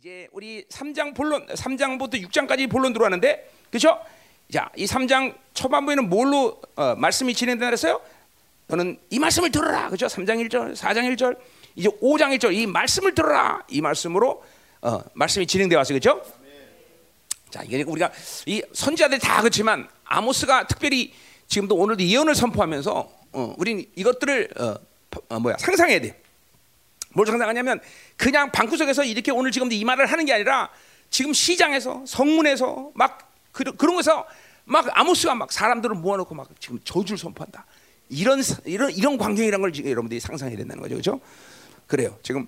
이제 우리 3장 본론 3장부터 6장까지 본론 들어왔는데 그렇죠? 자, 이 3장 초반부에는 뭘로 어, 말씀이 진행된다 그랬어요? 너는 이 말씀을 들어라. 그렇죠? 3장 1절, 4장 1절, 이제 5장 1절 이 말씀을 들어라. 이 말씀으로 어, 말씀이 진행돼 왔어요. 그렇죠? 자, 이게 우리가 이 선지자들이 다 그렇지만 아모스가 특별히 지금도 오늘도 예언을 선포하면서 어, 우리는 이것들을 어, 어, 뭐야 상상해야 돼. 뭘 상상하냐면 그냥 방구석에서 이렇게 오늘 지금 이 말을 하는 게 아니라 지금 시장에서 성문에서 막 그, 그런 거서 막 아모스가 막 사람들을 모아놓고 막 지금 저주를 선포한다. 이런 이런 이런 광경이란 걸 지금 여러분들이 상상해야 된다는 거죠, 그렇죠? 그래요. 지금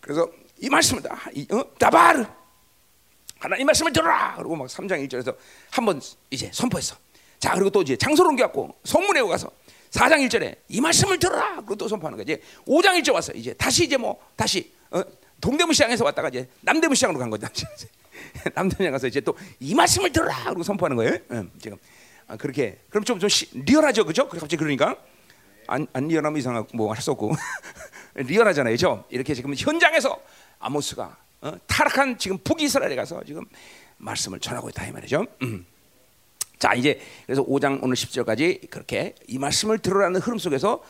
그래서 이 말씀을 다 어? 다바르 하나님 말씀을 들어라. 그리고 막 3장 1절에서 한번 이제 선포했어. 자, 그리고 또 이제 장소를 옮겨갖고 성문에 가서 4장 1절에 이 말씀을 들어라. 또 선포하는 거지. 5장 1절 왔어. 이제 다시 이제 뭐 다시 어? 동대문 시장에서 왔다가 이제 남대문 시장으로 간 거죠. 남대문 시장 가서 이제 또 이 말씀을 들어라. 그리고 선포하는 거예요. 응, 지금 아, 그렇게 그럼 좀, 좀 시, 리얼하죠, 그죠? 갑자기 그러니까 안, 안 리얼하면 이상하고 뭐할 수 없고 리얼하잖아요, 그죠? 이렇게 지금 현장에서 아모스가 어? 타락한 지금 북이스라엘에 가서 지금 말씀을 전하고 있다 이 말이죠. 음. 자 이제 그래서 5장 오늘 10절까지 그렇게 이 말씀을 들으라는 흐름 속에서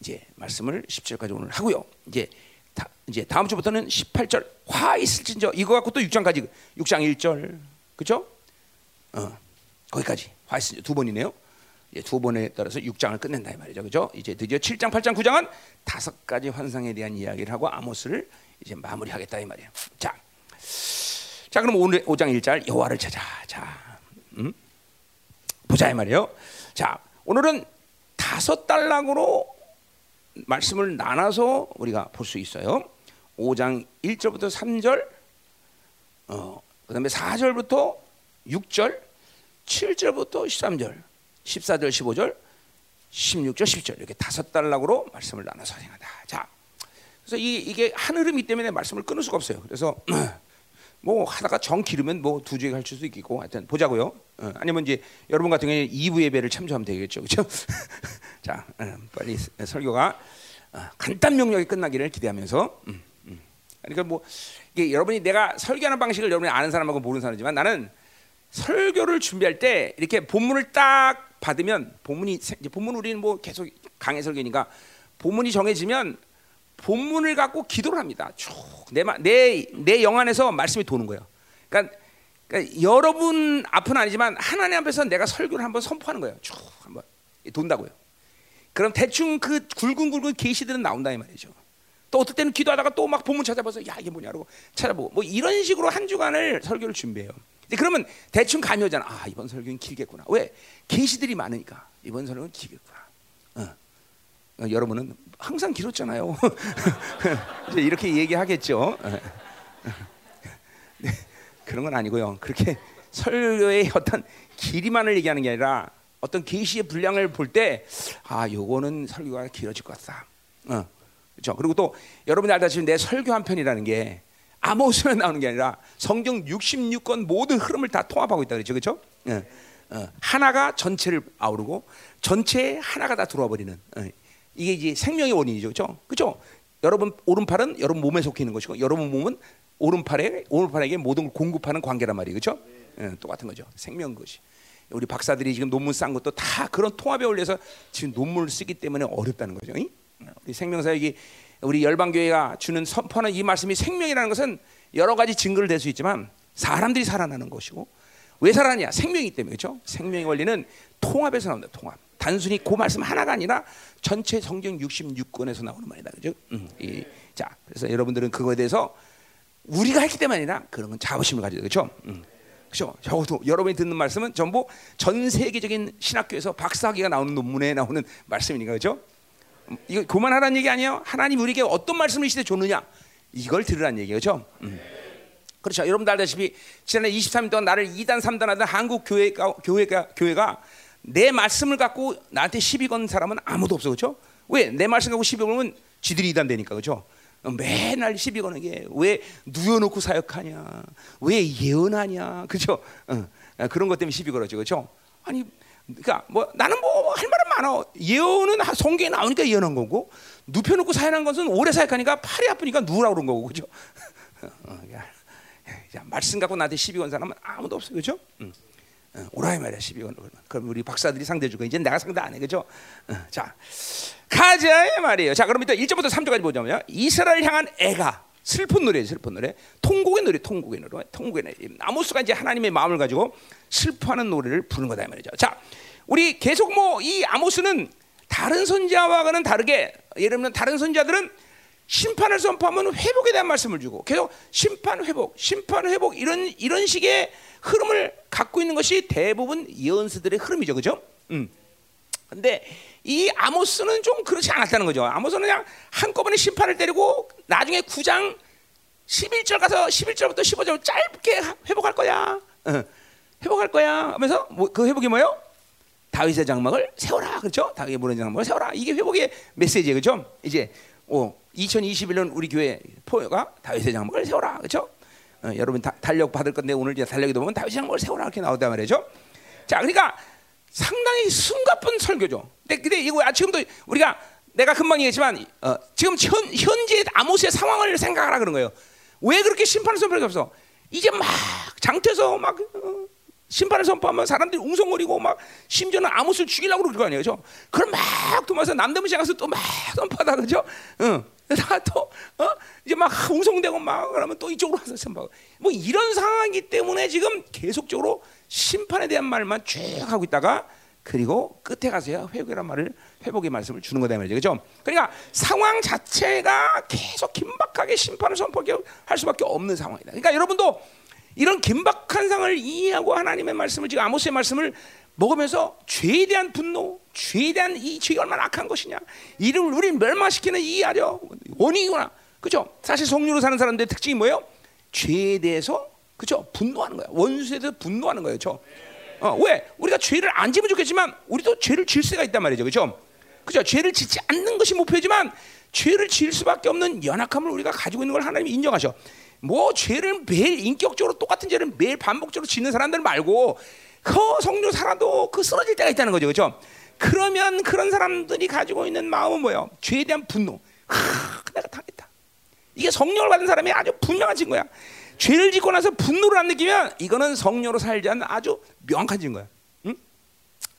이제 말씀을 10절까지 오늘 하고요. 이제 다, 이제 다음 주부터는 18절 화 있을진저 이거 갖고 또 6장까지 6장 1절 그죠? 어 거기까지 화 있을진저 두 번이네요. 예, 두 번에 따라서 6장을 끝낸다 이 말이죠. 그죠? 이제 드디어 7장, 8장, 9장은 다섯 가지 환상에 대한 이야기를 하고 아모스를 이제 마무리하겠다 이 말이에요. 자, 자 그럼 오늘 5장 1절 여호와를 찾아. 자, 음? 보자 이 말이에요. 자, 오늘은 다섯 단락으로 말씀을 나눠서 우리가 볼 수 있어요. 5장 1절부터 3절, 어, 그다음에 4절부터 6절, 7절부터 13절, 14절, 15절, 16절, 17절 이렇게 다섯 단락으로 말씀을 나눠서 행하다. 자, 그래서 이, 이게 한 흐름이 때문에 말씀을 끊을 수가 없어요. 그래서 뭐 하다가 정 기르면 뭐 두 주에 갈 수도 있겠고 하여튼 보자고요. 어, 아니면 이제 여러분 같은 경우에 2부 예배를 참조하면 되겠죠. 그렇죠? 자, 어, 빨리 설교가 어, 간단 명료하게 끝나기를 기대하면서 음, 음. 그러니까 뭐 이게 여러분이 내가 설교하는 방식을 여러분이 아는 사람하고 모르는 사람이지만 나는 설교를 준비할 때 이렇게 본문을 딱 받으면 본문이 본문 우리는 뭐 계속 강해 설교니까 본문이 정해지면 본문을 갖고 기도를 합니다. 쭉내내내 영 안에서 말씀이 도는 거예요. 그러니까, 그러니까, 여러분 앞은 아니지만 하나님 앞에서 내가 설교를 한번 선포하는 거예요. 쭉 한번 돈다고요. 그럼 대충 그 굵은굵은 계시들은 나온다 이 말이죠. 또 어떨 때는 기도하다가 또 막 본문 찾아봐서 야 이게 뭐냐고 찾아보고 뭐 이런 식으로 한 주간을 설교를 준비해요. 근데 그러면 대충 감이 오잖아. 아 이번 설교는 길겠구나. 왜 계시들이 많으니까 이번 설교는 길겠구나. 어. 어, 여러분은 항상 길었잖아요. 이렇게 얘기하겠죠. 네, 그런 건 아니고요. 그렇게 설교의 어떤 길이만을 얘기하는 게 아니라 어떤 계시의 분량을 볼 때 아, 요거는 설교가 길어질 것 같다. 어, 그렇죠. 그리고 또 여러분이 알다시피 내 설교 한 편이라는 게 아무것만 나오는 게 아니라 성경 66권 모든 흐름을 다 통합하고 있다 그렇죠. 그렇죠? 어, 어, 하나가 전체를 아우르고 전체에 하나가 다 들어와 버리는 어, 이게 이제 생명의 원인이죠. 그렇죠? 그렇죠? 여러분 오른팔은 여러분 몸에 속해 있는 것이고 여러분 몸은 오른팔에 오른팔에게 모든 걸 공급하는 관계란 말이에요. 그렇죠? 예, 똑같은 거죠. 생명 것이. 우리 박사들이 지금 논문 싼 것도 다 그런 통합에 올려서 지금 논문을 쓰기 때문에 어렵다는 거죠. 우리 생명사역이 우리 열방교회가 주는 선포하는 이 말씀이 생명이라는 것은 여러 가지 증거를 댈 수 있지만 사람들이 살아나는 것이고 왜 살아나냐? 생명이기 때문에 그렇죠? 생명의 원리는 통합에서 나온다. 통합. 단순히 그 말씀 하나가 아니라 전체 성경 66권에서 나오는 말이다. 그죠? 음, 이, 자, 그래서 여러분들은 그거에 대해서 우리가 했기 때문이 아니라 그런 건 자부심을 가져야 되죠. 음. 그렇죠? 적어도 여러분이 듣는 말씀은 전부 전 세계적인 신학교에서 박사학위가 나오는 논문에 나오는 말씀이니까 그렇죠? 음, 이거 그만하라는 얘기 아니에요? 하나님 우리에게 어떤 말씀을 이 시대 줬느냐? 이걸 들으라는 얘기죠. 음. 그렇죠. 여러분들 알다시피 지난해 23년 동안 나를 2단 3단 하던 한국 교회가 교회가 교회가 내 말씀을 갖고 나한테 시비 건 사람은 아무도 없어 그렇죠? 왜? 내 말씀 갖고 시비 걸면 지들이 이단 되니까 그렇죠? 맨날 시비 거는 게 왜 누워놓고 사역하냐? 왜 예언하냐? 그죠? 어, 그런 것 때문에 시비 걸었죠, 그렇죠? 아니, 그러니까 뭐 나는 뭐 할 말은 많아. 예언은 성경에 나오니까 예언한 거고 눕혀놓고 사역한 것은 오래 사역하니까 팔이 아프니까 누우라 그런 거고, 그죠? 어, 자, 말씀 갖고 나한테 시비 건 사람은 아무도 없어요, 그렇죠? 응. 어, 오라 이 말이야 시비 건 그러면. 그럼 우리 박사들이 상대 주고 이제 내가 상대 안 해, 그렇죠? 어, 자, 가자 말이에요. 자, 그럼 일단 1절부터 3절까지 보자면요. 이스라엘 향한 애가 슬픈 노래, 슬픈 노래, 통곡의 노래, 통곡의 노래, 통곡의 노래. 아모스가 이제 하나님의 마음을 가지고 슬퍼하는 노래를 부르는 거다 말이죠. 자, 우리 계속 뭐 이 아모스는 다른 선자와는 다르게 예를 들면 다른 선자들은 심판을 선포하면 회복에 대한 말씀을 주고 계속 심판 회복, 심판 회복 이런 이런 식의 흐름을 갖고 있는 것이 대부분 예언서들의 흐름이죠, 그죠? 음. 근데 이 아모스는 좀 그렇지 않았다는 거죠. 아모스는 그냥 한꺼번에 심판을 때리고 나중에 9장 11절 가서 11절부터 15절 짧게 회복할 거야. 어. 회복할 거야. 하면서 뭐, 그 회복이 뭐예요? 다윗의 장막을 세워라. 그렇죠? 다윗의 무너진 장막을 세워라. 이게 회복의 메시지예요. 그렇죠? 이제 오, 2021년 우리 교회 포효가 다윗의 장막을 세워라. 그렇죠? 어, 여러분 다, 달력 받을 건데 오늘 이제 달력에도 보면 다윗의 장막을 세워라 이렇게 나오단 말이죠. 자, 그러니까 상당히 숨가쁜 설교죠. 근데, 근데 이거 아, 지금도 우리가 내가 금방 얘기했지만 어, 지금 현, 현재 아모스의 상황을 생각하라 그런 거예요. 왜 그렇게 심판을 선포할 게 없어? 이제 막 장태서 막 어, 심판을 선포하면 사람들이 웅성거리고 막 심지어는 아모스를 죽이려고 그럴 거 아니에요, 그죠? 그럼 막 도마서 남대문시장 가서 또 막 선포하다 그죠? 응. 다또 어? 이제 막 웅성대고 막 그러면 또 이쪽으로 와서 선포하고 뭐 이런 상황이기 때문에 지금 계속적으로 심판에 대한 말만 쭉 하고 있다가 그리고 끝에 가서야 회복이란 말을 회복의 말씀을 주는 거다 말이죠. 그죠? 그러니까 상황 자체가 계속 긴박하게 심판을 선포할 수밖에 없는 상황이다. 그러니까 여러분도 이런 긴박한 상을 이해하고 하나님의 말씀을 지금 아모스의 말씀을 먹으면서 죄에 대한 분노, 죄에 대한 이 죄가 얼마나 악한 것이냐, 이를 우리 멸망시키는 이해하려 원인이구나. 그죠? 사실 성류로 사는 사람들의 특징이 뭐예요? 죄에 대해서 그죠? 분노하는 거야. 원수에 대해서 분노하는 거예요. 저. 어, 왜? 우리가 죄를 안 지면 좋겠지만 우리도 죄를 질 수가 있단 말이죠. 그죠? 그죠? 죄를 짓지 않는 것이 목표지만 죄를 질 수밖에 없는 연약함을 우리가 가지고 있는 걸 하나님이 인정하셔. 뭐 죄를 매일 인격적으로 똑같은 죄를 매일 반복적으로 짓는 사람들 말고 그 성령 살아도 그 쓰러질 때가 있다는 거죠. 그죠? 그러면 그런 사람들이 가지고 있는 마음은 뭐예요? 죄에 대한 분노. 하, 내가 당했다. 이게 성령을 받은 사람이 아주 분명한 증거야. 죄를 짓고 나서 분노를 안 느끼면 이거는 성령으로 살지 않는 아주 명확한 증거야. 응?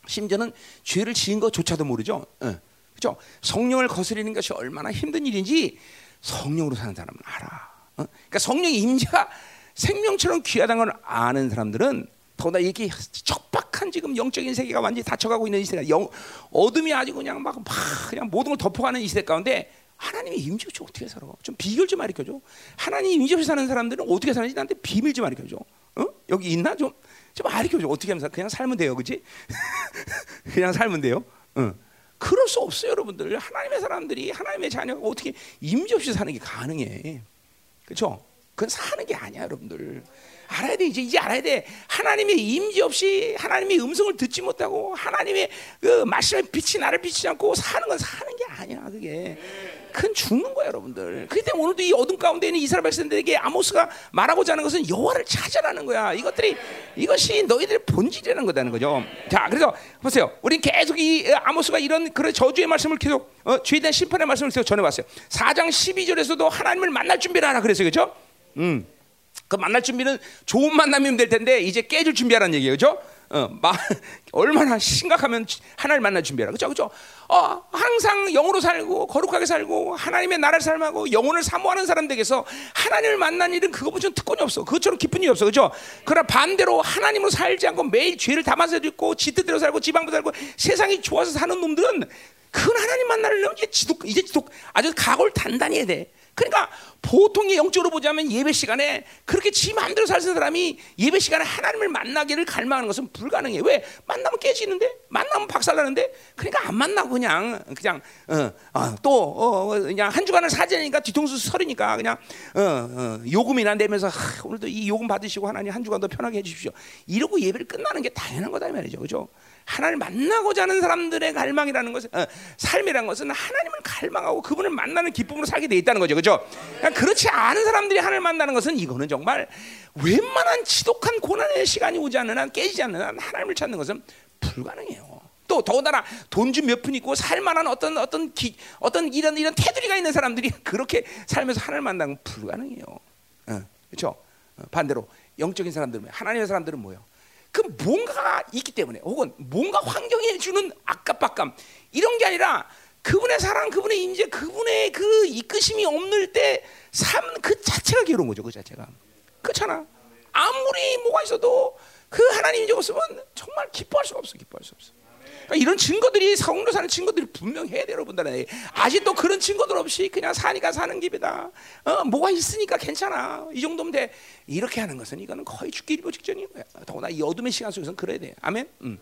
심지어는 죄를 지은 것조차도 모르죠. 응. 그죠? 성령을 거스리는 것이 얼마나 힘든 일인지 성령으로 사는 사람은 알아. 어? 그러니까 성령의 임재가 생명처럼 귀하다는 걸 아는 사람들은 더나 이게 척박한 지금 영적인 세계가 완전히 닫혀가고 있는 이 세계, 영, 어둠이 아주 그냥 막, 막 그냥 모든 걸 덮어가는 이 시대 가운데 하나님의 임재 없이 어떻게 살아? 좀 비결 좀 가르쳐줘. 하나님 임재 없이 사는 사람들은 어떻게 사는지 나한테 비밀 좀 가르쳐줘. 어? 여기 있나 좀? 좀 가르쳐줘. 어떻게 하면 그냥 살면 돼요, 그렇지? 그냥 살면 돼요. 어. 그럴 수 없어요, 여러분들. 하나님의 사람들이 하나님의 자녀가 어떻게 임재 없이 사는 게 가능해? 그렇죠? 그건 사는 게 아니야, 여러분들. 알아야 돼. 이제 이제 알아야 돼. 하나님의 임재 없이 하나님의 음성을 듣지 못하고 하나님의 그 말씀의 빛이 나를 비치지 않고 사는 건 사는 게 아니야. 그게 큰 죽는 거야, 여러분들. 그때 오늘도 이 어둠 가운데 있는 이스라엘 백성들에게 아모스가 말하고자 하는 것은 여호와를 찾아라는 거야. 이것들이 이것이 너희들의 본질이라는 거다는 거죠. 자, 그래서 보세요. 우린 계속 이 아모스가 이런 그런 저주의 말씀을 계속 어, 죄에 대한 심판의 말씀을 계속 전해왔어요. 4장 12절에서도 하나님을 만날 준비를 하라 그랬어요, 그렇죠? 음. 그 만날 준비는 좋은 만남이면 될 텐데 이제 깨질 준비하라는 얘기예요, 그렇죠? 어, 마, 얼마나 심각하면 하나님을 만날 준비하라, 그렇죠, 그렇죠? 어, 항상 영으로 살고 거룩하게 살고 하나님의 나라를 삶하고 영혼을 사모하는 사람들에게서 하나님을 만난 일은 그거보다 특권이 없어. 그것처럼 기쁜 일이 없어, 그렇죠? 그러나 반대로 하나님으로 살지 않고 매일 죄를 담아서 짓고 지뜻대로 살고 지방부 살고 세상이 좋아서 사는 놈들은 그 하나님 만나려면 이제 지독 이제 지독 아주 각오를 단단히 해야 돼. 그러니까 보통의 영적으로 보자면 예배 시간에 그렇게 지 마음대로 사는 사람이 예배 시간에 하나님을 만나기를 갈망하는 것은 불가능해. 왜? 만나면 깨지는데, 만나면 박살나는데, 그러니까 안 만나고 그냥 그냥 어, 어, 또 어, 그냥 한 주간을 사지니까 뒤통수 설이니까 그냥 어, 어, 요금이나 내면서 하, 오늘도 이 요금 받으시고 하나님 한 주간 더 편하게 해주십시오. 이러고 예배를 끝나는 게 당연한 거다 말이죠, 그죠? 하나님을 만나고자 하는 사람들의 갈망이라는 것은 어, 삶이라는 것은 하나님을 갈망하고 그분을 만나는 기쁨으로 살게 돼 있다는 거죠, 그렇죠? 그렇지 않은 사람들이 하나님을 만나는 것은 이거는 정말 웬만한 지독한 고난의 시간이 오지 않는 한 깨지지 않는 한 하나님을 찾는 것은 불가능해요. 또 더군다나 돈 좀 몇 푼 있고 살만한 어떤 어떤 기, 어떤 이런 이런 테두리가 있는 사람들이 그렇게 살면서 하나님을 만나는 건 불가능해요. 어, 그렇죠? 어, 반대로 영적인 사람들은? 하나님의 사람들은 뭐예요? 그 뭔가가 있기 때문에 혹은 뭔가 환경에 주는 아깝박감 이런 게 아니라 그분의 사랑, 그분의 임재, 그분의 그 이끄심이 없는 때 삶 그 자체가 괴로운 거죠. 그 자체가 그렇잖아. 아무리 뭐가 있어도 그 하나님이 없으면 정말 기뻐할 수가 없어. 기뻐할 수 없어. 그러니까 이런 증거들이 성도 사는 증거들이 분명 해야 돼요, 여러분들. 아직도 그런 증거들 없이 그냥 사니까 사는 길이다. 어, 뭐가 있으니까 괜찮아. 이 정도면 돼. 이렇게 하는 것은 이거는 거의 죽기 일보 직전인 거야. 더구나 이 어둠의 시간 속에서는 그래야 돼. 아멘. 음.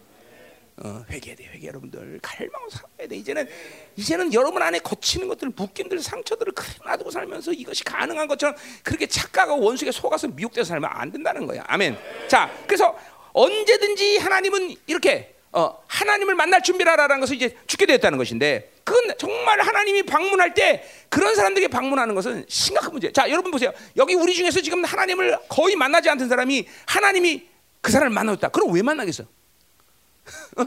어, 회개해야 돼, 회개 여러분들. 갈망을 살아야 돼. 이제는 이제는 여러분 안에 거치는 것들, 묶임들, 상처들을 그대로 놔두고 살면서 이것이 가능한 것처럼 그렇게 착각하고 원수에 속아서 미혹돼서 살면 안 된다는 거야. 아멘. 자, 그래서 언제든지 하나님은 이렇게 어, 하나님을 만날 준비라라는 것을 이제 죽게 되었다는 것인데 그건 정말 하나님이 방문할 때 그런 사람들에게 방문하는 것은 심각한 문제. 자, 여러분 보세요. 여기 우리 중에서 지금 하나님을 거의 만나지 않던 사람이 하나님이 그 사람을 만났다. 그럼 왜 만나겠어? 어?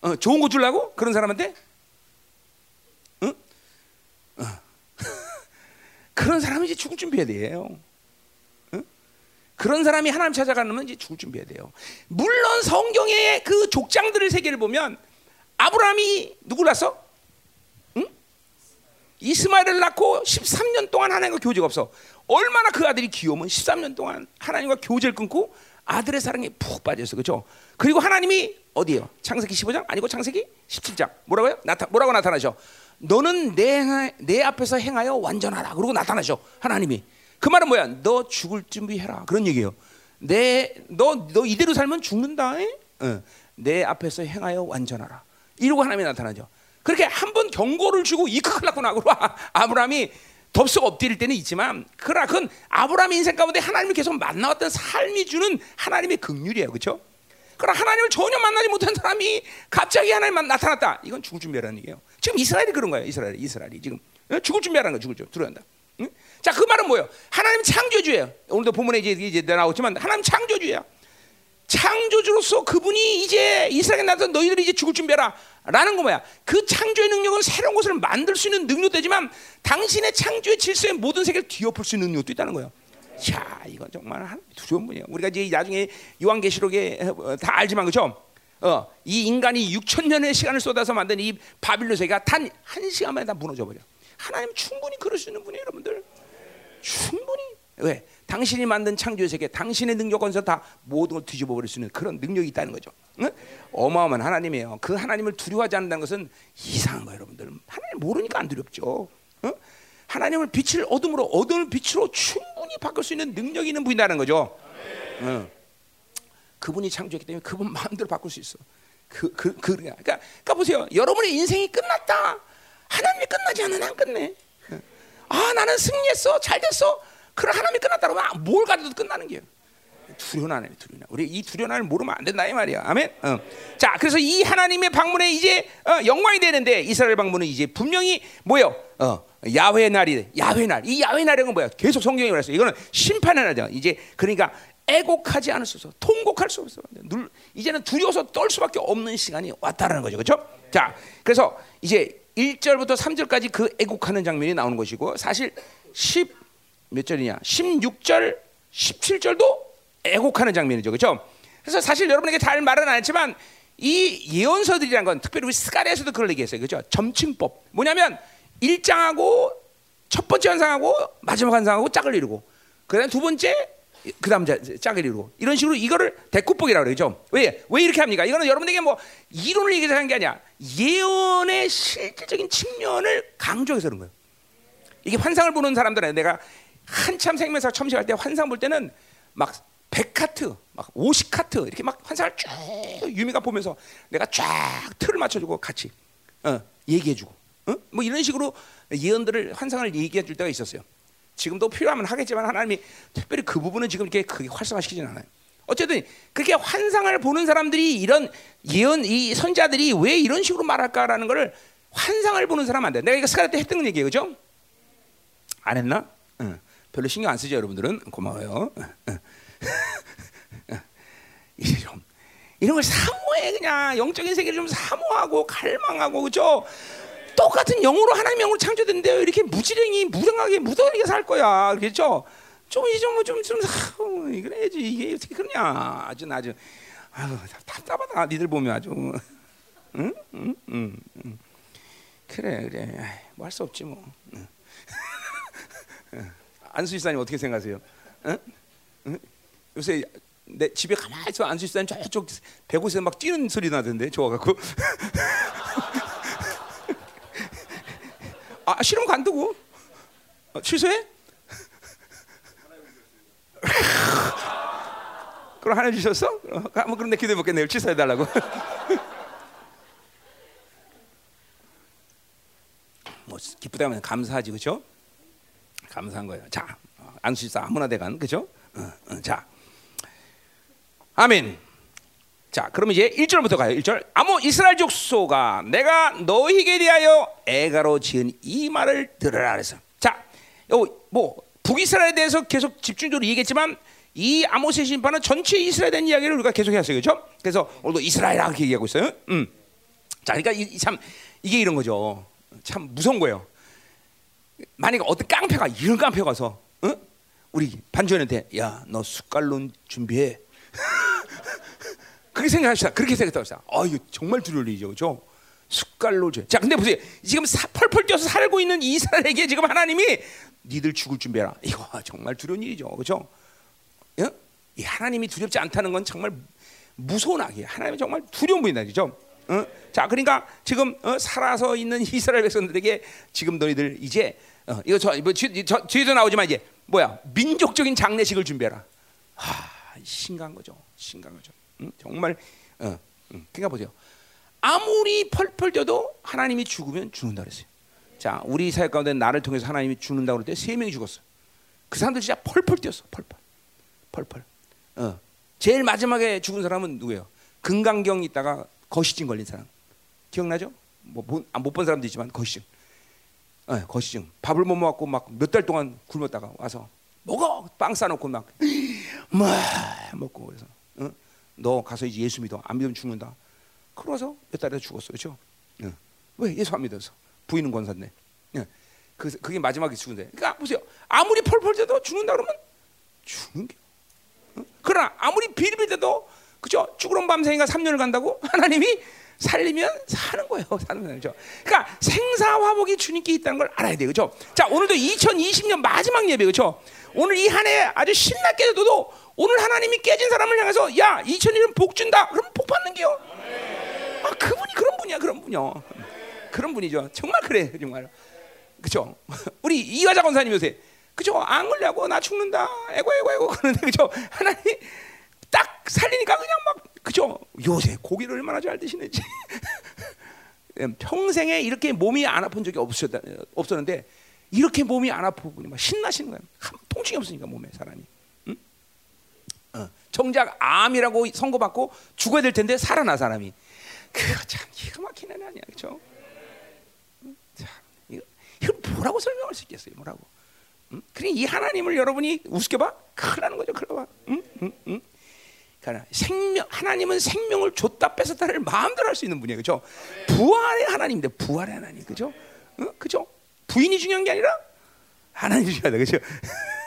어, 좋은 거 주려고 그런 사람한테? 응? 어? 그런 사람이 이제 죽을 준비해야 돼요. 그런 사람이 하나님 찾아가려면 이제 죽을 준비해야 돼요. 물론 성경의 그 족장들의 세계를 보면 아브라함이 누구를 낳았어? 응? 이스마엘을 낳고 13년 동안 하나님과 교제가 없어. 얼마나 그 아들이 귀여우면 13년 동안 하나님과 교제를 끊고 아들의 사랑에 푹 빠졌어. 그렇죠? 그리고 하나님이 어디에요? 창세기 15장 아니고 창세기 17장. 뭐라고요? 나타 뭐라고 나타나셔? 너는 내, 내 앞에서 행하여 완전하라. 그러고 나타나셔. 하나님이. 그 말은 뭐야? 너 죽을 준비해라. 그런 얘기예요. 내 너 너 이대로 살면 죽는다. 어. 내 앞에서 행하여 완전하라. 이러고 하나님이 나타나죠. 그렇게 한 번 경고를 주고 이크클라구나 그러 아브라함이 덥석 엎드릴 때는 있지만 그러나 그건 아브라함의 인생 가운데 하나님을 계속 만나왔던 삶이 주는 하나님의 긍휼이에요. 그렇죠? 그러나 하나님을 전혀 만나지 못한 사람이 갑자기 하나님만 나타났다. 이건 죽을 준비라는 얘기예요. 지금 이스라엘이 그런 거예요. 이스라엘, 이스라엘이 지금 어? 죽을 준비하는 거, 죽을 준 들어간다. 응? 자, 그 말은 뭐예요? 하나님 창조주예요. 오늘도 본문에 이제 이제 나오지만 하나님 창조주야. 창조주로서 그분이 이제 이스라엘에 나서 너희들이 이제 죽을 준비해라. 라는 거 뭐야? 그 창조의 능력은 새로운 것을 만들 수 있는 능력도 되지만 당신의 창조의 질서의 모든 세계를 뒤엎을 수 있는 능력도 있다는 거예요. 자, 이건 정말 두려운 분이에요. 우리가 이제 나중에 요한계시록에 어, 다 알지만 그죠? 어, 이 인간이 6천 년의 시간을 쏟아서 만든 이 바빌론 세계가 단 한 시간만에 다 무너져 버려. 하나님 충분히 그럴 수 있는 분이에요, 여러분들. 충분히 왜? 당신이 만든 창조의 세계, 당신의 능력권에서 다 모든 걸 뒤집어 버릴 수 있는 그런 능력이 있다는 거죠. 응? 어마어마한 하나님이에요. 그 하나님을 두려워하지 않는다는 것은 이상한 거예요, 여러분들. 하나님 모르니까 안 두렵죠. 응? 하나님을 빛을 어둠으로, 어둠을 빛으로 충분히 바꿀 수 있는 능력이 있는 분이라는 거죠. 응. 그분이 창조했기 때문에 그분 마음대로 바꿀 수 있어. 그, 그, 그, 그러니까, 그러니까 보세요. 여러분의 인생이 끝났다. 하나님이 끝나지 않으면 안 끝내. 아 나는 승리했어. 잘 됐어. 그럼 하나님이 끝났다 그러면 뭘 가져도 끝나는 게요. 두려워하네 두려워 우리 이 두려움을 모르면 안 된다 이 말이야. 아멘? 어. 자 그래서 이 하나님의 방문에 이제 어, 영광이 되는데 이스라엘 방문은 이제 분명히 뭐요? 어, 야훼 날이 야훼 날이 야훼 날은 뭐야? 계속 성경이 말했어 이거는 심판의 날이야 이제 그러니까 애곡하지 않을 수 없어 통곡할 수 없어. 눌, 이제는 두려워서 떨 수밖에 없는 시간이 왔다라는 거죠. 그렇죠 자 그래서 이제 1절부터 3절까지 그 애국하는 장면이 나오는 것이고 사실 10 몇 절이냐? 16절, 17절도 애곡하는 장면이죠. 그렇죠? 그래서 사실 여러분에게 잘 말은 안 했지만 이 예언서들이란 건 특별히 우리 스가랴에서도 그걸 얘기했어요. 그렇죠? 점칭법. 뭐냐면 1장하고 첫 번째 환상하고 마지막 환상하고 짝을 이루고 그다음 두 번째 그 다음 이루고 이런 식으로 이거를 대꾸법이라고 그러죠. 왜? 왜 이렇게 합니까? 이거는 여러분에게 뭐 이론을 얘기해서 하는 게 아니야. 예언의 실질적인 측면을 강조해서 그런 거예요. 이게 환상을 보는 사람들은 내가 한참 생명사 시작할 때 환상 볼 때는 막 100카트, 막 50카트 이렇게 막 환상을 쭉 유미가 보면서 내가 쫙 틀을 맞춰주고 같이 어, 얘기해주고 어? 뭐 이런 식으로 예언들을 환상을 얘기해 줄 때가 있었어요. 지금도 필요하면 하겠지만 하나님이 특별히 그 부분은 지금 이렇게 크게 활성화시키지는 않아요. 어쨌든 그렇게 환상을 보는 사람들이 이런 예언 이 선자들이 왜 이런 식으로 말할까라는 것을 환상을 보는 사람 안 돼. 내가 이거 스카라 때 했던 얘기예요, 그죠? 안 했나? 응. 별로 신경 안 쓰죠, 여러분들은 고마워요. 응. 좀 이런 걸 사모해 그냥 영적인 세계를 좀 사모하고 갈망하고 그죠? 똑같은 영으로 하나님 영으로 창조된데요. 이렇게 무지랭이 무등하게 무던하게 살 거야. 그렇죠? 좀 이제 좀좀 좀 그래야지 이게 어떻게 그러냐 아주 아주 아유 답답하다 니들 보면 아주 응? 응? 응? 응. 그래 그래 뭐 할 수 없지 뭐 응. 안수지사님 어떻게 생각하세요? 응? 응? 요새 내 집에 가만히 있어 안수지사님 저쪽 배곳에서 막 뛰는 소리 나던데 좋아갖고 아 싫으면 간두고 어, 취소해? 그럼 하나 주셨어? 어, 한번 그런데 기도해 볼게 내일 취소해 달라고. 뭐 기쁘다면 감사하지 그죠? 감사한 거예요. 자 안수지사 아무나 대간 그죠? 어, 어, 자 아멘. 자, 그러면 이제 1절부터 가요. 1절. 아무 이스라엘 족소가 내가 너희에게 대하여 애가로 지은 이 말을 들으라 그래서. 자, 뭐 북이스라엘에 대해서 계속 집중적으로 얘기했지만 이 아모스의 심판은 전체 이스라엘에 대한 이야기를 우리가 계속 했어요. 그렇죠? 그래서 오늘도 이스라엘이라고 얘기하고 있어요. 음. 자, 그러니까 이, 참 이게 이런 거죠. 참 무서운 거예요. 만약에 어떤 깡패가 이런 깡패가 가서 어? 우리 반주현한테 야, 너 숟갈론 준비해. 그렇게 생각합시다. 그렇게 생각합시다. 아, 이거 정말 두려울 일이죠. 그죠? 숟갈로 줘. 자, 근데 보세요. 지금 사, 펄펄 뛰어서 살고 있는 이스라엘에게 지금 하나님이 니들 죽을 준비해라. 이거 정말 두려운 일이죠. 그죠? 예? 이 하나님이 두렵지 않다는 건 정말 무서운 악이에요. 하나님이 정말 두려운 분이다. 그죠? 어? 자, 그러니까 지금 어, 살아서 있는 이스라엘 백성들에게 지금 너희들 이제 어, 이거 저, 뭐, 뒤, 저, 뒤에도 나오지만 이제 뭐야 민족적인 장례식을 준비해라. 하, 심각한 거죠. 심각한 거죠. 응? 정말 어, 응. 그러니까 보세요. 아무리 펄펄 뛰어도 하나님이 죽으면 죽는다 그랬어요. 자, 우리 사회 가운데 나를 통해서 하나님이 죽는다 그럴 때 세 명이 죽었어. 그 사람들 진짜 펄펄 뛰었어. 펄펄. 펄펄. 어. 제일 마지막에 죽은 사람은 누구예요? 금강경 있다가 거시증 걸린 사람. 기억나죠? 뭐못본 아, 사람도 있지만 거시증. 어, 거시증. 밥을 못 먹고 막 몇 달 동안 굶었다가 와서 먹어 빵 싸놓고 막, 막 먹고 그래서 어? 너 가서 이제 예수 믿어 안 믿으면 죽는다. 그러서 몇 달에 죽었어, 그렇죠? 어. 왜 예수 안 믿어서 부인은 권사인데. 어. 그 그게 마지막에 죽은데. 그러니까 보세요. 아무리 펄펄 때도 죽는다 그러면 죽는 게. 어? 그러나 아무리 비리빌 때도 그죠? 죽으러 밤새니까 3년을 간다고 하나님이 살리면 사는 거예요. 사는. 그죠? 그러니까 생사화복이 주님께 있다는 걸 알아야 돼요. 그죠? 자, 오늘도 2020년 마지막 예배. 그죠? 오늘 이 한 해 아주 신나게 해도 오늘 하나님이 깨진 사람을 향해서 야, 2001년 복 준다. 그럼 복 받는 게요. 아, 그분이 그런 분이야. 그런 분이요. 그런 분이죠. 정말 그래. 정말. 그죠? 우리 이화자 권사님 요새 그죠? 안 걸려고 나 죽는다. 에고 에고 에고 그러는데 그죠? 하나님 딱 살리니까 그냥 막 그죠? 요새 고기를 얼마나 잘 드시는지. 평생에 이렇게 몸이 안 아픈 적이 없었는데 이렇게 몸이 안 아프고 막 신나시는 거예요. 한 통증이 없으니까 몸에 사람이. 정작 암이라고 선고받고 죽어야 될 텐데 살아나 사람이. 그거 참 기가 막히는 애 아니야? 참 이거, 뭐라고 설명할 수 있겠어요, 뭐라고? 응? 그래 이 하나님을 여러분이 우습게 봐? 큰일 나는 거죠, 나. 응? 응? 응? 그러니까 생명 하나님은 생명을 줬다 뺏었다를 마음대로 할 수 있는 분이에요. 그죠? 부활의 하나님인데 부활의 하나님. 그죠? 어? 그죠? 부인이 중요한 게 아니라 하나님이 중요하다. 그죠?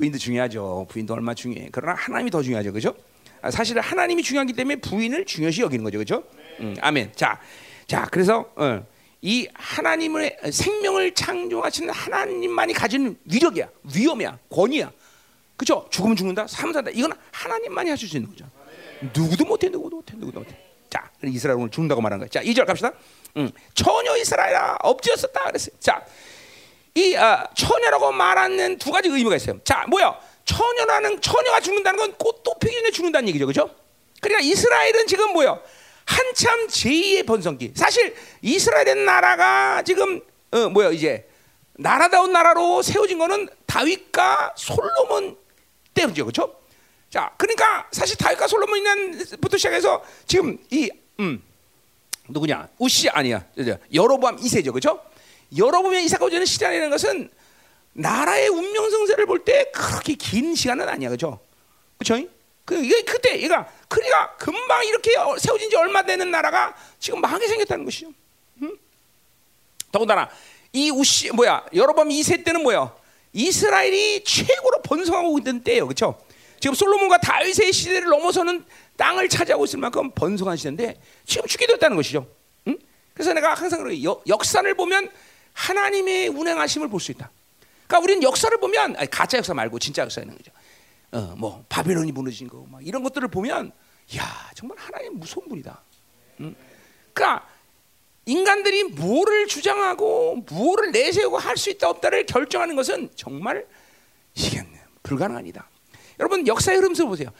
부인도 중요하죠. 부인도 얼마 중요해. 그러나 하나님이 더 중요하죠. 그죠? 아, 사실 하나님이 중요하기 때문에 부인을 중요시 여기는 거죠. 그죠? 음, 아멘. 자, 자, 그래서 어, 이 하나님의 생명을 창조하시는 하나님만이 가진 위력이야, 위험이야, 권위야. 그죠? 죽으면 죽는다, 삶 산다. 이건 하나님만이 하실 수 있는 거죠. 누구도 못해, 누구도 못해, 누구도 못해. 자, 이스라엘 오늘 죽는다고 말한 거야. 자, 2절 갑시다. 음, 처녀 이스라엘아 엎드렸었다 그랬어요. 자, 이 어, 처녀라고 말하는 두 가지 의미가 있어요. 자, 뭐야? 처녀라는 처녀가 죽는다는 건 꽃도 피기 전에 죽는다는 얘기죠, 그죠? 그러니까 이스라엘은 지금 뭐야? 한참 제2의 번성기. 사실 이스라엘의 나라가 지금 어, 뭐야 이제 나라다운 나라로 세워진 거는 다윗과 솔로몬 때문이죠, 그렇죠? 자, 그러니까 사실 다윗과 솔로몬이부터 시작해서 지금 이 음, 누구냐? 우시 아니야. 여로보암 2세죠, 그렇죠? 여로보암 이사가 오는 시대라는 것은 나라의 운명 성세를 볼 때 그렇게 긴 시간은 아니야, 그렇죠? 그렇죠? 그 이게 그때 얘가 그러니까 금방 이렇게 세워진 지 얼마 되는 나라가 지금 망하게 생겼다는 것이죠. 음? 더군다나 이 우시 뭐야 여러번 2세 때는 뭐야 이스라엘이 최고로 번성하고 있던 때예요, 그렇죠? 지금 솔로몬과 다윗의 시대를 넘어서는 땅을 차지하고 있을 만큼 번성한 시대인데 지금 죽게 되었다는 것이죠. 응? 그래서 내가 항상 그래 역, 역사를 보면 하나님의 운행하심을 볼 수 있다. 그러니까 우리는 역사를 보면 아니, 가짜 역사 말고 진짜 역사 있는 거죠. 어, 뭐 바벨론이 무너진 거, 막 이런 것들을 보면 야 정말 하나님 무서운 분이다. 응? 그러니까 인간들이 뭐를 주장하고 뭐를 내세우고 할 수 있다 없다를 결정하는 것은 정말 이게 불가능한 이다. 여러분 역사의 흐름을 보세요.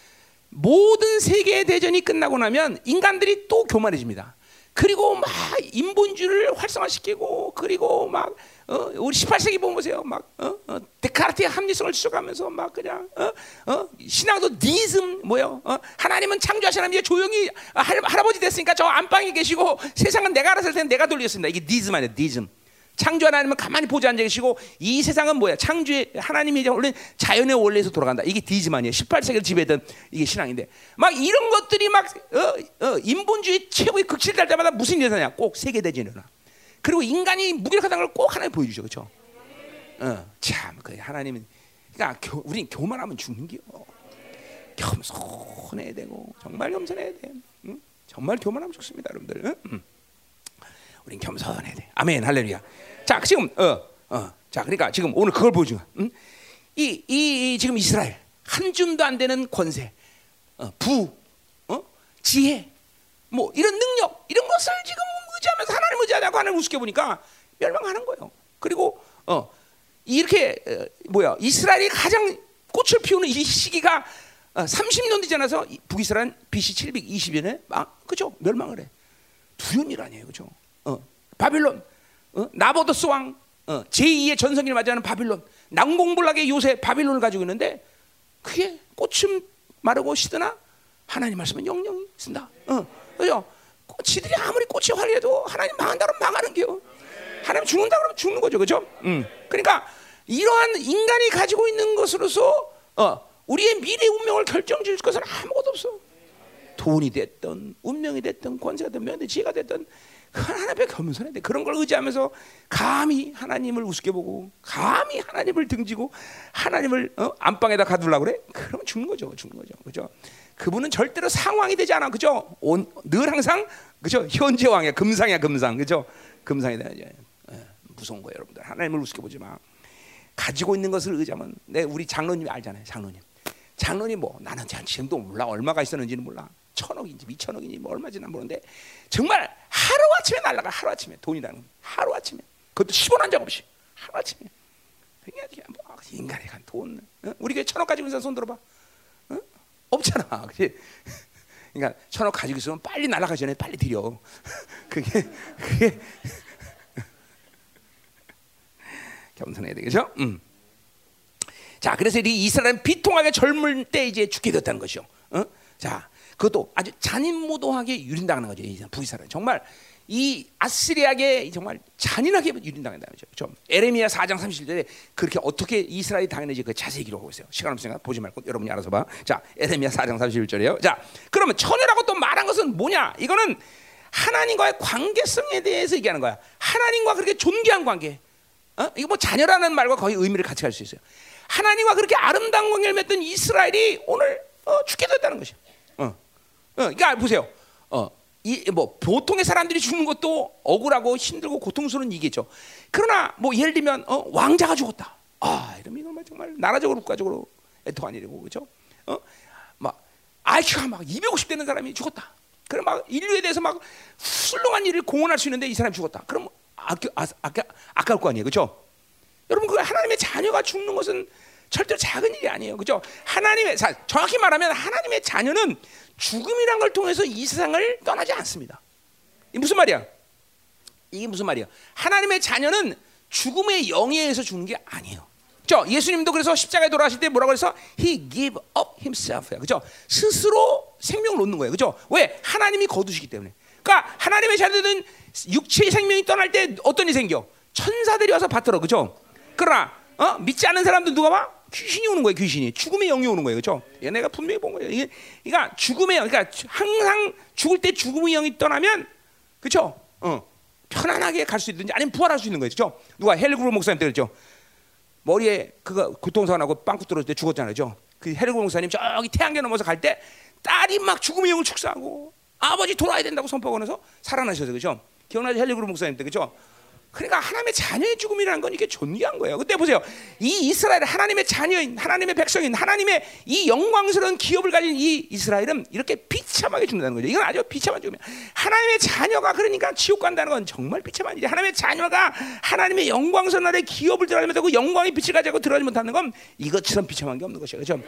모든 세계 대전이 끝나고 나면 인간들이 또 교만해집니다. 그리고 막 인본주의를 활성화시키고 그리고 막 어, 우리 18세기 보면 보세요. 막 어, 어, 데카르트의 합리성을 추적하면서 막 그냥 어, 어, 신앙도 니즘 뭐요? 어, 하나님은 창조하신 하나님 조용히 할, 할아버지 됐으니까 저 안방에 계시고 세상은 내가 알아서 할 텐데 내가 돌리겠습니다. 이게 니즘 아니에요. 니즘. 창조 하나님은 가만히 보지 앉아 계시고 이 세상은 뭐야? 창조의 하나님이 원래 자연의 원리에서 돌아간다. 이게 디즈만이에요. 18세기를 지배했던 이게 신앙인데 막 이런 것들이 막 어, 어, 인본주의 최고의 극치를 달 때마다 무슨 일이냐? 꼭 세계 대전이 일어나. 그리고 인간이 무기력하다는 걸 꼭 하나님 보여주죠, 그렇죠? 어, 참, 그 하나님은 그러니까 교, 우린 교만하면 죽는 겨. 겸손해야 되고 정말 겸손해야 돼. 응? 정말 교만하면 죽습니다, 여러분들. 응? 응. 우린 겸손해야 돼. 아멘, 할렐루야. 자, 지금 어, 어, 자, 그러니까 지금 오늘 그걸 보여줘. 응? 이, 이, 이 지금 이스라엘 한 줌도 안 되는 권세, 어, 부, 어, 지혜, 뭐 이런 능력 이런 것을 지금 의지하면서 하나님 의지하냐고 하나님 우습게 보니까 멸망하는 거예요. 그리고 어, 이렇게 어, 뭐야 이스라엘이 가장 꽃을 피우는 이 시기가 어, 30년 되지 않아서 북이스라엘 BC 720년에 막 그죠 멸망을 해. 두려운 일 아니에요, 그죠? 어, 바빌론, 어, 나보더스 왕, 어, 제2의 전성기를 맞이하는 바빌론, 난공불락의 요새 바빌론을 가지고 있는데 그게 꽃은 마르고 시드나 하나님 말씀은 영영이 쓴다. 어, 그죠? 지들이 아무리 꽃이 화려해도 하나님 망한다 그러면 망하는 게요. 하나님 죽는다 그러면 죽는 거죠, 그죠? 음. 그러니까 이러한 인간이 가지고 있는 것으로서 어, 우리의 미래 운명을 결정질 것은 아무것도 없어. 돈이 됐든 운명이 됐든 권세가 됐든 명예 지혜가 됐든 하나님 앞에 겸손해야 돼. 그런 걸 의지하면서 감히 하나님을 우습게 보고 감히 하나님을 등지고 하나님을 어? 안방에다 가두려고 그래? 그러면 죽는 거죠. 죽는 거죠. 그죠? 그분은 절대로 상황이 되지 않아. 그죠? 온, 늘 항상 그죠? 현재 왕이야. 금상이야, 금상. 그죠? 금상이다. 예, 무서운 거예요, 여러분들. 하나님을 우습게 보지 마. 가지고 있는 것을 의지하면 내 우리 장로님이 알잖아요. 장로님. 장로님 뭐 나는 지금도 몰라 얼마가 있었는지는 몰라. 천억인지 미천억인지 뭐 얼마지 난 모르는데 정말 하루 아침에 날라가 하루 아침에 돈이라는 하루 아침에 그것도 10원 한 장 없이 하루 아침에 그냥 뭐 인간의 간 돈. 어? 우리 교회 천억 가지고 있는 손 들어봐. 어? 없잖아. 그치? 그러니까 천억 가지고 있으면 빨리 날아가기 전에 빨리 드려. 그게 그게 겸손해야 되겠죠? 음. 자, 그래서 이 이스라엘은 비통하게 젊을 때 이제 죽게 됐다는 것이요. 어? 자, 그것도 아주 잔인무도하게 유린당하는 거죠. 이 북이스라엘 정말 이 아스리아게 정말 잔인하게 유린당한다는 거죠. 좀 에레미야 4장 30절에 그렇게 어떻게 이스라엘이 당했는지 그 자세히 기록하고 있어요. 시간 없으니까 보지 말고 여러분이 알아서 봐. 자, 에레미야 4장 31절이에요. 자, 그러면 처녀라고 또 말한 것은 뭐냐? 이거는 하나님과의 관계성에 대해서 얘기하는 거야. 하나님과 그렇게 존귀한 관계. 어? 이거 뭐 자녀라는 말과 거의 의미를 같이 갈 수 있어요. 하나님과 그렇게 아름다운 관계를 맺던 이스라엘이 오늘 어, 죽게 됐다는 것이야. 어. 어, 그러니까 보세요. 어, 이 뭐 보통의 사람들이 죽는 것도 억울하고 힘들고 고통스러운 일이겠죠. 그러나 뭐 예를 들면 어, 왕자가 죽었다. 아, 이러면 정말 정말 나라적으로 국가적으로 애통한 일이고 그렇죠. 어, 막 IQ가 막 250 되는 사람이 죽었다. 그럼 막 인류에 대해서 막 훌륭한 일을 공헌할 수 있는데 이 사람이 죽었다. 그럼 아까 아까 아까울 거 아니에요, 그렇죠? 여러분 그 하나님의 자녀가 죽는 것은 절대로 작은 일이 아니에요. 그죠? 하나님의 정확히 말하면 하나님의 자녀는 죽음이란 걸 통해서 이 세상을 떠나지 않습니다. 이 무슨 말이야? 이게 무슨 말이야? 하나님의 자녀는 죽음의 영에 의해서 죽는 게 아니에요. 저 예수님도 그래서 십자가에 돌아가실 때 뭐라고 해서 he give up himself. 그죠? 스스로 생명을 놓는 거예요. 그죠? 왜? 하나님이 거두시기 때문에. 그러니까 하나님의 자녀들은 육체의 생명이 떠날 때 어떤 일이 생겨? 천사들이 와서 받들어. 그죠? 그러나 어? 믿지 않는 사람들 누가 봐? 귀신이 오는 거예요. 귀신이 죽음의 영이 오는 거예요. 그렇죠? 얘네가 분명히 본 거예요. 이게 그러니까 죽음의 영, 그러니까 항상 죽을 때 죽음의 영이 떠나면 그렇죠? 어. 편안하게 갈 수 있든지 아니면 부활할 수 있는 거예요. 그렇죠? 누가 헬그로 목사님 때그죠 머리에 그가 고통사 나고 빵꾸 떨어질 때 죽었잖아요. 그죠? 그 헤르고 목사님 저기 태양계 넘어서 갈 때 딸이 막 죽음의 영을 축사하고 아버지 돌아야 된다고 선포하면서 살아나셔서 그죠? 기억나죠 헬리그루 목사님 때 그죠? 그러니까 하나님의 자녀의 죽음이라는 건 이게 존귀한 거예요. 그때 보세요. 이 이스라엘 하나님의 자녀인 하나님의 백성인 하나님의 이 영광스러운 기업을 가진 이 이스라엘은 이렇게 비참하게 죽는다는 거죠. 이건 아주 비참한 죽음이야. 하나님의 자녀가 그러니까 지옥 간다는 건 정말 비참한 일이야. 하나님의 자녀가 하나님의 영광스러운 나라의 기업을 들어가지 못하고 영광의 빛을 가지고 들어가지 못하는 건 이것처럼 비참한 게 없는 것이야. 그죠?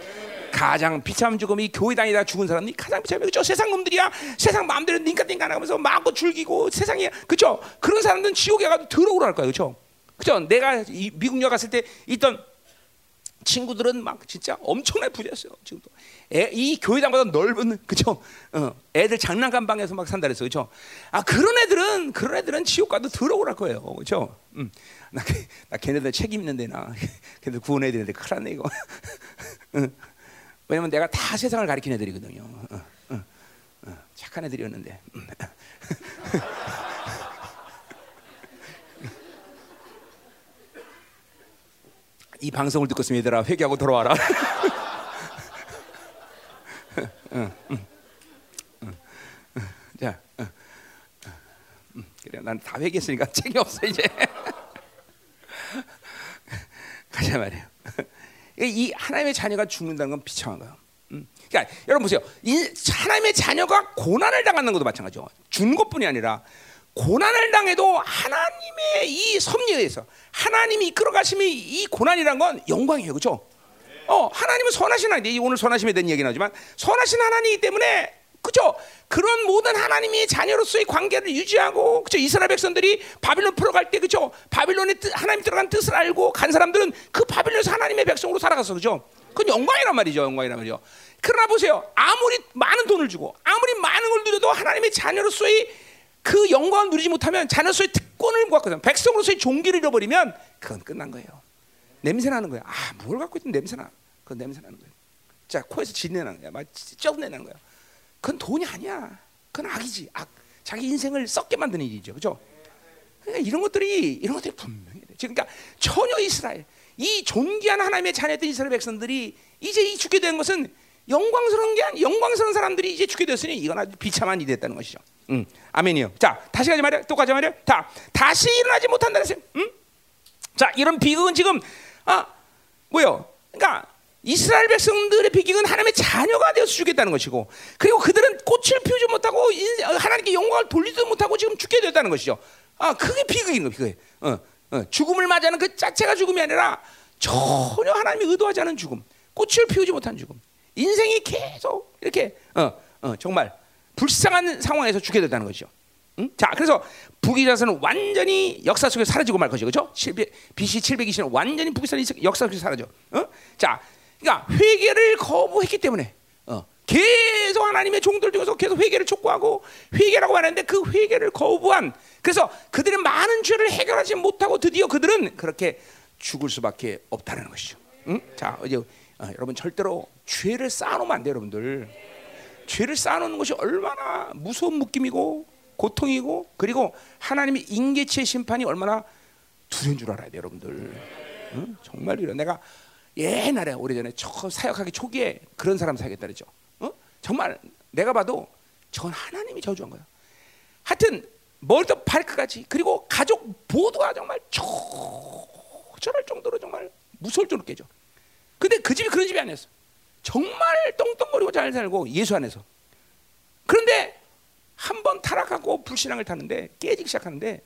가장 비참한 죽음이 교회 다니다 죽은 사람이 가장 비참해. 그죠? 세상 놈들이야. 세상 마음대로 닌까닌까 나가면서 마음껏 즐기고 세상에 그죠? 그런 사람들은 지옥에 가도 들어오라 할 거야, 그렇죠? 그죠? 내가 이 미국 여 갔을 때 있던 친구들은 막 진짜 엄청나게 부자였어요. 지금도 애, 이 교회당보다 넓은 그죠? 어, 애들 장난감 방에서 막 산다 그랬어, 그죠? 아 그런 애들은 그런 애들은 지옥 가도 들어오라 거예요, 그죠? 음, 나, 나 걔네들 책임 있는데 나 걔네들 구원해야 되는데 큰일 났네 이거. 응. 왜냐면 내가 다 세상을 가리킨 애들이거든요. 어, 어, 어, 착한 애들이었는데. 음. 이 방송을 듣고 있으면 얘들아 회개하고 돌아와라. 자, 그래 난 다 회개했으니까 책이 없어 이제. 가자 말이에요. 이 하나님의 자녀가 죽는다는 건 비참한 거예요. 그러니까 여러분 보세요. 하나님의 자녀가 고난을 당하는 것도 마찬가지죠. 죽는 것뿐이 아니라 고난을 당해도 하나님의 이 섭리에 의해서 하나님이 이끌어 가심이 이 고난이란 건 영광이에요. 그렇죠? 어, 하나님은 선하신 하나님. 오늘 선하심에 대한 얘기는 하지만 선하신 하나님이기 때문에 그죠? 그런 모든 하나님이 자녀로서의 관계를 유지하고 그죠? 이스라엘 백성들이 바빌론 풀어갈 때 그죠? 바빌론의 뜻, 하나님 들어간 뜻을 알고 간 사람들은 그 바빌론에서 하나님의 백성으로 살아갔어. 그죠? 그건 영광이란 말이죠. 영광이란 말이죠. 그러나 보세요. 아무리 많은 돈을 주고 아무리 많은 걸 누려도 하나님의 자녀로서의 그 영광을 누리지 못하면 자녀로서의 특권을 갖거든. 백성으로서의 종기를 잃어버리면 그건 끝난 거예요. 냄새 나는 거야. 아, 뭘 갖고 있든 냄새 나. 그건 냄새 나는 거예요. 자, 코에서 진내 나는 거야. 막 쩍내 나는 거야. 그건 돈이 아니야. 그건 악이지. 악. 자기 인생을 썩게 만드는 일이죠. 그죠? 그러니까 이런 것들이 이런 것들이 분명히 돼. 그러니까 처녀 이스라엘 이 존귀한 하나님의 자녀들 이스라엘 백성들이 이제 이 죽게 된 것은 영광스러운 게 아니 영광스러운 사람들이 이제 죽게 됐으니 이건 아주 비참한 일이 됐다는 것이죠. 음, 아멘이요. 자, 다시 가지 말이야. 또 가지 말이야. 다 다시 일어나지 못한다 그랬어요. 음? 자, 이런 비극은 지금 아 뭐요? 그러니까 이스라엘 백성들의 비극은 하나님의 자녀가 되어서 죽겠다는 것이고, 그리고 그들은 꽃을 피우지 못하고 하나님께 영광을 돌리지 못하고 지금 죽게 됐다는 것이죠. 아, 그게 비극인 거예요. 비극. 어, 어, 죽음을 맞이하는 그 자체가 죽음이 아니라 전혀 하나님이 의도하지 않은 죽음, 꽃을 피우지 못한 죽음. 인생이 계속 이렇게 어, 어, 정말 불쌍한 상황에서 죽게 된다는 것이죠. 응? 자, 그래서 북이자서는 완전히 역사 속에 사라지고 말 것이죠, 그렇죠? BC 720년 완전히 북이자는 역사 속에 사라져. 어? 자, 그러니까 회개를 거부했기 때문에 어, 계속 하나님의 종들 중에서 계속 회개를 촉구하고 회개라고 말하는데 그 회개를 거부한 그래서 그들은 많은 죄를 해결하지 못하고 드디어 그들은 그렇게 죽을 수밖에 없다는 것이죠. 응? 자, 이제 어, 여러분 절대로 죄를 쌓아놓으면 안 돼요, 여러분들. 죄를 쌓아놓는 것이 얼마나 무서운 묶임이고 고통이고 그리고 하나님의 인계치의 심판이 얼마나 두려운 줄 알아야 돼요, 여러분들. 응? 정말 이런 내가 옛날에 오래전에 처음 사역하기 초기에 그런 사람 사겠다 그랬죠. 어? 정말 내가 봐도 전 하나님이 저주한 거야. 하여튼 머리부터 발끝까지 그리고 가족 모두가 정말 초절할 정도로 정말 무서울 정도로 깨져. 근데 그 집이 그런 집이 아니었어. 정말 똥똥거리고 잘 살고 예수 안에서. 그런데 한 번 타락하고 불신앙을 타는데 깨지기 시작하는데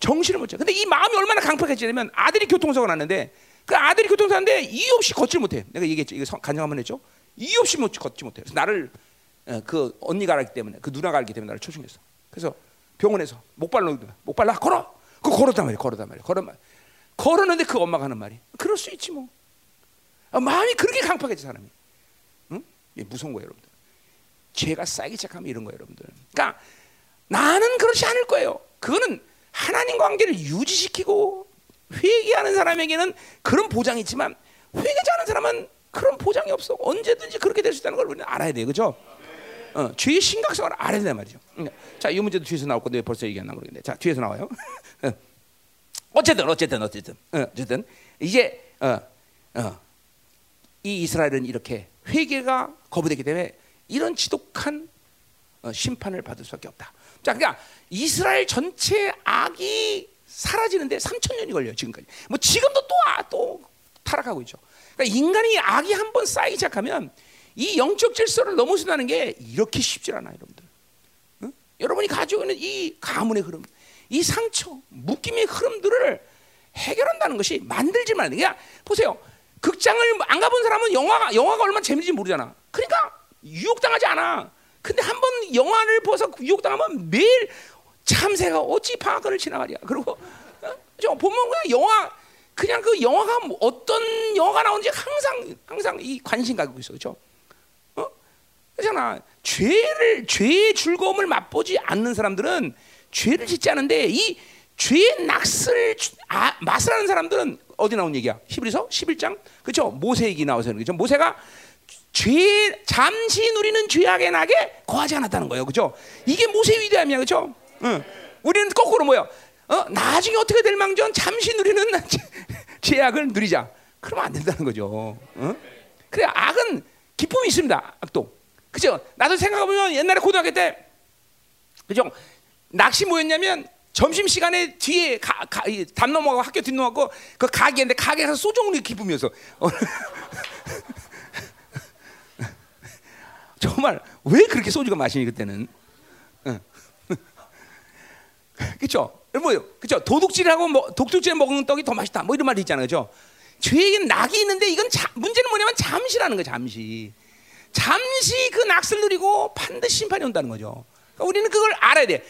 정신을 못 차. 근데 이 마음이 얼마나 강팍해지냐면 아들이 교통사고 났는데 그 아들이 교통사고 났는데 이유 없이 걷질 못해. 내가 얘기했죠. 이거 간증 한번 했죠. 이유 없이 못 걷지 못해. 그래서 나를 어, 그 언니가 알기 때문에 그 누나가 알기 때문에 나를 초청했어. 그래서 병원에서 목발로 목발로 걸어. 그 걸었단 말이야. 걸었단 말이야. 걸어 말. 걸었는데 그 엄마가 하는 말이 그럴 수 있지 뭐. 아, 마음이 그렇게 강팍해져 사람이. 응? 무서운 거예요, 여러분들. 죄가 쌓이기 시작하면 이런 거예요, 여러분들. 그러니까 나는 그렇지 않을 거예요. 그거는 하나님 관계를 유지시키고 회개하는 사람에게는 그런 보장이 있지만 회개하지 않은 사람은 그런 보장이 없어. 언제든지 그렇게 될 수 있다는 걸 우리는 알아야 돼요, 그렇죠? 어, 죄의 심각성을 알아야 된단 말이죠. 자, 이 문제도 뒤에서 나올 건데 벌써 얘기 안 나오겠네. 자, 뒤에서 나와요. 어쨌든, 어쨌든, 어쨌든, 어, 어쨌든 이제 어, 어, 이 이스라엘은 이렇게 회개가 거부되기 때문에 이런 지독한 어, 심판을 받을 수밖에 없다. 자, 그러니까 이스라엘 전체 악이 사라지는데 3천 년이 걸려요 지금까지. 뭐 지금도 또, 아, 또 타락하고 있죠. 그러니까 인간이 악이 한 번 쌓이기 시작하면 이 영적 질서를 넘어선다는 게 이렇게 쉽지 않아, 여러분들. 응? 여러분이 가지고 있는 이 가문의 흐름, 이 상처, 묶임의 흐름들을 해결한다는 것이 만들지만 그냥 보세요. 극장을 안 가본 사람은 영화가 영화가 얼마나 재밌는지 모르잖아. 그러니까 유혹당하지 않아. 근데 한 번 영화를 보서 유혹당하면 매일 참새가 어찌 방앗간을 지나가랴. 그리고 어? 저 보면 그냥 영화 그냥 그 영화가 뭐 어떤 영화가 나오는지 항상 항상 이 관심 가지고 있어, 그렇죠? 어? 그렇잖아. 죄를 죄의 즐거움을 맛보지 않는 사람들은 죄를 짓지 않은데 이 죄의 낚스를 아, 맛을 하는 사람들은 어디 나온 얘기야? 히브리서 11장 그렇죠? 모세 얘기 나와서 그렇죠? 모세가 죄 잠시 누리는 죄악의 낙에 거하지 않았다는 거예요, 그렇죠? 이게 모세 위대함이야, 그렇죠? 응. 우리는 거꾸로 뭐요? 어, 나중에 어떻게 될 망정 잠시 누리는 죄악을 누리자. 그러면 안 된다는 거죠. 어? 그래 악은 기쁨이 있습니다. 악도. 그죠? 나도 생각해보면 옛날에 고등학교 때 그죠? 낚시 뭐였냐면 점심 시간에 뒤에 가, 가, 담 넘어가고 학교 뒷 넘어가고 그 가게인데 가게에서 소주 먹는 기쁨이어서 정말 왜 그렇게 소주가 맛있니 그때는? 그렇죠? 뭐요? 그렇죠? 도둑질하고 뭐, 독둑질 먹는 떡이 더 맛있다. 뭐 이런 말이 있잖아요, 그렇죠? 죄에겐 낙이 있는데 이건 자, 문제는 뭐냐면 잠시라는 거예요, 잠시. 잠시 그 낙을 누리고 반드시 심판이 온다는 거죠. 그러니까 우리는 그걸 알아야 돼.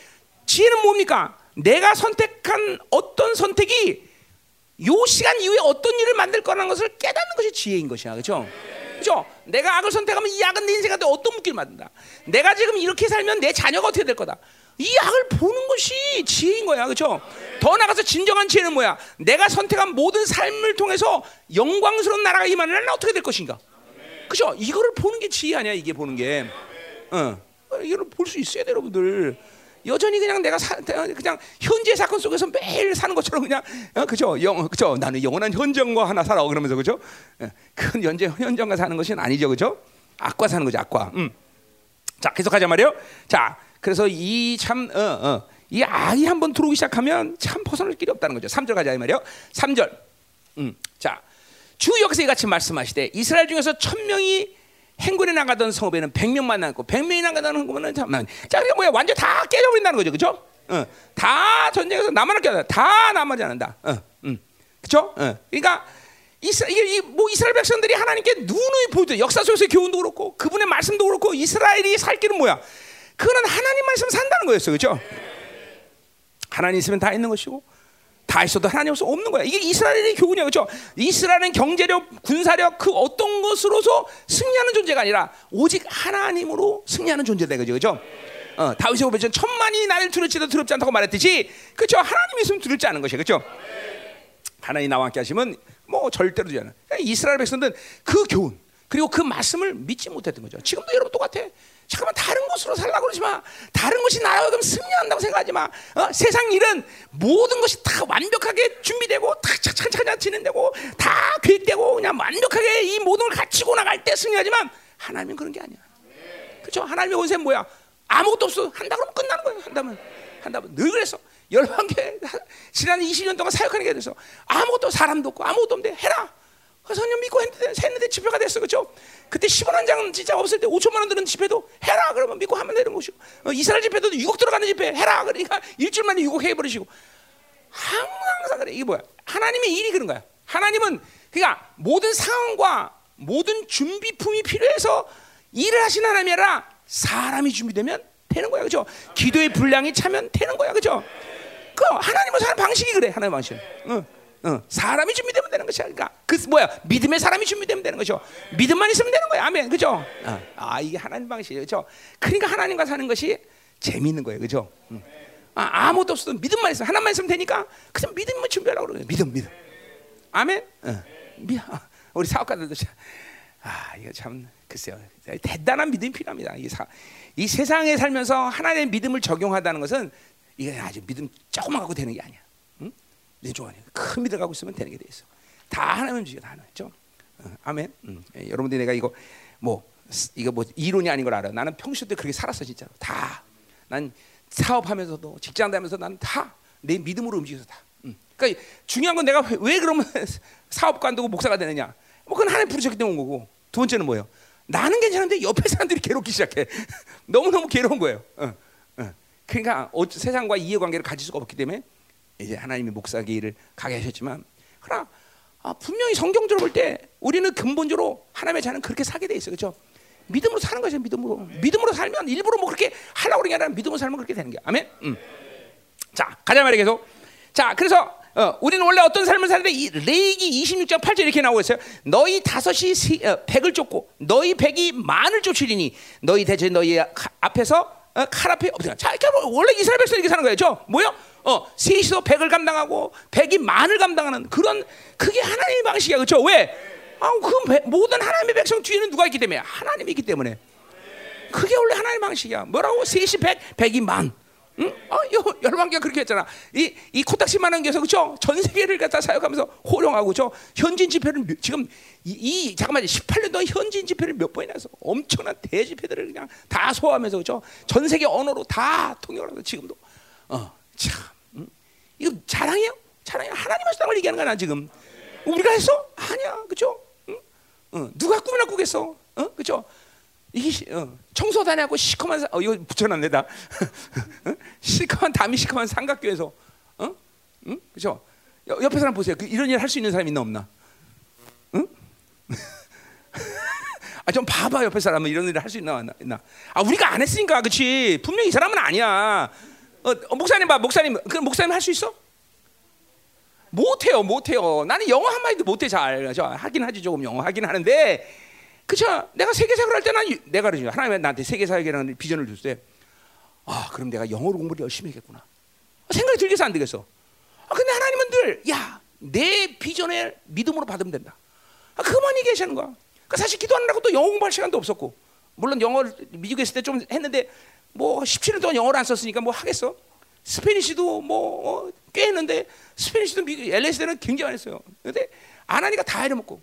지혜는 뭡니까? 내가 선택한 어떤 선택이 요 시간 이후에 어떤 일을 만들 거라는 것을 깨닫는 것이 지혜인 것이야, 그렇죠? 그죠? 내가 악을 선택하면 이 악은 내 인생한테 어떤 묶기를 만든다. 내가 지금 이렇게 살면 내 자녀가 어떻게 될 거다. 이 악을 보는 것이 지혜인 거야, 그렇죠? 더 나가서 진정한 지혜는 뭐야? 내가 선택한 모든 삶을 통해서 영광스러운 나라가 임하는 어떻게 될 것인가? 그죠? 이거를 보는 게 지혜 아니야, 이게 보는 게. 어, 이걸 볼수 있어야 돼, 여러분들. 여전히 그냥 내가 사, 그냥 현재 사건 속에서 매일 사는 것처럼 그냥 어, 그죠? 영, 그죠? 나는 영원한 현정과 하나 살아 그러면서 그죠? 예, 그 현재 현정과 사는 것은 아니죠, 그죠? 악과 사는 거죠, 악과. 음. 자, 계속하자 말이요. 자, 그래서 이 참, 어, 어, 이 악이 한번 들어오기 시작하면 참 벗어날 길이 없다는 거죠. 3절 가자 이 말이요. 3절. 음, 자, 주 역사에 같이 말씀하시되 이스라엘 중에서 천 명이 행군에 나가던 성읍에는 100명만 남고 100명이 나가던 성읍에는 잠만. 자, 그게 뭐야? 완전 다 깨져버린다는 거죠. 그죠? 어, 다 전쟁에서 나만 깨져. 다 남아지 않는다. 어, 음. 그죠? 어. 그러니까 이스라, 이게 뭐 이스라엘 백성들이 하나님께 눈을 보여줘. 역사 속에서 교훈도 그렇고 그분의 말씀도 그렇고 이스라엘이 살 길은 뭐야? 그거는 하나님 말씀 산다는 거였어. 그죠? 하나님 있으면 다 있는 것이고 다 있어도 하나님 없으면 없는 거야. 이게 이스라엘의 교훈이야. 그렇죠? 이스라엘은 경제력, 군사력 그 어떤 것으로서 승리하는 존재가 아니라 오직 하나님으로 승리하는 존재다. 그죠? 그죠? 어, 다윗이 보면 천만이 나를 두렵지도 두렵지 않다고 말했듯이 그렇죠? 하나님이 있으면 두렵지 않은 것이야. 그렇죠? 하나님 나와 함께 하시면 뭐 절대로 되지 않아. 그러니까 이스라엘 백성들은 그 교훈 그리고 그 말씀을 믿지 못했던 거죠. 지금도 여러분 똑같아. 잠깐만 다른 것으로 살라고 그러지 마. 다른 것이 나라고 그럼 승리한다고 생각하지 마. 어? 세상 일은 모든 것이 다 완벽하게 준비되고 다 착착착착 진행되고 다 계획되고 그냥 완벽하게 이 모든 걸 갖추고 나갈 때 승리하지만 하나님은 그런 게 아니야. 그렇죠? 하나님의 원세는 뭐야? 아무것도 없어. 한다 그러면 끝나는 거예요. 한다면 한다면 늘 그랬어. 열방계 지난 20년 동안 사역하는 게 돼서 아무것도 사람도 없고 아무것도 없는데 해라. 선녀 믿고 했는데, 했는데 집회가 됐어, 그렇죠? 그때 10원 한 장 진짜 없을 때 5천만 원 드는 집회도 해라 그러면 믿고 하면 되는 것이고 어, 이스라엘 집회도 6억 들어가는 집회 해라 그러니까 일주일 만에 6억 해버리시고 항상 그래 이게 뭐야? 하나님의 일이 그런 거야. 하나님은 그러니까 모든 상황과 모든 준비품이 필요해서 일을 하신 하나님이 아니라 사람이 준비되면 되는 거야, 그렇죠? 기도의 분량이 차면 되는 거야, 그렇죠? 그 하나님은 사는 방식이 그래, 하나님 방식. 응. 어, 사람이 준비되면 되는 것이야. 그러니까 그 뭐야? 믿음의 사람이 준비되면 되는 거죠. 믿음만 있으면 되는 거야. 아멘. 그죠? 어. 아, 이게 하나님 방식이에요. 그죠? 그러니까 하나님과 사는 것이 재미있는 거예요. 그죠? 응. 아, 아무것도 없어도 믿음만 있으면 하나만 있으면 되니까 그냥 믿음만 준비하라고 그러요 믿음, 믿음. 아멘. 어. 우리 사업가들도 참, 아, 이거 참 글쎄요. 대단한 믿음이 필요합니다. 이, 사, 이 세상에 살면서 하나님의 믿음을 적용하다는 것은 이게 아주 믿음 조금만 갖고 되는 게 아니야. 내 조언이 큰 믿음 갖고 있으면 되는 게 돼 있어. 다 하나님 움직여 다 하나죠. 어, 아멘. 음. 예, 여러분들이 내가 이거 뭐 스- 이거 뭐 이론이 아닌 걸 알아. 나는 평소 때 그렇게 살았어 진짜로. 다. 난 사업하면서도 직장 다니면서 난 다 내 믿음으로 움직여서 다. 음. 그러니까 중요한 건 내가 왜, 왜 그러면 되고 목사가 되느냐? 뭐 그건 하나님 부르셨기 때문에 온 거고. 두 번째는 뭐예요? 나는 괜찮은데 옆에 사람들이 괴롭기 시작해. 너무 너무 괴로운 거예요. 어, 어. 그러니까 어, 세상과 이해관계를 가질 수가 없기 때문에 이제 하나님이 목사 길을 가게 하셨지만 그러나 아, 분명히 성경적으로 볼 때 우리는 근본적으로 하나님의 자는 그렇게 살게 돼 있어요. 그렇죠? 믿음으로 사는 거죠. 믿음으로. 믿음으로 살면 일부러 뭐 그렇게 하려고 그런 게 아니라 믿음으로 살면 그렇게 되는 거야. 아멘. 음. 자, 가자 말이야 계속. 자, 그래서 어, 우리는 원래 어떤 삶을 사는데 이 레이기 26장 8절 이렇게 나오고 있어요. 너희 다섯이 시, 어, 백을 쫓고 너희 백이 만을 쫓으리니 너희 대체 너희 가- 앞에서 어, 칼 앞에 없으나 자, 이렇게 뭐 원래 이스라엘 백성 이렇게 사는 거예요. 저 뭐요? 어, 셋이서 백을 감당하고 백이 만을 감당하는 그런 그게 하나님의 방식이야. 그렇죠? 왜? 아, 그 배- 모든 하나님의 백성 뒤에는 누가 있기 때문에 하나님이 있기 때문에 그게 원래 하나님의 방식이야. 뭐라고? 셋이 백, 백이 만. 응? 어, 여- 열방교가 그렇게 했잖아. 이, 이 코딱지만한 교에서 그죠? 전 세계를 갖다 사역하면서 호령하고 저 현진 집회를 몇- 지금 이, 이 잠깐만 18년 동안 현진 집회를 몇 번이나 해서 엄청난 대집회들을 그냥 다 소화하면서 그죠? 전 세계 언어로 다 통역을 하면서 지금도 어, 참 응? 이거 자랑이에요? 자랑이 하나님 걸 얘기하는 거야 나 지금 우리가 했어? 아니야 그죠? 응? 어, 누가 꿈이나 꾸겠어? 어? 그죠? 이게 시- 어, 청소 다니고 시커먼 사- 어, 이거 붙여놨네 다 어? 시커먼 담이 시커먼 삼각교에서 어? 응? 그죠? 여- 옆에 사람 보세요. 그 이런 일 할 수 있는 사람 있나 없나? 응? 아 좀 봐봐 옆에 사람은 이런 일을 할 수 있나 있나? 아 우리가 안 했으니까 그렇지. 분명히 이 사람은 아니야. 어, 어, 목사님 봐 목사님 그 목사님 할 수 있어? 못해요, 못해요. 나는 영어 한 마디도 못해 잘. 저 하긴 하지 조금 영어 하긴 하는데, 그쵸? 내가 세계 사역을 할 때는 유- 내가 그러죠. 하나님이 나한테 세계 사역이라는 비전을 줬을 때, 아 그럼 내가 영어로 공부를 열심히 했겠구나. 생각이 들겠어 안 되겠어? 아 근데 하나님은 늘, 야, 내 비전을 믿음으로 받으면 된다. 아, 그만 얘기하시는 거야. 그러니까 사실 기도하느라고 또 영어 공부할 시간도 없었고, 물론 영어를 미국에 있을 때 좀 했는데, 뭐 17년 동안 영어를 안 썼으니까 뭐 하겠어? Spanish도 뭐 꽤 했는데 Spanish도 LS 때는 굉장히 안 했어요. 근데 안 하니까 다 잊어먹고.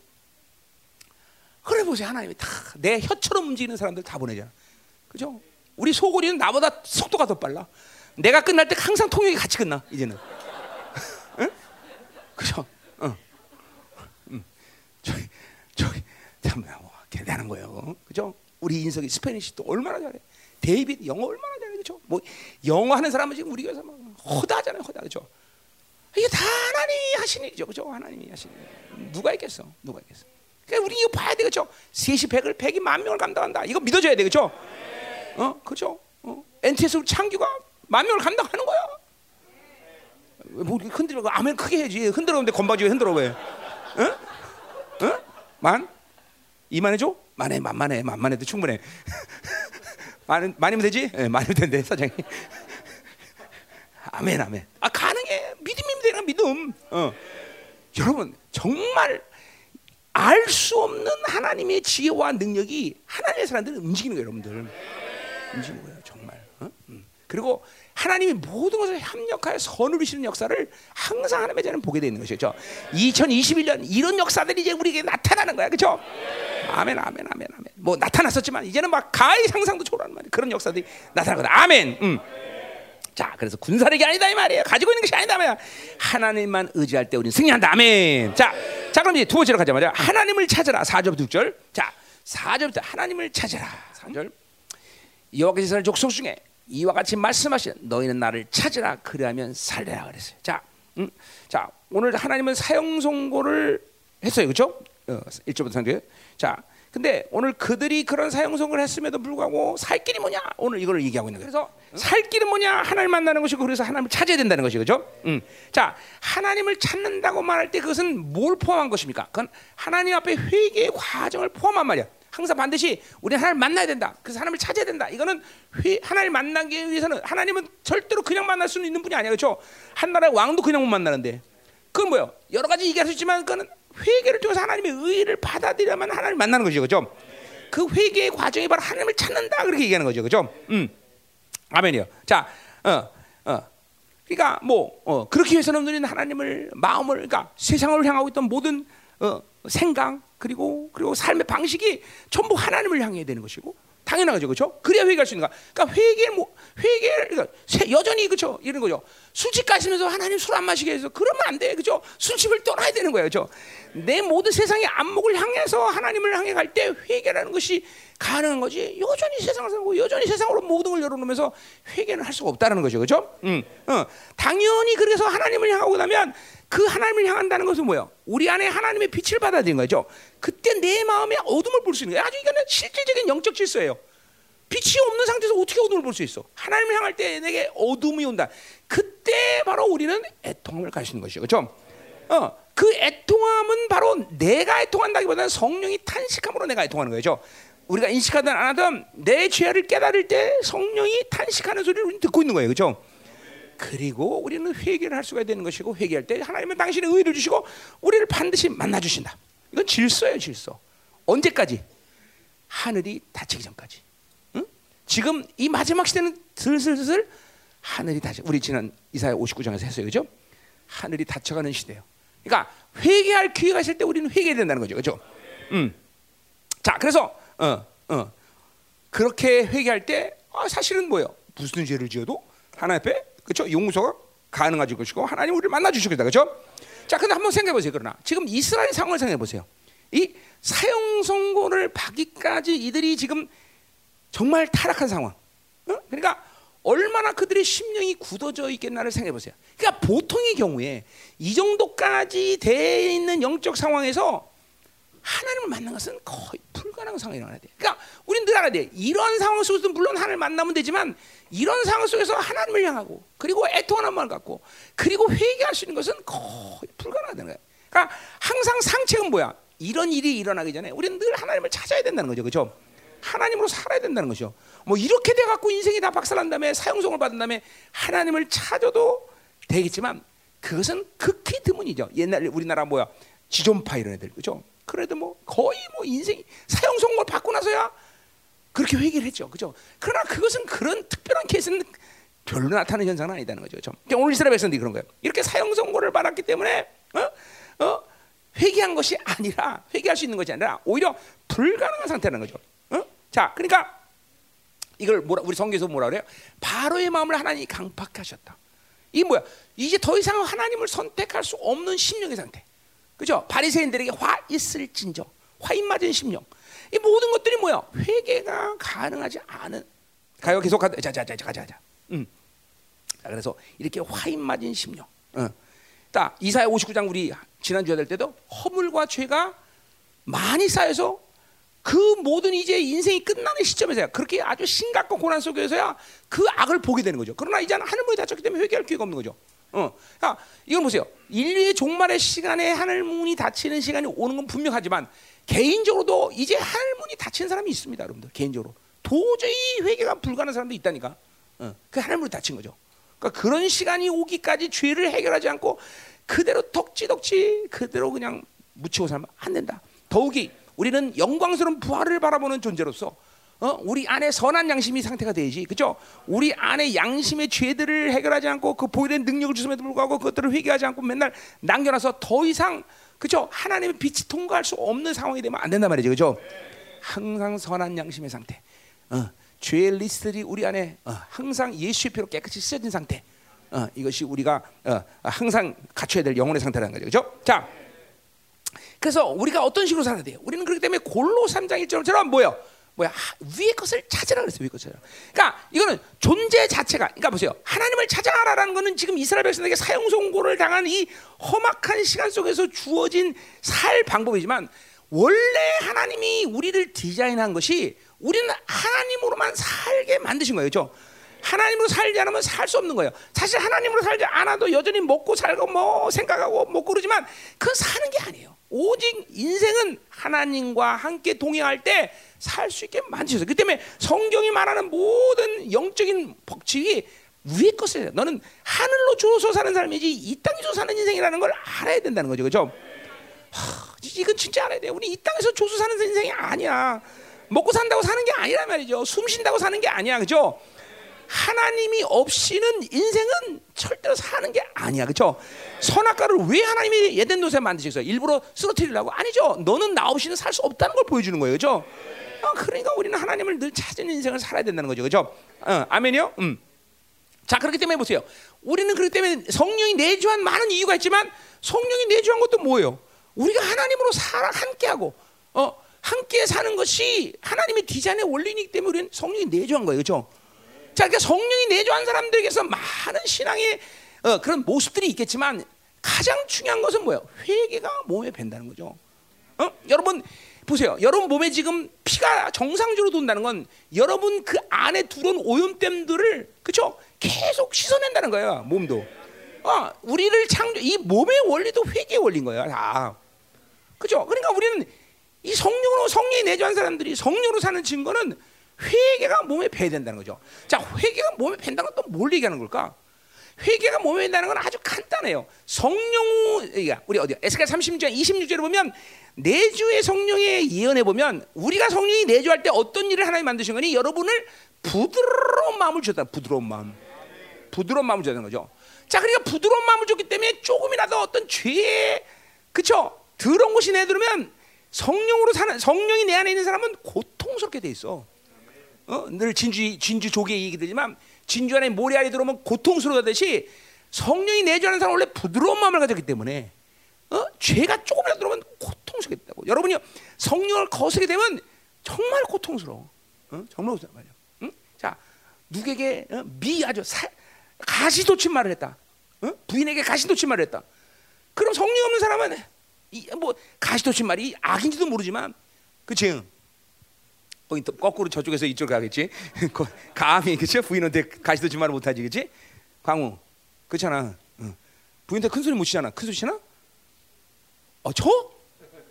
그래 보세요 하나님이 다 내 혀처럼 움직이는 사람들 다 보내잖아. 그죠? 우리 소골이는 나보다 속도가 더 빨라. 내가 끝날 때 항상 통역이 같이 끝나 이제는. 응? 그죠? 응. 응. 저기 저기 참 뭐, 대단한 거예요. 그죠? 우리 인석이 Spanish도 얼마나 잘해. 데이비드 영어 얼마나 잘해. 그죠? 뭐 영어 하는 사람은 지금 우리 교회에서 막 허다잖아요. 허다. 그죠? 이게 다 하나님이 하시는 일이죠. 그죠? 하나님이 하시는 일. 누가 있겠어? 누가 있겠어? 그러니까 우리 이거 봐야 되겠죠? 셋이 백을 백이 만 명을 감당한다. 이거 믿어줘야 되겠죠? 어, 그죠? 어? NTS 우리 창규가 만 명을 감당하는 거야. 뭐 흔들어 아멘 크게 해야지. 흔들어 근데 건방지게 흔들어 왜? 어? 어? 만? 이만 해줘? 만해 만만해 만만해도 충분해. 만 만이면 되지? 예, 만이면 된대 사장님. 아멘 아멘. 아 가능해 되는 믿음. 어. 여러분 정말 알 수 없는 하나님의 지혜와 능력이 하나님의 사람들을 움직이는 거예요, 여러분들. 움직이는 거예요, 정말. 어? 음. 그리고 하나님이 모든 것을 협력하여 선을 이루시는 역사를 항상 하나님의 자는 보게 되는 것이죠. 2021년 이런 역사들이 이제 우리에게 나타나는 거야, 그렇죠? 아멘, 아멘, 아멘, 아멘. 뭐 나타났었지만 이제는 막 가히 상상도 초월하는 말이야. 그런 역사들이 나타나거든. 아멘. 음. 자, 그래서 군사력이 아니다 이 말이에요. 가지고 있는 것이 아니다 말이야. 하나님만 의지할 때 우리는 승리한다. 아멘. 자, 자 그럼 이제 두 번째로 가자 말이야. 하나님을 찾으라. 4절부터 6절. 자, 4절부터 하나님을 찾으라. 4절. 여호와께서 족속 중에 이와 같이 말씀하시는 너희는 나를 찾으라 그리하면 살리라 그랬어요. 자, 음, 자 오늘 하나님은 사형 선고를 했어요, 그렇죠? 어, 1절부터 3절. 자, 근데 오늘 그들이 그런 사형 선고를 했음에도 불구하고 살 길이 뭐냐? 오늘 이걸 얘기하고 있는 거예요. 그래서 살 길은 뭐냐? 하나님 만나는 것이고 그래서 하나님을 찾아야 된다는 것이 그렇죠? 음. 자, 하나님을 찾는다고 말할 때 그것은 뭘 포함한 것입니까? 그건 하나님 앞에 회개의 과정을 포함한 말이야. 항상 반드시 우리 하나님 만나야 된다. 그래서 하나님을 찾아야 된다. 이거는 회, 하나님 만나기 위해서는 하나님은 절대로 그냥 만날 수는 있는 분이 아니야, 그렇죠? 한 나라의 왕도 그냥 못 만나는데 그건 뭐요? 여러 가지 얘기할 수 있지만 그거는 회개를 통해서 하나님의 의를 받아들여야만 하나님 만나는 거죠, 그렇죠? 그 회개의 과정이 바로 하나님을 찾는다 그렇게 얘기하는 거죠, 그렇죠? 음, 아멘이요. 자, 어, 어. 그러니까 뭐 어, 그렇게 해서는 우리는 하나님을 마음을 그러니까 세상을 향하고 있던 모든 어, 생각 그리고 그리고 삶의 방식이 전부 하나님을 향해야 되는 것이고 당연하죠, 그렇죠? 그래야 회개할 수 있는 거야. 그러니까 회개 뭐 회개 그러니까 여전히 그렇죠 이런 거죠. 술집 가시면서 하나님 술 안 마시게 해서 그러면 안 돼, 그렇죠? 술집을 떠나야 되는 거예요, 그렇죠? 내 모든 세상의 안목을 향해서 하나님을 향해 갈 때 회개라는 것이 가능한 거지. 여전히 세상을 살고 여전히 세상으로 모든 걸 열어놓으면서 회개는 할 수가 없다는 거죠, 그렇죠? 음, 어, 당연히 그래서 하나님을 향하고 나면 그 하나님을 향한다는 것은 뭐예요? 우리 안에 하나님의 빛을 받아들인 거죠. 그때 내 마음에 어둠을 볼 수 있는 거예요. 아주 이거는 실질적인 영적 질서예요. 빛이 없는 상태에서 어떻게 어둠을 볼 수 있어? 하나님을 향할 때 내게 어둠이 온다. 그때 바로 우리는 애통함을 가시는 것이죠. 그렇죠? 어, 그 애통함은 바로 내가 애통한다기보다는 성령이 탄식함으로 내가 애통하는 거죠. 우리가 인식하든 안 하든 내 죄를 깨달을 때 성령이 탄식하는 소리를 우리는 듣고 있는 거예요. 그렇죠? 그리고 우리는 회개를 할 수가 되는 것이고 회개할 때 하나님은 당신의 의를 주시고 우리를 반드시 만나 주신다. 이건 질서예요, 질서. 언제까지? 하늘이 닫히기 전까지. 응? 지금 이 마지막 시대는 슬슬슬 하늘이 닫혀. 우리 지난 이사야 59장에서 했어요, 그죠? 하늘이 닫혀가는 시대예요. 그러니까 회개할 기회가 있을 때 우리는 회개해야 된다는 거죠, 그죠? 음. 자, 그래서 어, 어. 그렇게 회개할 때 아, 사실은 뭐예요? 무슨 죄를 지어도 하나님 앞에 그렇죠? 용서가 가능하실 것이고 하나님 우리를 만나 주시겠다. 그렇죠? 자, 근데 한번 생각해 보세요. 그러나 지금 이스라엘 상황을 생각해 보세요. 이 사형 선고를 받기까지 이들이 지금 정말 타락한 상황. 어? 그러니까 얼마나 그들의 심령이 굳어져 있겠나를 생각해 보세요. 그러니까 보통의 경우에 이 정도까지 돼 있는 영적 상황에서 하나님을 만난 것은 거의 불가능한 상황이 일어나야 돼. 그러니까 우리는 늘 알아야 돼. 이런 상황 속에서 물론 하나님을 만나면 되지만 이런 상황 속에서 하나님을 향하고 그리고 애통하는 마음을 갖고 그리고 회개할 수 있는 것은 거의 불가능하다는 거야. 그러니까 항상 상책은 뭐야? 이런 일이 일어나기 전에 우리는 늘 하나님을 찾아야 된다는 거죠. 그렇죠? 하나님으로 살아야 된다는 거죠. 뭐 이렇게 돼 갖고 인생이 다 박살난 다음에 사형성을 받은 다음에 하나님을 찾아도 되겠지만 그것은 극히 드문이죠. 옛날 우리나라 뭐야? 지존파 이런 애들. 그죠? 그래도 뭐 거의 뭐 인생이 사형 선고를 받고 나서야 그렇게 회개를 했죠. 그죠? 그러나 그것은 그런 특별한 케이스는 별로 나타나는 현상은 아니다는 거죠. 그죠? 그러니까 오늘 이스라엘 백성들이 그런 거예요. 이렇게 사형 선고를 받았기 때문에 어? 어? 회개한 것이 아니라 회개할 수 있는 것이 아니라 오히려 불가능한 상태라는 거죠. 어? 자, 그러니까 이걸 뭐라 우리 성경에서 뭐라 그래요? 바로의 마음을 하나님이 강팍하셨다. 이게 뭐야? 이제 더 이상 하나님을 선택할 수 없는 심령의 상태. 그죠? 바리새인들에게 화 있을진저 화인 맞은 심령. 이 모든 것들이 뭐야? 회개가 가능하지 않은. 가요 계속 가자 자자 자 가자 자. 음. 자 그래서 이렇게 화인 맞은 심령. 어. 딱 이사야 59장 우리 지난 주에 될 때도 허물과 죄가 많이 쌓여서 그 모든 이제 인생이 끝나는 시점에서야 그렇게 아주 심각한 고난 속에서야 그 악을 보게 되는 거죠. 그러나 이제는 하늘 문이 닫혔기 때문에 회개할 기회가 없는 거죠. 어, 자, 이걸 보세요. 인류의 종말의 시간에 하늘 문이 닫히는 시간이 오는 건 분명하지만 개인적으로도 이제 하늘 문이 닫힌 사람이 있습니다, 여러분들. 개인적으로 도저히 회개가 불가능한 사람도 있다니까. 어, 그 하늘 문이 닫힌 거죠. 그러니까 그런 시간이 오기까지 죄를 해결하지 않고 그대로 덕지덕지 그대로 그냥 묻히고 살면 안 된다. 더욱이 우리는 영광스러운 부활을 바라보는 존재로서 어? 우리 안에 선한 양심이 상태가 되지, 그죠? 우리 안에 양심의 죄들을 해결하지 않고 그 보이는 능력을 주심에도 불구하고 그것들을 회개하지 않고 맨날 남겨놔서 더 이상 그죠? 하나님의 빛이 통과할 수 없는 상황이 되면 안 된단 말이죠, 그죠? 항상 선한 양심의 상태, 어, 죄의 리스트들이 우리 안에 어, 항상 예수의 피로 깨끗이 씻어진 상태, 어, 이것이 우리가 어, 항상 갖춰야 될 영혼의 상태라는 거죠, 그죠? 자, 그래서 우리가 어떤 식으로 살아야 돼요? 우리는 그렇기 때문에 골로 3장 1절처럼 뭐요? 뭐야 위의 것을 찾으라 그랬어요 위의 것을. 그러니까 이거는 존재 자체가. 그러니까 보세요. 하나님을 찾아라라는 거는 지금 이스라엘 백성에게 사형 선고를 당한 이 험악한 시간 속에서 주어진 살 방법이지만 원래 하나님이 우리를 디자인한 것이 우리는 하나님으로만 살게 만드신 거예요, 그렇죠? 하나님으로 살지 않으면 살 수 없는 거예요. 사실 하나님으로 살지 않아도 여전히 먹고 살고 뭐 생각하고 먹고 그러지만 그건 사는 게 아니에요. 오직 인생은 하나님과 함께 동행할 때 살 수 있게 만드셨어요. 그 때문에 성경이 말하는 모든 영적인 법칙이 위의 것을 너는 하늘로 주어서 사는 삶이지 이 땅에서 사는 인생이라는 걸 알아야 된다는 거죠. 그죠? 하, 이건 진짜 알아야 돼. 우리 이 땅에서 조수 사는 인생이 아니야. 먹고 산다고 사는 게 아니란 말이죠. 숨 쉰다고 사는 게 아니야. 그죠? 하나님이 없이는 인생은 절대로 사는 게 아니야, 그렇죠? 선악과를 왜 하나님이 예덴 노새 만드셨어요? 일부러 쓰러뜨리려고 아니죠. 너는 나 없이는 살 수 없다는 걸 보여주는 거예요, 그렇죠? 어, 그러니까 우리는 하나님을 늘 찾은 인생을 살아야 된다는 거죠, 그렇죠? 어, 아멘이요. 음. 자, 그렇기 때문에 보세요. 우리는 그렇기 때문에 성령이 내주한 많은 이유가 있지만 성령이 내주한 것도 뭐예요? 우리가 하나님으로 살아 함께하고 어 함께 사는 것이 하나님의 디자인의 원리이기 때문에 우리는 성령이 내주한 거예요, 그렇죠? 자, 그러니까 성령이 내주한 사람들에게서 많은 신앙의 어, 그런 모습들이 있겠지만 가장 중요한 것은 뭐예요? 회개가 몸에 밴다는 거죠. 어? 여러분 보세요. 여러분 몸에 지금 피가 정상적으로 돈다는 건 여러분 그 안에 들어온 오염됨들을 그렇죠? 계속 씻어낸다는 거예요. 몸도. 아, 우리를 창조 이 몸의 원리도 회개의 원리인 거예요. 다. 그렇죠? 그러니까 우리는 이 성령으로 성령이 내주한 사람들이 성령으로 사는 증거는 회개가 몸에 배야 된다는 거죠. 자, 회개가 몸에 밴다는 건 또 뭘 얘기하는 걸까? 회개가 몸에 밴다는 건 아주 간단해요. 성령 우리 어디 에스겔 36장 26절에 보면 내주의 성령의 예언해 보면 우리가 성령이 내주할 때 어떤 일을 하나님 만드신 거니 여러분을 부드러운 마음을 주셨다. 부드러운 마음. 부드러운 마음을 주는 거죠. 자, 그러니까 부드러운 마음을 줬기 때문에 조금이라도 어떤 죄에 그쵸 더러운 것이 내들으면 성령으로 사는 성령이 내 안에 있는 사람은 고통스럽게 돼 있어. 어? 늘 진주 진주 조개 얘기 들지만 진주 안에 모래알이 들어오면 고통스러워하듯이 성령이 내주하는 사람 원래 부드러운 마음을 가졌기 때문에 어? 죄가 조금이라도 들어오면 고통스럽겠다고. 여러분이 성령을 거스게 되면 정말 고통스러워. 어? 정말 고통스러워 말이야. 응? 자, 누구에게 어? 미 아주 사, 가시돋친 말을 했다. 어? 부인에게 가시돋친 말을 했다. 그럼 성령 없는 사람은 이, 뭐 가시돋친 말이 악인지도 모르지만 그치? 거기 또 거꾸로 저쪽에서 이쪽 가겠지. 감히 그치? 부인한테 가시돋친 말을 못하지 그치? 광우 그렇잖아. 응. 부인한테 큰 소리 못 치잖아. 큰 소리 치나? 어 저?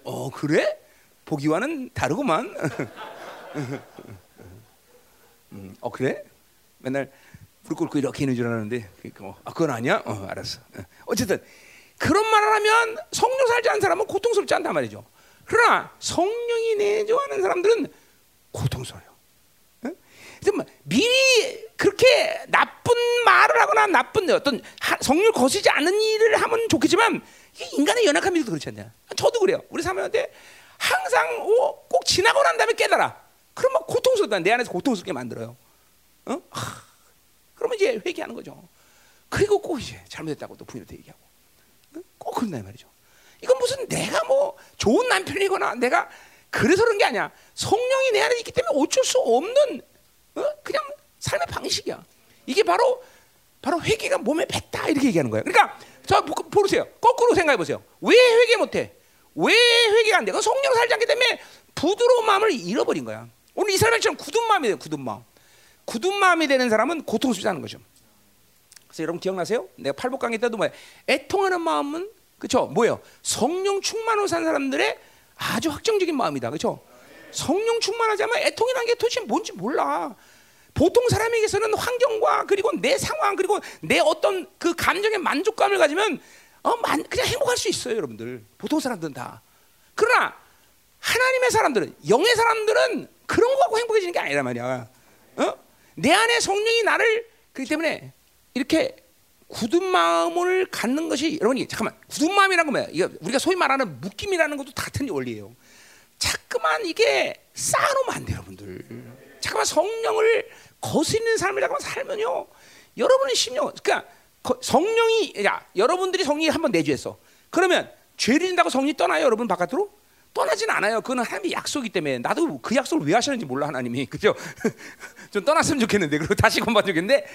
어 그래? 보기와는 다르구만. 음, 어 그래? 맨날 무릎 꿇고 이렇게 있는 줄 알았는데 어, 아, 그건 아니야? 어, 알았어. 어. 어쨌든 그런 말을 하면 성령 살지 않은 사람은 고통스럽지 않단 말이죠. 그러나 성령이 내조하는 사람들은 고통스러워요. 응? 뭐 미리 그렇게 나쁜 말을 하거나 나쁜 어떤 성령을 거스지 않는 일을 하면 좋겠지만 인간의 연약함이도 그렇지 않냐? 저도 그래요. 우리 사모한테 항상 오, 꼭 지나고 난 다음에 깨달아. 그러면 고통스럽다. 내 안에서 고통스럽게 만들어요. 어? 하, 그러면 이제 회개하는 거죠. 그리고 꼭 이제 잘못했다고 또 부인한테 얘기하고. 응? 꼭 그런다 말이죠. 이건 무슨 내가 뭐 좋은 남편이거나 내가 그래서 그런 게 아니야. 성령이 내 안에 있기 때문에 어쩔 수 없는 어? 그냥 삶의 방식이야. 이게 바로 바로 회개가 몸에 뱉다 이렇게 얘기하는 거예요. 그러니까 저 보세요. 거꾸로 생각해 보세요. 왜 회개 못해? 왜 회개가 안 돼? 그 성령 살지 않기 때문에 부드러운 마음을 잃어버린 거야. 오늘 이스라엘처럼 굳은 마음이 돼요. 굳은 마음. 굳은 마음이 되는 사람은 고통스럽지 않은 거죠. 그래서 여러분 기억나세요? 내가 팔복 강의 때도 뭐야? 애통하는 마음은 그렇죠? 뭐예요? 성령 충만으로 산 사람들의 아주 확정적인 마음이다. 그렇죠? 성령 충만하지 않으면 애통이라는 게 도대체 뭔지 몰라. 보통 사람에게서는 환경과 그리고 내 상황 그리고 내 어떤 그 감정의 만족감을 가지면 어, 만, 그냥 행복할 수 있어요, 여러분들. 보통 사람들은 다. 그러나 하나님의 사람들은 영의 사람들은 그런 거 갖고 행복해지는 게 아니란 말이야. 어? 내 안에 성령이 나를 그렇기 때문에 이렇게 굳은 마음을 갖는 것이 여러분이 잠깐만 굳은 마음이라는 건 뭐야? 이거 우리가 소위 말하는 묶임이라는 것도 같은 원리예요. 자꾸만 이게 쌓아놓으면 안 돼요, 여러분들. 잠깐만 성령을 거스리는 삶을 잠깐만 살면요, 여러분의 심령, 그러니까 성령이 야 여러분들이 성령이 한번 내주했어. 그러면 죄를 진다고 성령이 떠나요, 여러분 바깥으로? 떠나진 않아요. 그건 하나님의 약속이기 때문에 나도 그 약속을 왜 하시는지 몰라 하나님이 그죠? 좀 떠났으면 좋겠는데 그리고 다시 건반 좋겠는데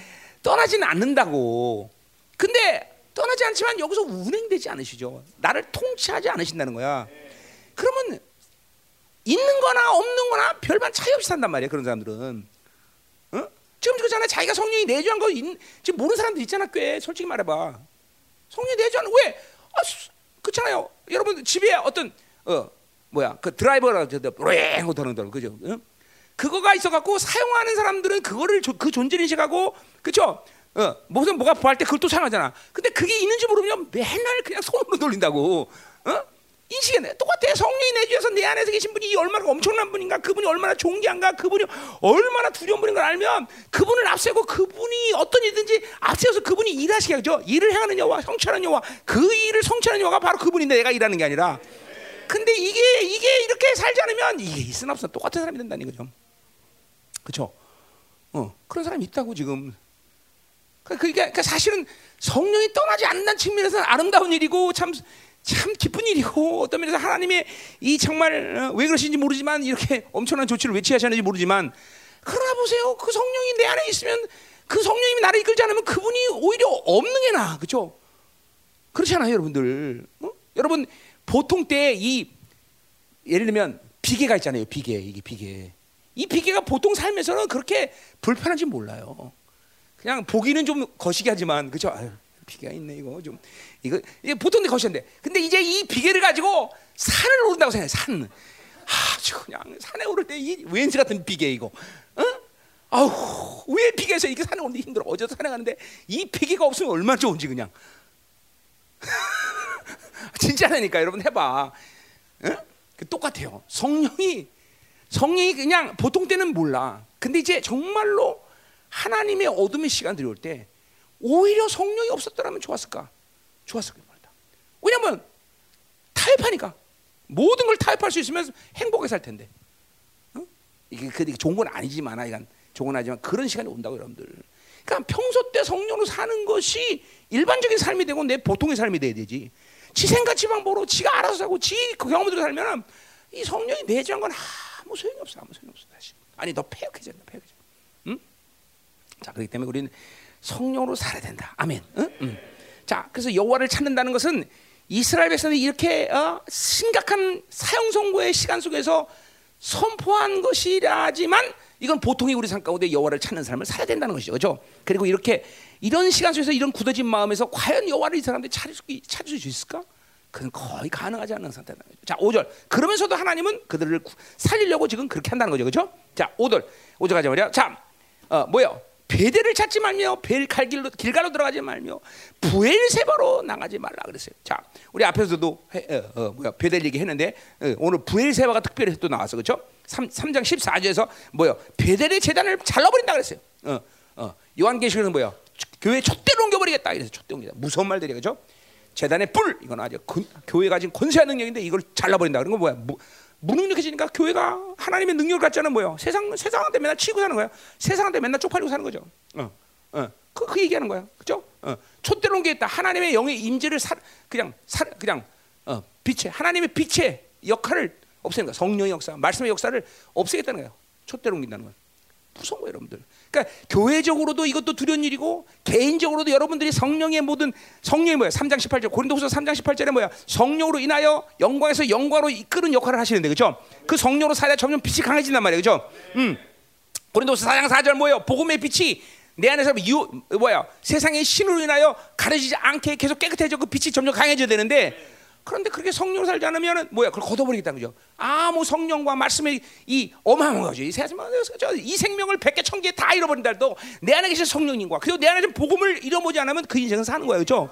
떠나지는 않는다고. 근데 떠나지 않지만 여기서 운행되지 않으시죠. 나를 통치하지 않으신다는 거야. 그러면 있는 거나 없는 거나 별반 차이 없이 산단 말이야. 그런 사람들은. 어? 지금 그잖아. 자기가 성령이 내주한 거 있, 지금 모르는 사람들 있잖아. 꽤 솔직히 말해봐. 성령이 내주한 왜? 아, 그렇잖아요. 여러분 집에 어떤 어 뭐야 그 드라이버라 저도 로 도는 거 그죠? 어? 그거가 있어갖고 사용하는 사람들은 그거를 조, 그 존재를 인식하고 그죠? 어, 무슨 뭐가 부할 때 그걸 또 사용하잖아. 근데 그게 있는지 모르면 맨날 그냥 손으로 돌린다고. 어? 인식이 돼. 똑같아. 성령이 내주셔서 내 안에서 계신 분이 얼마나 엄청난 분인가, 그분이 얼마나 존귀한가, 그분이 얼마나 두려운 분인 걸 알면 그분을 앞세고 그분이 어떤 일든지 앞세워서 그분이 일하시게 하죠. 일을 행하는 여와, 성취하는 여와, 그 일을 성취하는 여가 바로 그분인데 내가 일하는 게 아니라. 근데 이게 이게 이렇게 살지 않으면 이게 있으나 없으나 똑같은 사람이 된다는 거죠. 그렇죠? 어 그런 사람이 있다고 지금. 그러니까, 그러니까 사실은 성령이 떠나지 않는 측면에서는 아름다운 일이고 참. 참 기쁜 일이고 어떤 면에서 하나님의 이 정말 어, 왜 그러신지 모르지만 이렇게 엄청난 조치를 왜 취하셨는지 모르지만 그러나 보세요 그 성령이 내 안에 있으면 그 성령님이 나를 이끌지 않으면 그분이 오히려 없는 게 나아 그렇죠? 그렇잖아요 여러분들 어? 여러분 보통 때 이 예를 들면 비계가 있잖아요 비계 이게 비계 이 비계가 보통 삶에서는 그렇게 불편한지 몰라요 그냥 보기는 좀 거시기 하지만 그죠? 아유, 비계가 있네 이거 좀. 이거 이게 보통 데 거시는데. 근데 이제 이 비계를 가지고 산을 오른다고 생각해 산. 아주 그냥 산에 오를 때 이 웬스 같은 비계 이거. 어? 아우 왜 비계에서 이게 산에 오는데 힘들어? 어제도 산에 가는데 이 비계가 없으면 얼마나 좋은지 그냥. 진짜라니까 여러분 해봐. 어? 똑같아요. 성령이 성령이 그냥 보통 때는 몰라. 근데 이제 정말로 하나님의 어둠의 시간들이 올 때 오히려 성령이 없었더라면 좋았을까? 좋았을 겁니다. 왜냐면 타협하니까 모든 걸 타협할 수 있으면 행복하게 살 텐데. 어? 이게 그 좋은 건 아니지만 이건 좋은 건 아니지만 그런 시간이 온다고 여러분들. 그러니까 평소 때 성령으로 사는 것이 일반적인 삶이 되고 내 보통의 삶이 돼야 되지. 지 생각 지방보로 지가 알아서 사고 지 그 경험으로 살면은 이 성령이 내주한 건 아무 소용이 없어 아무 소용이 없어 다시. 아니 너 폐역해져 너 폐역해져. 응? 자 그렇기 때문에 우리는 성령으로 살아야 된다. 아멘. 응? 응. 자, 그래서 여호와를 찾는다는 것은 이스라엘 백성들이 이렇게 어, 심각한 사형 선고의 시간 속에서 선포한 것이라지만 이건 보통의 우리 삶 가운데 여호와를 찾는 삶을 살아야 된다는 것이죠. 그렇죠? 그리고 이렇게 이런 시간 속에서 이런 굳어진 마음에서 과연 여호와를 이 사람들이 찾을 수, 찾을 수 있을까? 그건 거의 가능하지 않는 상태다. 자, 5절. 그러면서도 하나님은 그들을 살리려고 지금 그렇게 한다는 거죠. 그렇죠? 자, 5절. 5절 가자 말이야. 자, 어, 뭐요? 베델을 찾지 말며 벨 갈 길로 길가로 들어가지 말며 부엘세바로 나가지 말라 그랬어요. 자, 우리 앞에서도 해, 어, 어, 뭐야 베델 얘기했는데 어, 오늘 부엘세바가 특별히 또 나왔어, 그렇죠? 3, 3장 14절에서 뭐요? 베델의 재단을 잘라버린다 그랬어요. 어, 어, 요한계시록은 뭐야? 교회 촛대로 옮겨버리겠다 이래서 촛대 옮기다. 무서운 말들이 그렇죠? 재단의 뿔 이건 아주 근, 교회가 가진 권세한 능력인데 이걸 잘라버린다. 그런 건 뭐야? 무, 무능력해지니까 교회가 하나님의 능력을 갖지 않은 뭐예요? 세상 세상한테 맨날 치고 사는 거야. 세상한테 맨날 쪽팔리고 사는 거죠. 어, 어, 그, 그 얘기하는 거야, 그죠? 어, 촛대로 옮기겠다. 하나님의 영의 임재를 사, 그냥 사, 그냥 어, 빛의 하나님의 빛의 역할을 없애는 거야. 성령의 역사, 말씀의 역사를 없애겠다는 거예요. 촛대로 옮긴다는 거야. 무서운 거예요, 여러분들. 그러니까 교회적으로도 이것도 두려운 일이고 개인적으로도 여러분들이 성령의 모든 성령이 뭐야? 3장 18절 고린도후서 3장 18절에 뭐야? 성령으로 인하여 영광에서 영광으로 이끄는 역할을 하시는데 그죠? 그 성령으로 살아야 점점 빛이 강해진단 말이에요. 그죠? 음. 고린도후서 4장 4절 뭐예요? 복음의 빛이 내 안에서 유 뭐야? 세상의 신으로 인하여 가려지지 않게 계속 깨끗해져 그 빛이 점점 강해져야 되는데 그런데 그렇게 성령으로 살지 않으면 뭐야? 그걸 걷어버리겠다는 거죠. 아무 성령과 말씀의 이 어마어마한 거죠. 이 세상 이 생명을 백 개 천 개 다 잃어버린다 해도 내 안에 계신 성령님과 그리고 내 안에 좀 복음을 잃어보지 않으면 그 인생은 사는 거예요. 그렇죠?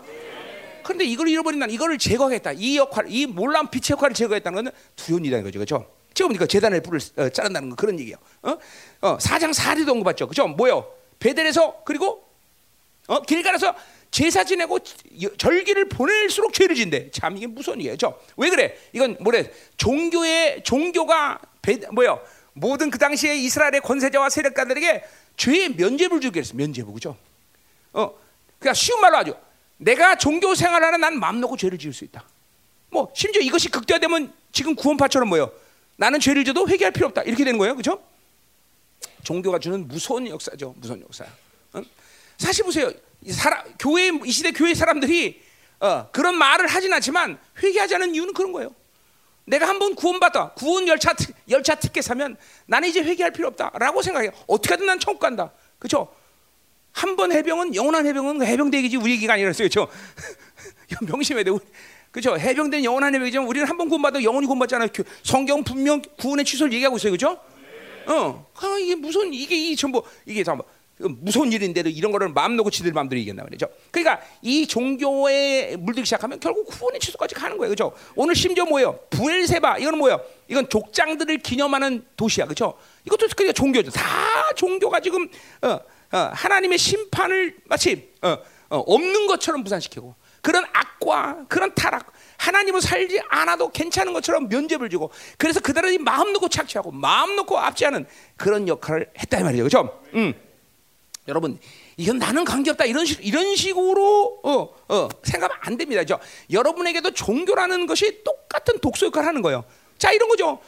그런데 이걸 잃어버린다. 이거를 제거하겠다. 이 역할, 이 몰람 빛의 역할을 제거했다는 것은 두려운 일이라는 거죠. 그렇죠? 지금 그러니까 재단의 불을 어, 자른다는 거 그런 얘기예요. 어? 어, 사장 사리도 언급받죠. 그죠? 뭐요? 베델에서 그리고 어, 길가에서 제사 지내고 절기를 보낼수록 죄를 진대. 참 이게 무슨 얘기죠? 왜 그래? 이건 뭐래? 종교의 종교가 배, 뭐요? 모든 그 당시에 이스라엘의 권세자와 세력가들에게 죄의 면죄부를 주게 했어. 면죄부 그죠? 어, 그냥 쉬운 말로 하죠. 내가 종교 생활하는 난 마음 놓고 죄를 지을 수 있다. 뭐 심지어 이것이 극대화되면 지금 구원파처럼 뭐요? 나는 죄를 져도 회개할 필요 없다. 이렇게 되는 거예요, 그죠? 종교가 주는 무서운 역사죠, 무서운 역사. 어? 사실 보세요. 사람, 교회 이 시대 교회 사람들이 어, 그런 말을 하진 않지만 회개하지 않은 이유는 그런 거예요. 내가 한 번 구원받아 구원 열차 열차 티켓 사면 나는 이제 회개할 필요 없다라고 생각해. 어떻게든 난 천국 간다. 그렇죠? 한 번 해병은 영원한 해병은 해병대기지 우리 얘기가 아니라서요. 그렇죠? 명심해야 돼. 그렇죠? 해병대는 영원한 해병이지만 우리는 한 번 구원받아 영원히 구원받잖아요. 성경 분명 구원의 취소를 얘기하고 있어요. 그렇죠? 어. 아, 이게 무슨 이게 이 전부 이게 잠깐 무서운 일인데도 이런 거를 마음 놓고 지들 마음대로 이긴다 말이죠. 그러니까 이 종교에 물들기 시작하면 결국 구원의 취소까지 가는 거예요. 그죠? 오늘 심지어 뭐예요? 부엘세바 이거는 뭐예요? 이건 족장들을 기념하는 도시야. 그죠? 이것도 그러니까 종교죠. 다 종교가 지금 어, 어, 하나님의 심판을 마치 어, 어, 없는 것처럼 부산시키고 그런 악과 그런 타락 하나님을 살지 않아도 괜찮은 것처럼 면죄를 주고 그래서 그들은 마음 놓고 착취하고 마음 놓고 압지하는 그런 역할을 했다 이 말이죠. 그죠? 음. 여러분 이건 나는 관계없다 이런 식 이런 식으로 어, 어, 생각하면 안 됩니다. 죠 여러분에게도 종교라는 것이 똑같은 독소 역할을 하는 거예요. 자 이런 거죠.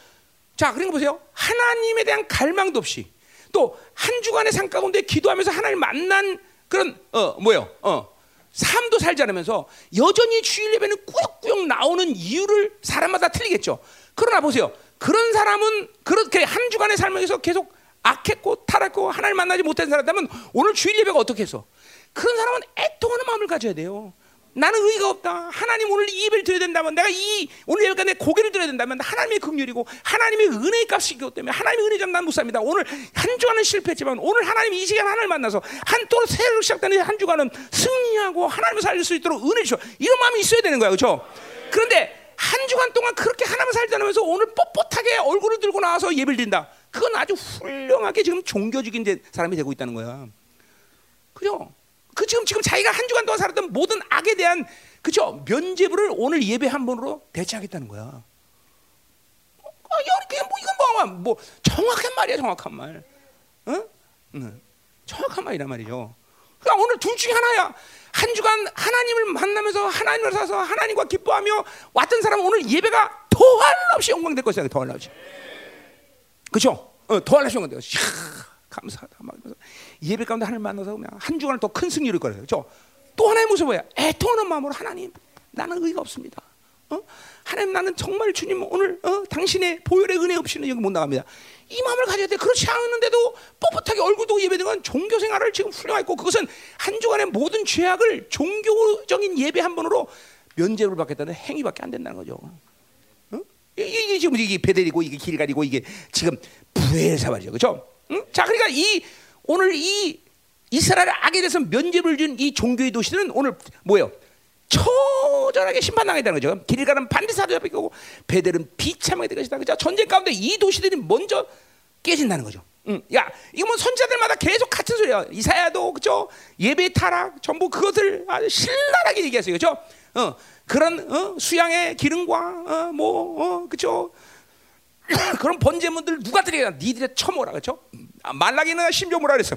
자 그러니까 보세요. 하나님에 대한 갈망도 없이 또 한 주간의 삶 가운데 기도하면서 하나님 만난 그런 어 뭐요 어 삶도 살지 않으면서 여전히 주일 예배는 꾸역꾸역 나오는 이유를 사람마다 틀리겠죠. 그러나 보세요. 그런 사람은 그렇게 한 주간의 삶에서 계속 악했고 타락했고 하나님 만나지 못한 사람이라면 오늘 주일 예배가 어떻게 해서 그런 사람은 애통하는 마음을 가져야 돼요. 나는 의가 없다. 하나님 오늘 이 예배를 드려야 된다면 내가 이 오늘 예배가 내 고개를 들어야 된다면 하나님의 긍휼이고 하나님의 은혜의 값이기 때문에 하나님의 은혜점 난못 삽니다. 오늘 한 주간은 실패했지만 오늘 하나님 이 시간 하나님 만나서 한또 새로 시작되는 한 주간은 승리하고 하나님을 살릴 수 있도록 은혜 주셔. 이런 마음이 있어야 되는 거야. 그렇죠? 그런데 한 주간 동안 그렇게 하나님을 살지 않으면서 오늘 뻣뻣하게 얼굴을 들고 나와서 예배를 드린다. 그건 아주 훌륭하게 지금 종교적인 사람이 되고 있다는 거야. 그죠? 그 지금 지금 자기가 한 주간 동안 살았던 모든 악에 대한 그죠 면죄부를 오늘 예배 한 번으로 대체하겠다는 거야. 어, 그냥 뭐 이건 뭐, 뭐 정확한 말이야 정확한 말. 어? 응. 정확한 말이란 말이죠. 그러니까 오늘 둘 중에 하나야. 한 주간 하나님을 만나면서 하나님을 사서 하나님과 기뻐하며 왔던 사람은 오늘 예배가 더할 없이 영광될 것이야. 더할 없이. 그렇죠? 어, 더할 없이 영광될 것이야. 감사하다. 막 예배 가운데 하나님 만나서 그냥 한 주간을 더 큰 승리를 거려요. 그렇죠? 또 하나의 모습 뭐야? 애통하는 마음으로 하나님, 나는 의가 없습니다. 어? 하나님 나는 정말 주님 오늘 어? 당신의 보혈의 은혜 없이는 여기 못 나갑니다. 이 마음을 가져야 돼. 그렇지 않은데도 뻣뻣하게 얼굴도 예배드는 건 종교 생활을 지금 훌륭했고 그것은 한 주간의 모든 죄악을 종교적인 예배 한 번으로 면죄를 받겠다는 행위밖에 안 된다는 거죠. 어? 이게 지금 이게 베델이고 이게 길갈이고 이게 지금 부엘사발이죠, 그렇죠? 응? 자, 그러니까 이 오늘 이 이스라엘 악에 대해서 면죄를 준 이 종교의 도시들은 오늘 뭐예요? 처절하게 심판당했다는 거죠. 길가는 반드시 사도잡힐 거고 베델은 비참하게 될 것이다. 그죠? 전쟁 가운데 이 도시들이 먼저 깨진다는 거죠. 응. 야, 이거 뭐 선지자들마다 계속 같은 소리야. 이사야도 그죠? 예배 타락 전부 그것을 아주 신랄하게 얘기했어요. 그죠? 어, 그런 어, 수양의 기름과 어, 뭐 어, 그죠? 그런 번제물들 누가 드려야 니들의 처먹어라 그죠? 아, 말라기는 심지어 뭐라 그랬어?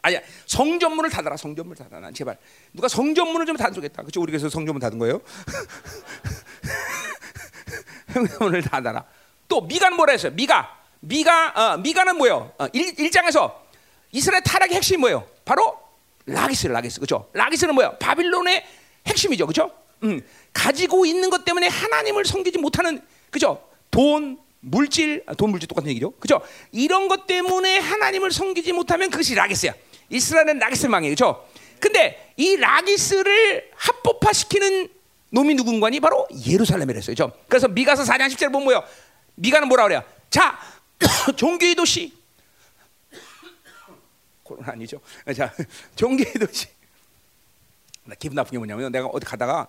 아니야 성전문을 닫아라 성전문을 닫아라 제발. 누가 성전문을 좀 닫아주겠다. 그죠 우리 그래서 성전문 닫은 거예요. 성전문을 닫아라. 또 미가는 뭐라 했어요? 미가. 미가 어, 미가는 뭐예요? 어, 일, 일장에서 이스라엘 타락의 핵심이 뭐예요? 바로 라기스 라기스. 그죠 라기스는 뭐예요? 바빌론의 핵심이죠. 그죠 음, 가지고 있는 것 때문에 하나님을 섬기지 못하는 그죠 돈 물질, 아, 돈 물질 똑같은 얘기죠. 그죠? 이런 것 때문에 하나님을 섬기지 못하면 그것이 라기스야. 이스라엘은 라기스 망이에요. 그죠? 근데 이 라기스를 합법화시키는 놈이 누군가니 바로 예루살렘이랬어요. 그죠? 그래서 미가서 4장 10절 보면 뭐요? 미가는 뭐라 그래요? 자, 종교의 도시. 코로나 아니죠? 자, 종교의 도시. 나 기분 나쁜 게 뭐냐면 내가 어디 가다가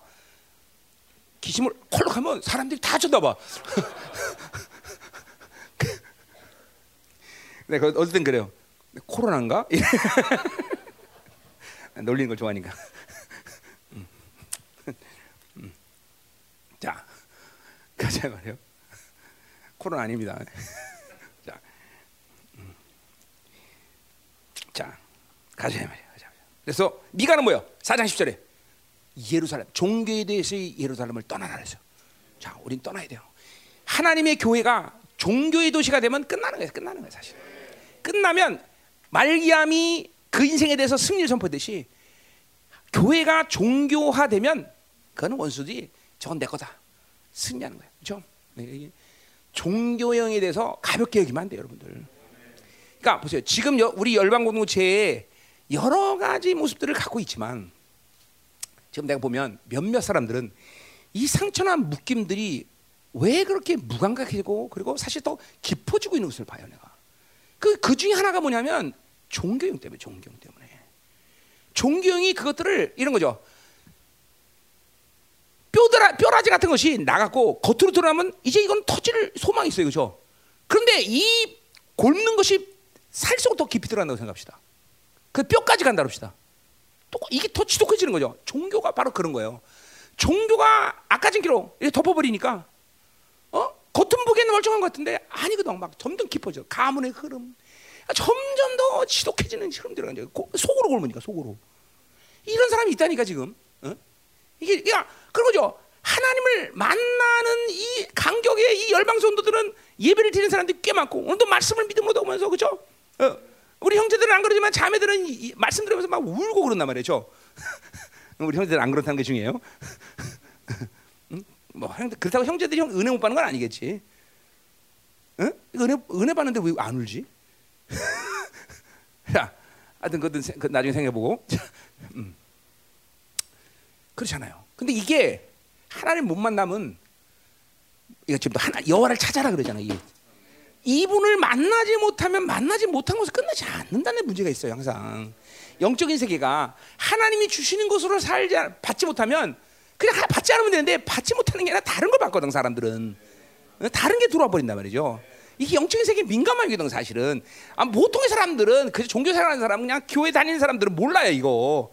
기심을 콜록 하면 사람들이 다 쳐다봐. 네, 그 어쨌든 그래요. 코로나인가? 놀리는 걸 좋아하니까. 음. 음. 자, 가자 말이요. 코로나 아닙니다. 자, 음. 자, 가자. 가자. 그래서 미가는 뭐요? 4장 10절에 예루살렘 종교에 대해서 예루살렘을 떠나라 그랬어. 자, 우린 떠나야 돼요. 하나님의 교회가 종교의 도시가 되면 끝나는 거예요. 끝나는 거예요, 사실. 끝나면 말기암이 그 인생에 대해서 승리를 선포했듯이 교회가 종교화되면 그거는 원수들이 저건 내 거다 승리하는 거예요. 그렇죠? 네. 종교형에 대해서 가볍게 여기면 안 돼요, 여러분들. 그러니까 보세요. 지금 우리 열방 공동체에 여러 가지 모습들을 갖고 있지만 지금 내가 보면 몇몇 사람들은 이 상처난 묶임들이 왜 그렇게 무감각해지고 그리고 사실 더 깊어지고 있는 것을 봐요, 내가. 그, 그 중에 하나가 뭐냐면 종교형 때문에 종교형 때문에 종교형이 그것들을 이런 거죠. 뼈라 뼈라지 같은 것이 나갔고 겉으로 드러나면 이제 이건 터질 소망이 있어요, 그렇죠? 그런데 이 곪는 것이 살 속으로 더 깊이 들어간다고 생각합시다. 그 뼈까지 간다 합시다. 또 이게 더 지독해지는 거죠. 종교가 바로 그런 거예요. 종교가 아까 전기로 이렇게 덮어버리니까 어 겉은 보기에는 멀쩡한 것 같은데 아니거든. 막 점점 깊어져. 가문의 흐름. 점점 더 지독해지는 흐름들이 가는 속으로 곪으니까 속으로. 이런 사람이 있다니까 지금. 어? 이게 야 그런 거죠. 하나님을 만나는 이 간격의 이 열방 성도들은 예배를 드리는 사람들이 꽤 많고 오늘도 말씀을 믿음으로 오면서 그죠? 어, 우리 형제들은 안 그러지만 자매들은 이, 이 말씀 들으면서 막 울고 그런단 말이죠. 우리 형제들 안 그렇다는 게 중요해요. 응? 뭐 그렇다고 형제들이 형 은혜 못 받는 건 아니겠지. 응? 은혜 은혜 받는데 왜 안 울지? 야, 하여튼 그것도 그 나중에 생각해보고. 음. 그렇잖아요. 근데 이게 하나님 못 만나면 이거 지금 하나 여호와를 찾아라 그러잖아. 이게 이분을 만나지 못하면 만나지 못한 것을 끝나지 않는다는 문제가 있어요. 항상 영적인 세계가 하나님이 주시는 것으로 살지 받지 못하면 그냥 받지 않으면 되는데 받지 못하는 게 아니라 다른 걸 받거든 사람들은 다른 게 들어와 버린단 말이죠. 이게 영적인 세계에 민감하거든 사실은. 아, 보통의 사람들은 그 종교 생활하는 사람 그냥 교회 다니는 사람들은 몰라요 이거.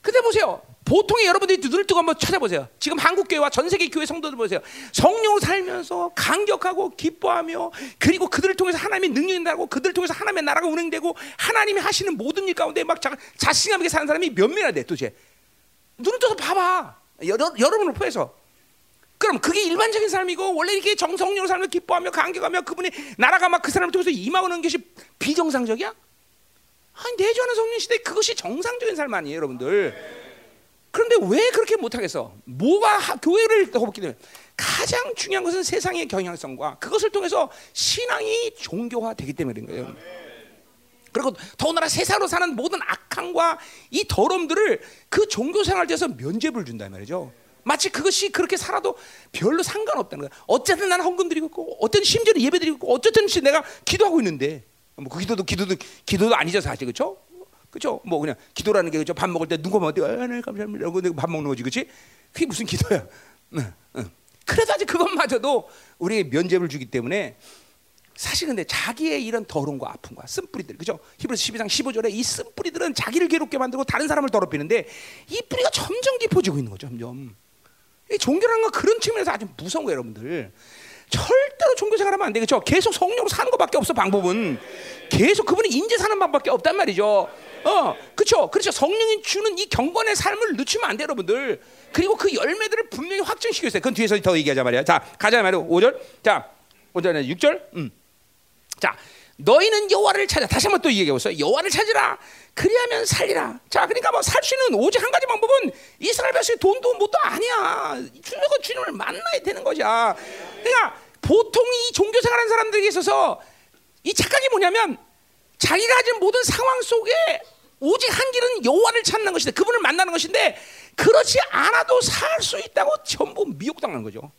근데 보세요. 보통의 여러분들이 눈을 뜨고 한번 찾아보세요. 지금 한국 교회와 전 세계 교회 성도들 보세요. 성령을 살면서 강격하고 기뻐하며 그리고 그들을 통해서 하나님의 능력이 나고 그들을 통해서 하나님의 나라가 운행되고 하나님이 하시는 모든 일 가운데 막 자, 자신감 있게 사는 사람이 몇 명이나 돼 도대체. 눈을 떠서 봐봐. 여러, 여러분을 포해서. 그럼 그게 일반적인 삶이고 원래 이렇게 정성령을 살며 기뻐하며 강격하며 그분이 나라가 막 그 사람을 통해서 임하는 것이 비정상적이야? 아니 내주하는 성령 시대 그것이 정상적인 삶 아니에요, 여러분들. 그런데 왜 그렇게 못하겠어? 뭐가 교회를 허벅기 때문에 가장 중요한 것은 세상의 경향성과 그것을 통해서 신앙이 종교화되기 때문인 거예요. 그리고 더군다나 세상으로 사는 모든 악함과 이 더러움들을 그 종교 생활 에서 면죄부를 준단 말이죠. 마치 그것이 그렇게 살아도 별로 상관없다는 거야. 어쨌든 나는 헌금 드리고 있고, 어쨌든 심지어는 예배 드리고 있고, 어쨌든 내가 기도하고 있는데, 뭐그 기도도 기도도 기도도 아니죠 사실 그렇죠? 그죠? 뭐 그냥 기도라는 게 그죠? 밥 먹을 때 누가 먹을 때, 아, 네, 감사합니다. 이러고 밥 먹는 거지, 그렇지? 그게 무슨 기도야? 응, 응. 그래도 아직 그것마저도 우리에게 면죄를 주기 때문에 사실 근데 자기의 이런 더러움과 아픔과 쓴뿌리들, 그죠? 히브리서 12장 15절에 이 쓴뿌리들은 자기를 괴롭게 만들고 다른 사람을 더럽히는데 이 뿌리가 점점 깊어지고 있는 거죠, 점점. 이 종교라는 건 그런 측면에서 아주 무서운 거예요, 여러분들. 절대로 종교 생활하면 안 되겠죠. 계속 성령으로 사는 것밖에 없어 방법은. 계속 그분이 인제 사는 방법밖에 없단 말이죠. 어, 그렇죠. 그렇죠. 성령이 주는 이 경건의 삶을 늦추면 안 돼요, 여러분들. 그리고 그 열매들을 분명히 확증시켜 있어요. 그건 뒤에서 더 얘기하자 말이야. 자, 가자 말이야. 5절. 자, 5절에 6절. 음. 자, 너희는 여호와를 찾아. 다시 한번 또 얘기해 보세요. 여호와를 찾으라. 그리하면 살리라. 자, 그러니까 뭐 살 수 있는 오직 한 가지 방법은 이스라엘 백성의 돈도 뭣도 아니야. 주님과 주님을 만나야 되는 거야. 그러니까 보통 이 종교 생활하는 사람들에게 있어서 이 착각이 뭐냐면 자기가 가진 모든 상황 속에 오직 한 길은 여호와를 찾는 것인데 그분을 만나는 것인데 그렇지 않아도 살 수 있다고 전부 미혹당하는 거죠.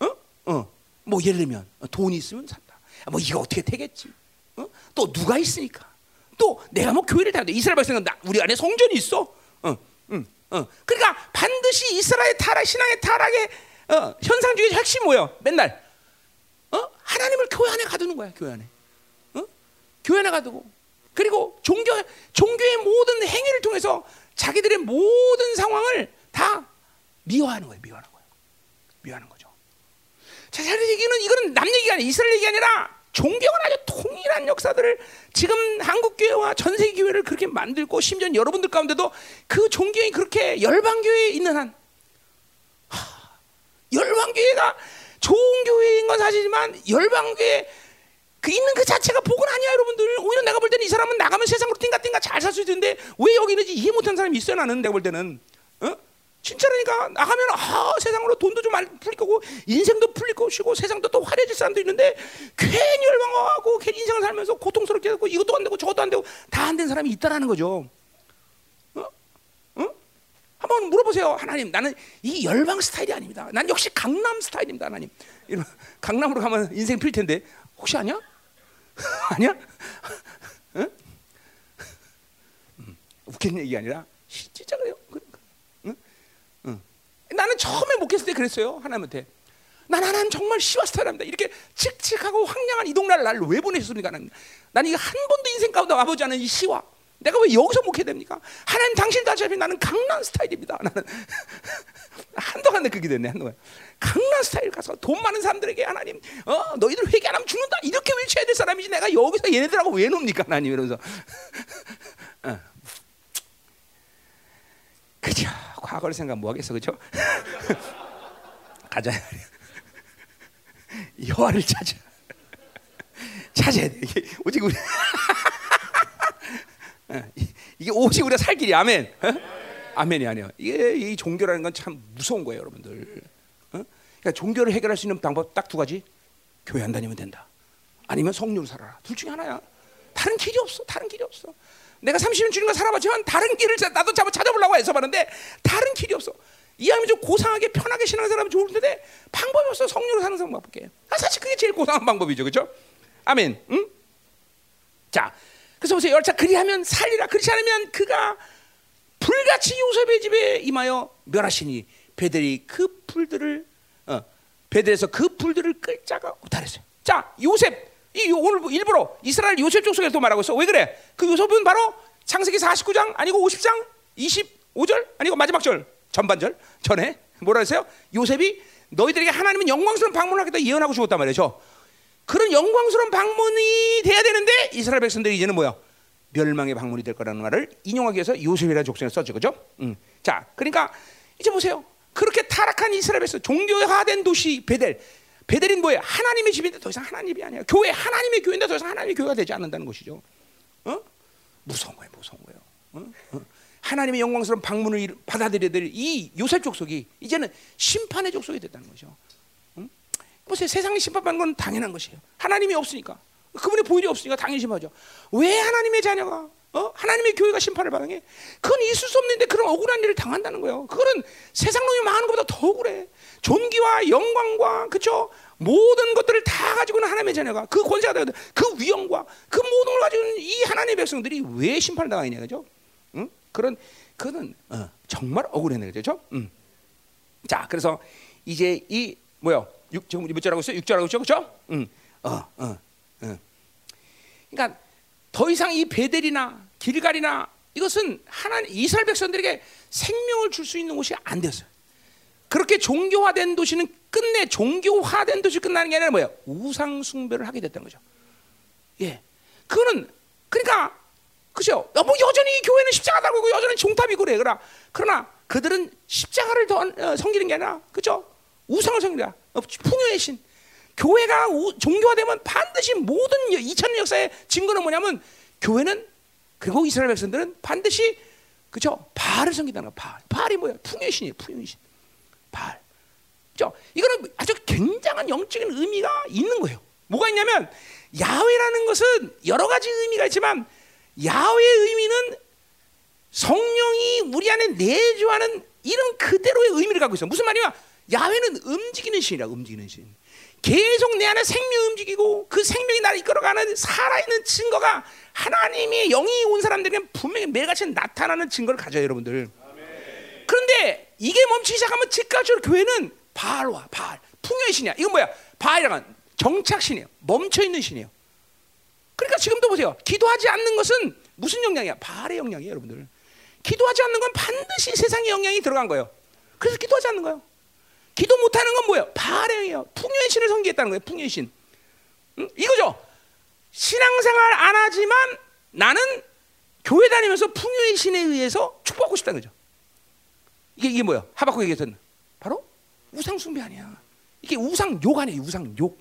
어? 어. 뭐 예를 들면 돈이 있으면 산다. 뭐 이거 어떻게 되겠지? 어? 또 누가 있으니까? 또 내가 뭐 교회를 다니는데 이스라엘 백성은 나, 우리 안에 성전이 있어. 어, 응, 어. 그러니까 반드시 이스라엘 타락 신앙의 타락의 어, 현상 중에 핵심 뭐예요? 맨날 어? 하나님을 교회 안에 가두는 거야. 교회 안에. 어? 교회 안에 가두고 그리고 종교 종교의 모든 행위를 통해서 자기들의 모든 상황을 다 미워하는 거예요. 미워하는 거예요. 미워하는 거죠. 자, 잘 얘기는 이거는 남 얘기가 아니라 이스라엘 얘기 아니라 종교는 아주 통일한 역사들을 지금 한국 교회와 전 세계 교회를 그렇게 만들고 심지어 여러분들 가운데도 그 종교에 그렇게 열방 교회에 있는 한 하, 열방 교회가 좋은 교회인 건 사실이지만 열방 교회 그 있는 그 자체가 복은 아니야 여러분들 오히려 내가 볼 때는 이 사람은 나가면 세상으로 띵가 띵가 잘 살 수 있는데 왜 여기 있는지 이해 못하는 사람이 있어요 나는 내가 볼 때는 어? 진짜라니까 나가면 아, 세상으로 돈도 좀 풀릴 거고 인생도 풀릴 것이고 세상도 또 화려해질 사람도 있는데 괜히 열망하고 괜히 인생을 살면서 고통스럽게 하고 이것도 안 되고 저것도 안 되고 다 안 된 사람이 있다라는 거죠. 어? 어? 한번 물어보세요 하나님 나는 이 열방 스타일이 아닙니다. 난 역시 강남 스타일입니다 하나님. 이런 강남으로 가면 인생 풀 텐데 혹시 아니야? 아니야? 어? 좋겠는 얘기 아니라 진짜 그래요. 나는 처음에 목회했을 때 그랬어요 하나님한테. 난 하나님 정말 시와 스타일입니다. 이렇게 칙칙하고 황량한 이 동네를 나를 왜 보내셨습니까? 나는, 난 이거 한 번도 인생 가운데 와보지 않은 이 시와 내가 왜 여기서 목회 됩니까? 하나님 당신 다시피 나는 강남 스타일입니다. 나는 한동안 그게 됐네 한동안 강남 스타일 가서 돈 많은 사람들에게 하나님 어 너희들 회개 안 하면 죽는다 이렇게 외쳐야 될 사람이지 내가 여기서 얘네들하고 왜 놉니까 하나님 이러면서 어. 그죠 과거를 생각 뭐 하겠어 그죠 가자 여호와를 찾아 찾아야 돼 이게 오직 우리 어, 이게 오직 우리가 살 길이 아멘. 어? 아멘이 아니야. 이게 이 종교라는 건 참 무서운 거예요, 여러분들. 어? 그러니까 종교를 해결할 수 있는 방법 딱 두 가지. 교회 안 다니면 된다. 아니면 성령으로 살아라. 둘 중에 하나야. 다른 길이 없어. 다른 길이 없어. 내가 30년 주님과 살아봤지만 다른 길을 나도 잡아 찾아보려고 해서 봤는데 다른 길이 없어. 이하면 좀 고상하게 편하게 신앙하는 사람은 좋은데 방법이 없어. 성령으로 사는 사람 밖에. 아, 사실 그게 제일 고상한 방법이죠, 그렇죠? 아멘. 응? 자, 그래서 보세요. 열차 그리하면 살리라. 그렇지 않으면 그가 불같이 요셉의 집에 임하여 멸하시니 베델이 그 풀들을 어, 베델에서 그 풀들을 끌 자가 없다 그랬어요. 자, 요셉 이 오늘 일부러 이스라엘 요셉 족속에 또 말하고 있어. 왜 그래? 그 요셉은 바로 창세기 49장 아니고 50장 25절 아니고 마지막 절 전반절 전에 뭐라 했어요? 요셉이 너희들에게 하나님은 영광스러운 방문을 하겠다 예언하고 죽었단 말이죠. 그런 영광스러운 방문이 돼야 되는데 이스라엘 백성들이 이제는 뭐야? 멸망의 방문이 될 거라는 말을 인용하기 위해서 요셉이라는 족성을 썼죠, 그죠? 음. 자, 그러니까 이제 보세요. 그렇게 타락한 이스라엘에서 종교화된 도시 베델. 베델인 뭐예요? 하나님의 집인데 더 이상 하나님이 아니야. 교회 하나님의 교회인데 더 이상 하나님의 교회가 되지 않는다는 것이죠. 어? 무서운 거예요, 무서운 거예요. 어? 어? 하나님의 영광스러운 방문을 받아들여야 될 이 요셉 족속이 이제는 심판의 족속이 됐다는 거죠. 보세요. 세상이 심판받는 건 당연한 것이에요. 하나님이 없으니까. 그분의 보일이 없으니까 당연히 심하죠. 왜 하나님의 자녀가 어? 하나님의 교회가 심판을 받게? 그건 있을 수 없는데 그런 억울한 일을 당한다는 거예요. 그거는 세상 놈이 망하는 것보다 더 억울해. 존귀와 영광과 그쵸 모든 것들을 다 가지고는 하나님의 자녀가 그 권세가. 그 위엄과 그 모든 걸 가지고 이 하나님의 백성들이 왜 심판을 당하냐 그죠? 응? 그런 그는 어, 정말 억울해네 그죠? 응. 자, 그래서 이제 이 뭐요? 6, 지금 몇 절하고 있어요? 6절하고 있죠? 그렇죠? 응. 어, 어, 어. 그러니까 더 이상 이 베델이나 길갈이나 이것은 하나님 이스라엘 백성들에게 생명을 줄 수 있는 곳이 안 됐어요. 그렇게 종교화된 도시는 끝내 종교화된 도시 끝나는 게 아니라 뭐예요? 우상 숭배를 하게 됐다는 거죠. 예, 그거는 그러니까 그죠? 뭐 여전히 교회는 십자가 달고 여전히 종탑이고 그래. 그러나 그러나 그들은 십자가를 더 어, 섬기는 게 아니라 그죠? 우상을 섬기라. 어, 풍요의 신. 교회가 우, 종교화되면 반드시 모든 2000년 역사의 증거는 뭐냐면 교회는 그리고 이스라엘 백성들은 반드시 그죠? 바알을 섬긴다는 거. 바알. 바알이 뭐야? 풍요의 신이에요. 풍요의 신. 바알. 그죠? 이거는 아주 굉장한 영적인 의미가 있는 거예요. 뭐가 있냐면 야훼라는 것은 여러 가지 의미가 있지만 야훼의 의미는 성령이 우리 안에 내주하는 이런 그대로의 의미를 갖고 있어. 무슨 말이야? 야훼는 움직이는 신이라 움직이는 신. 계속 내 안에 생명 움직이고 그 생명이 나를 이끌어가는 살아있는 증거가 하나님의 영이 온 사람들에게 분명히 매일같이 나타나는 증거를 가져요, 여러분들. 그런데 이게 멈추기 시작하면 즉각적으로 교회는 바알와 바알, 풍요의 신이야. 이건 뭐야? 바알이란 정착신이에요. 멈춰 있는 신이에요. 그러니까 지금도 보세요. 기도하지 않는 것은 무슨 영향이야? 바알의 영향이에요, 여러분들. 기도하지 않는 건 반드시 세상의 영향이 들어간 거예요. 그래서 기도하지 않는 거예요. 기도 못하는 건 뭐예요? 바알이에요. 풍요의 신을 섬기겠다는 거예요. 풍요의 신. 응? 이거죠. 신앙생활 안 하지만 나는 교회 다니면서 풍요의 신에 의해서 축복받고 싶다는 거죠. 이게 이게 뭐야? 하박국 얘기했던 바로 우상 숭배 아니야. 이게 우상 욕 아니에요. 우상 욕.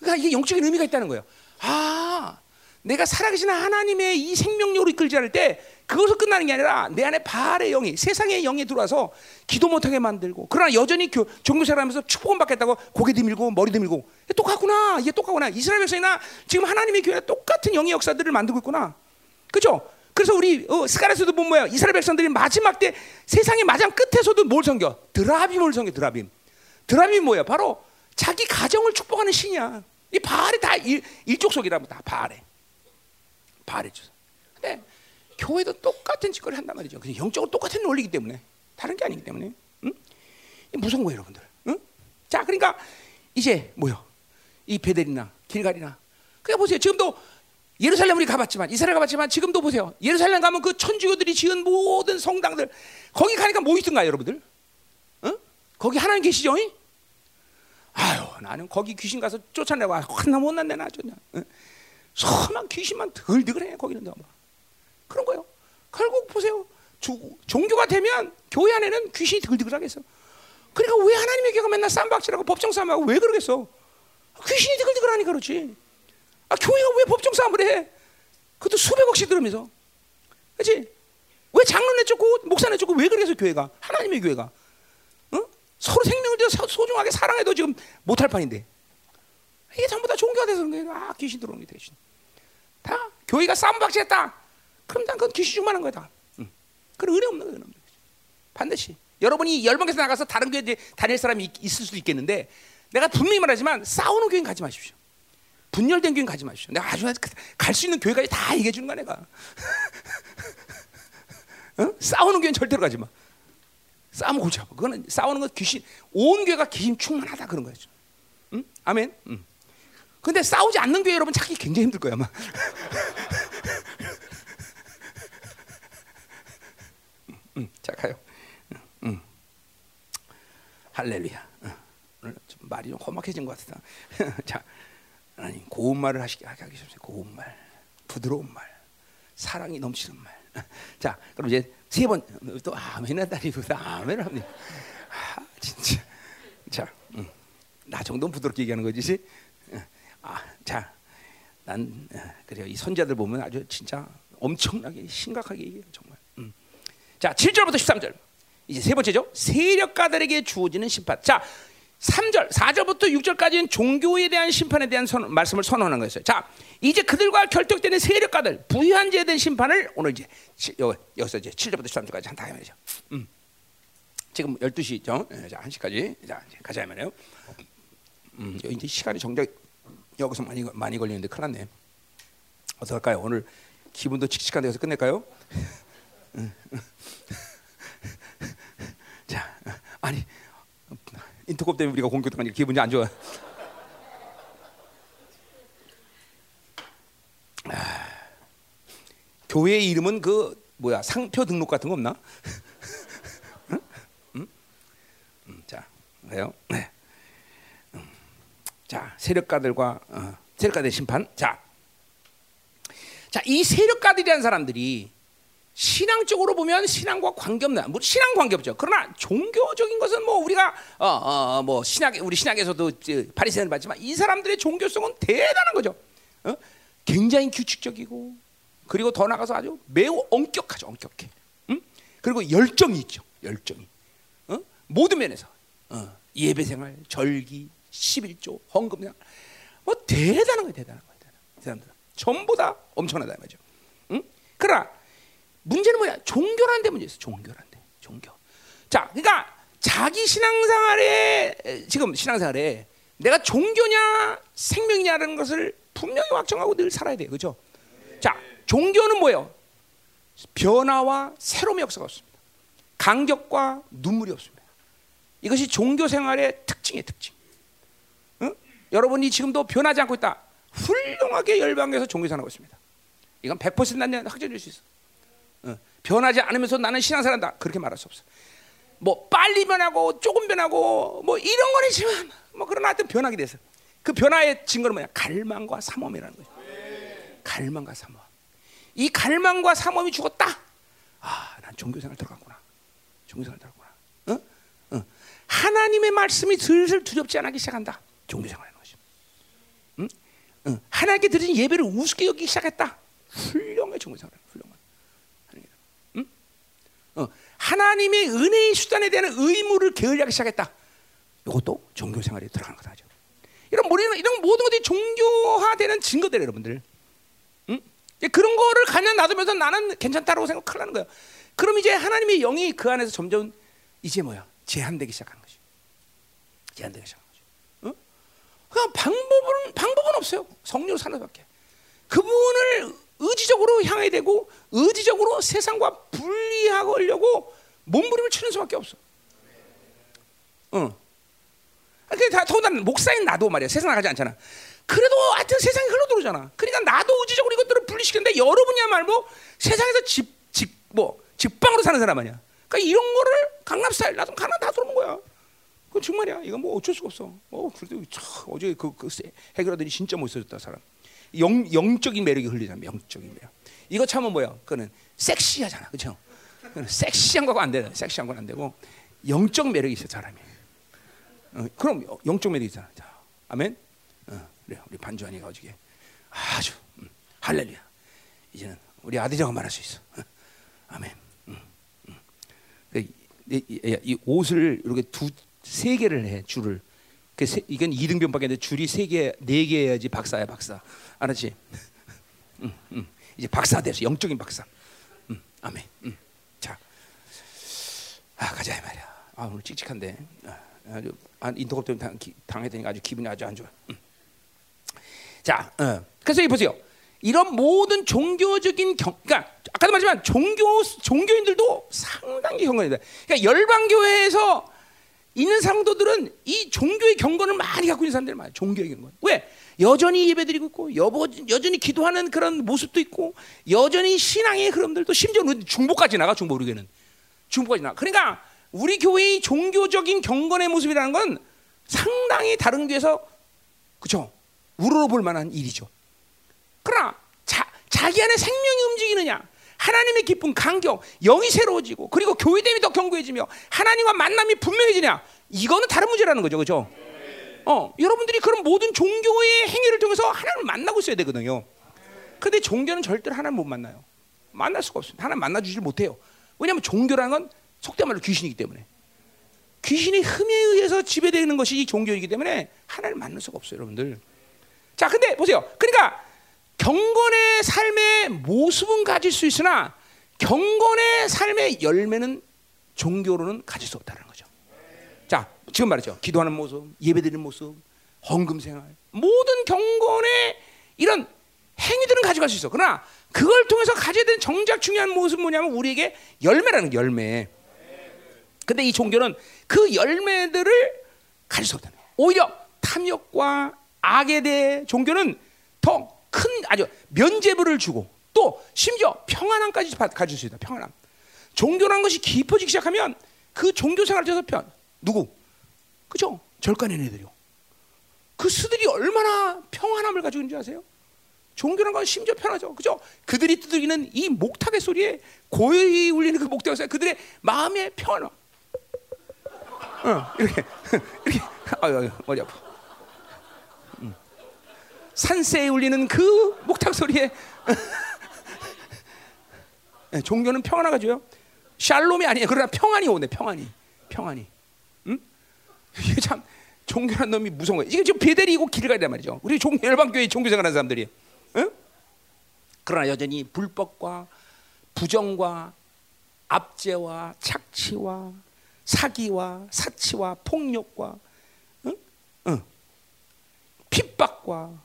그러니까 이게 영적인 의미가 있다는 거예요. 아, 내가 살아계신 하나님의 이 생명력으로 이끌지 않을 때 그것을 끝나는 게 아니라 내 안에 바알의 영이 세상의 영이 들어와서 기도 못하게 만들고 그러나 여전히 교, 종교생활하면서 축복을 받겠다고 고개 들밀고 머리 들밀고 똑같구나 이게 똑같구나 이스라엘 백성이나 지금 하나님의 교회가 똑같은 영의 역사들을 만들고 있구나 그죠? 그래서 우리 어, 스가랴서도 보면 뭐야 이스라엘 백성들이 마지막 때 세상의 마지막 끝에서도 뭘 섬겨 드라빔을 섬겨 드라빔 드라빔 뭐야 바로 자기 가정을 축복하는 신이야 이 바알이 다 일, 일족속이라면 다 바알에 바알의 주 근데 교회도 똑같은 짓거리 한단 말이죠. 그냥 영적으로 똑같은 논리이기 때문에 다른 게 아니기 때문에. 응? 무서운 거예요, 여러분들. 응? 자, 그러니까 이제 뭐요? 이 베델이나 길갈이나 그냥 보세요. 지금도 예루살렘 우리 가봤지만 이스라엘 가봤지만 지금도 보세요. 예루살렘 가면 그 천주교들이 지은 모든 성당들 거기 가니까 뭐 있던가요, 여러분들? 응? 거기 하나님 계시죠? 잉? 아유, 나는 거기 귀신 가서 쫓아내고 하나 못났네 나. 응? 선한 귀신만 덜덜해 거기는 뭐. 그런 거예요. 결국 보세요. 주, 종교가 되면 교회 안에는 귀신이 덜덜하겠어. 그러니까 왜 하나님의 교회가 맨날 쌈박질하고 법정 싸움하고 왜 그러겠어? 귀신이 덜덜하니까 그렇지. 아, 교회가 왜 법정 싸움을 해? 그것도 수백억씩 들으면서. 그렇지? 왜 장로네 쫓고 목사네 쫓고 왜 그래서 교회가 하나님의 교회가 어? 서로 생명을 소중하게 사랑해도 지금 못할 판인데 이게 전부 다 종교가 돼서 그런 거예요. 아 귀신 들어오는 게 귀신. 다 교회가 쌈박질했다. 그럼 난 그건 귀신 충만한 거야 다. 응. 그런 은혜 없는 거예요. 반드시 여러분이 열방에서 나가서 다른 교회 다닐 사람이 있을 수도 있겠는데 내가 분명히 말하지만 싸우는 교회는 가지 마십시오. 분열된 교회는 가지 마십시오. 내가 아주 갈 수 있는 교회까지 다 얘기해 주는 거야 내가. 어? 싸우는 교회는 절대로 가지 마. 싸움 골치. 그거는 싸우는 건 귀신, 온 교회가 귀신 충만하다 그런 거죠. 응? 아멘. 응. 근데 싸우지 않는 교회 여러분 찾기 굉장히 힘들 거야 아마. 응, 자 가요. 응. 할렐루야. 오늘 좀 말이 좀 험악해진 것 같다. 자, 하나님 고운 말을 하시게 하게 하시옵소서. 고운 말, 부드러운 말, 사랑이 넘치는 말. 자, 그럼 이제 세 번 또 아멘의 딸이고 아멘을 합니다. 아, 진짜. 자, 음. 나 정도는 부드럽게 얘기하는 거지. 아, 자, 난 그래요. 이 선자들 보면 아주 진짜 엄청나게 심각하게 얘기해요, 정말. 음. 자, 7절부터 13절. 이제 세 번째죠. 세력가들에게 주어지는 심판. 자, 3절, 4절부터 6절까지는 종교에 대한 심판에 대한 선, 말씀을 선언하는 거였어요. 자, 이제 그들과 결격되는 세력가들, 부유한 자에 대한 심판을 오늘 이제 여, 여기서 이제 7절부터 13절까지 한다 말이죠. 음. 지금 12시죠. 자, 1시까지. 자, 이제 가자 말이에요. 음, 이제 시간이 정작 여기서 많이 많이 걸리는데 큰일 났네. 어떡할까요? 오늘 기분도 칙칙한 데서 끝낼까요? 자, 아니 인터콥 때문에 우리가 공격당하니까 기분이 안 좋아. 아, 교회 이름은 그 뭐야 상표 등록 같은 거 없나? 응? 응? 음, 자, 그래요. 네. 음. 자, 세력가들과 어, 세력가들 심판. 자, 자, 이 세력가들이라는 사람들이 신앙적으로 보면 신앙과 관계없는 뭐 신앙 관계없죠. 그러나 종교적인 것은 뭐 우리가 어뭐 어, 뭐 신약 우리 신약에서도 바리새인을 봤지만 이 사람들의 종교성은 대단한 거죠. 어? 굉장히 규칙적이고 그리고 더 나가서 아주 매우 엄격하죠. 엄격해. 응? 그리고 열정이 있죠. 열정이. 어? 모든 면에서 어. 예배생활, 절기, 11조, 헌금 뭐 대단한 거예요. 대단한 거예요. 대단한. 사람들 전부 다 엄청나다 말이죠. 응? 그러나 문제는 뭐야? 종교라는 데 문제 있어. 종교라는 데. 종교. 자, 그러니까 자기 신앙생활에 지금 신앙생활에 내가 종교냐 생명이냐라는 것을 분명히 확정하고 늘 살아야 돼. 그렇죠? 자, 종교는 뭐예요? 변화와 새로운 역사가 없습니다. 간격과 눈물이 없습니다. 이것이 종교 생활의 특징이에요, 특징. 응? 여러분이 지금도 변하지 않고 있다. 훌륭하게 열방에서 종교 생활하고 있습니다. 이건 100% 나는 확정해 줄수 있어. 어, 변하지 않으면서 나는 신앙생활한다. 그렇게 말할 수 없어. 뭐 빨리 변하고 조금 변하고 뭐 이런 건 있지만 뭐 그러나 하여튼 변하게 돼서 그 변화의 증거는 뭐냐? 갈망과 삼엄이라는 거죠. 갈망과 삼엄. 이 갈망과 삼엄이 죽었다. 아, 난 종교생활 들어갔구나. 종교생활 들어갔구나. 어? 어. 하나님의 말씀이 슬슬 두렵지 않기 시작한다. 종교생활하는 것이. 응? 응. 하나님께 드린 예배를 우습게 여기기 시작했다. 훌륭해 종교생활한. 응? 어. 하나님의 은혜의 수단에 대한 의무를 게을리하기 시작했다. 이것도 종교 생활에 들어가는 거죠. 이런 모든 이런 모든 것들이 종교화되는 증거들 여러분들. 응? 그런 거를 가냥 놔두면서 나는 괜찮다라고 생각하는 거예요. 그럼 이제 하나님의 영이 그 안에서 점점 이제 뭐야 제한되기 시작하는 거지. 제한되기 시작하는 거지. 응? 그냥 방법은 방법은 없어요. 성령 사는 밖에. 그분을 의지적으로 향해야 되고 의지적으로 세상과 분리하려고 몸부림을 치는 수밖에 없어. 응. 그게 다 더군다나 목사인 나도 말이야 세상 나가지 않잖아. 그래도 하여튼 세상이 흘러들어오잖아. 그러니까 나도 의지적으로 이것들을 분리시키는데 여러분이야말로 세상에서 집, 집, 뭐, 직방으로 사는 사람 아니야. 그러니까 이런 거를 강남 스타일, 나도 강남 다 들어오는 거야. 그건 정말이야. 이건 뭐 어쩔 수가 없어. 어, 그래도 참, 어제 그, 그 해결하더니 진짜 멋있어졌다, 사람. 영, 영적인 매력이 흘리잖아, 영적인 매력. 이거 참은 뭐야? 그거는 섹시하잖아. 그죠? 섹시한 거가 안 돼. 섹시한 건 안 되고, 영적 매력이 있어, 사람이. 어, 그럼 영적 매력이 있잖아. 자, 아멘? 어, 그래, 우리 반주환이가 어저께 아주, 음, 할렐루야. 이제는 우리 아들이라고 말할 수 있어. 어, 아멘. 음, 음. 이, 이, 이, 옷을 이렇게 두, 세 개를 해, 줄을. 그 세, 이건 이등병밖에 안 돼. 줄이 세 개, 네개 해야지 박사야, 박사. 알았지? 음, 음. 이제 박사 됐어. 영적인 박사. 음, 아멘. 음. 자, 아 가자 이 말이야. 아 오늘 칙칙한데 아주 인터컵 때문에 당, 당했더니 아주 기분이 아주 안 좋아. 음. 자, 어. 그래서 이 보세요. 이런 모든 종교적인 경, 그러니까 아까도 말했지만 종교 종교인들도 상당히 경건이다. 그러니까 열방 교회에서 있는 상도들은 이 종교의 경건을 많이 갖고 있는 사람들 많아요. 종교의 경건. 왜? 여전히 예배드리고 있고 여보, 여전히 기도하는 그런 모습도 있고 여전히 신앙의 흐름들도 심지어 중보까지 나가 중보 우리 교회는 중보까지 나가. 그러니까 우리 교회의 종교적인 경건의 모습이라는 건 상당히 다른 교회에서 그죠 우러러 볼 만한 일이죠. 그러나 자, 자기 안에 생명이 움직이느냐 하나님의 기쁨, 감격, 영이 새로워지고 그리고 교회됨이 더 견고해지며 하나님과 만남이 분명해지냐 이거는 다른 문제라는 거죠, 그죠? 어, 여러분들이 그런 모든 종교의 행위를 통해서 하나님을 만나고 있어야 되거든요. 근데 종교는 절대로 하나님 못 만나요. 만날 수가 없습니다. 하나님 만나주질 못해요. 왜냐하면 종교라는 건 속된 말로 귀신이기 때문에 귀신의 흠에 의해서 지배되는 것이 종교이기 때문에 하나님을 만날 수가 없어요, 여러분들. 자, 근데 보세요. 그러니까 경건의 삶의 모습은 가질 수 있으나 경건의 삶의 열매는 종교로는 가질 수 없다는 거죠. 자, 지금 말이죠. 기도하는 모습, 예배드리는 모습, 헌금 생활, 모든 경건의 이런 행위들은 가져갈 수 있어. 그러나 그걸 통해서 가져야 되는 정작 중요한 모습은 뭐냐면 우리에게 열매라는 게 열매. 근데 이 종교는 그 열매들을 가질 수 없다는 거예요. 오히려 탐욕과 악에 대해 종교는 더 큰 아주 면제부를 주고 또 심지어 평안함까지 가질 수 있다. 평안함. 종교란 것이 깊어지기 시작하면 그 종교 생활을 통해서 편 누구? 그죠? 절간의 애들이요. 그 수들이 얼마나 평안함을 가지고 있는지 아세요? 종교란 건 심지어 편하죠. 그죠? 그들이 두드리는 이 목탁의 소리에 고요히 울리는 그 목탁의 소리 그들의 마음의 평안. 어, 이렇게 이렇게 아유, 아유 머리 아파. 음. 산새에 울리는 그 목탁 소리에 네, 종교는 평안을 가져요. 샬롬이 아니에요. 그러나 평안이 오네. 평안이. 평안이. 응? 이게 참 종교란 놈이 무서운 거예요. 이게 지금 베델이고 길을 가야 단 말이죠. 우리 종 열방교회 종교 생활하는 사람들이. 응? 그러나 여전히 불법과 부정과 압제와 착취와 사기와 사치와 폭력과 응? 응. 핍박과.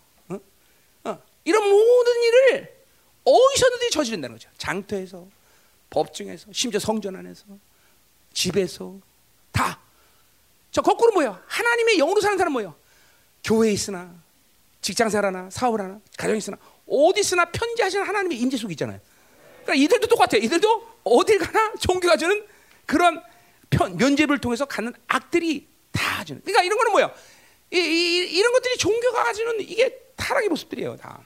이런 모든 일을 어디서든지 저지른다는 거죠. 장터에서, 법정에서, 심지어 성전 안에서, 집에서 다. 저 거꾸로 뭐야? 하나님의 영으로 사는 사람 뭐야? 교회에 있으나, 직장생활하나, 사업하나, 가정에 있으나, 어디 있으나 편지하시는 하나님의 임재 속에 있잖아요. 그러니까 이들도 똑같아. 이들도 어딜 가나 종교가 주는 그런 편, 면죄부를 통해서 갖는 악들이 다 주는. 그러니까 이런 거는 뭐야? 이, 이, 이런 것들이 종교가 가지는 이게 타락의 모습들이에요, 다.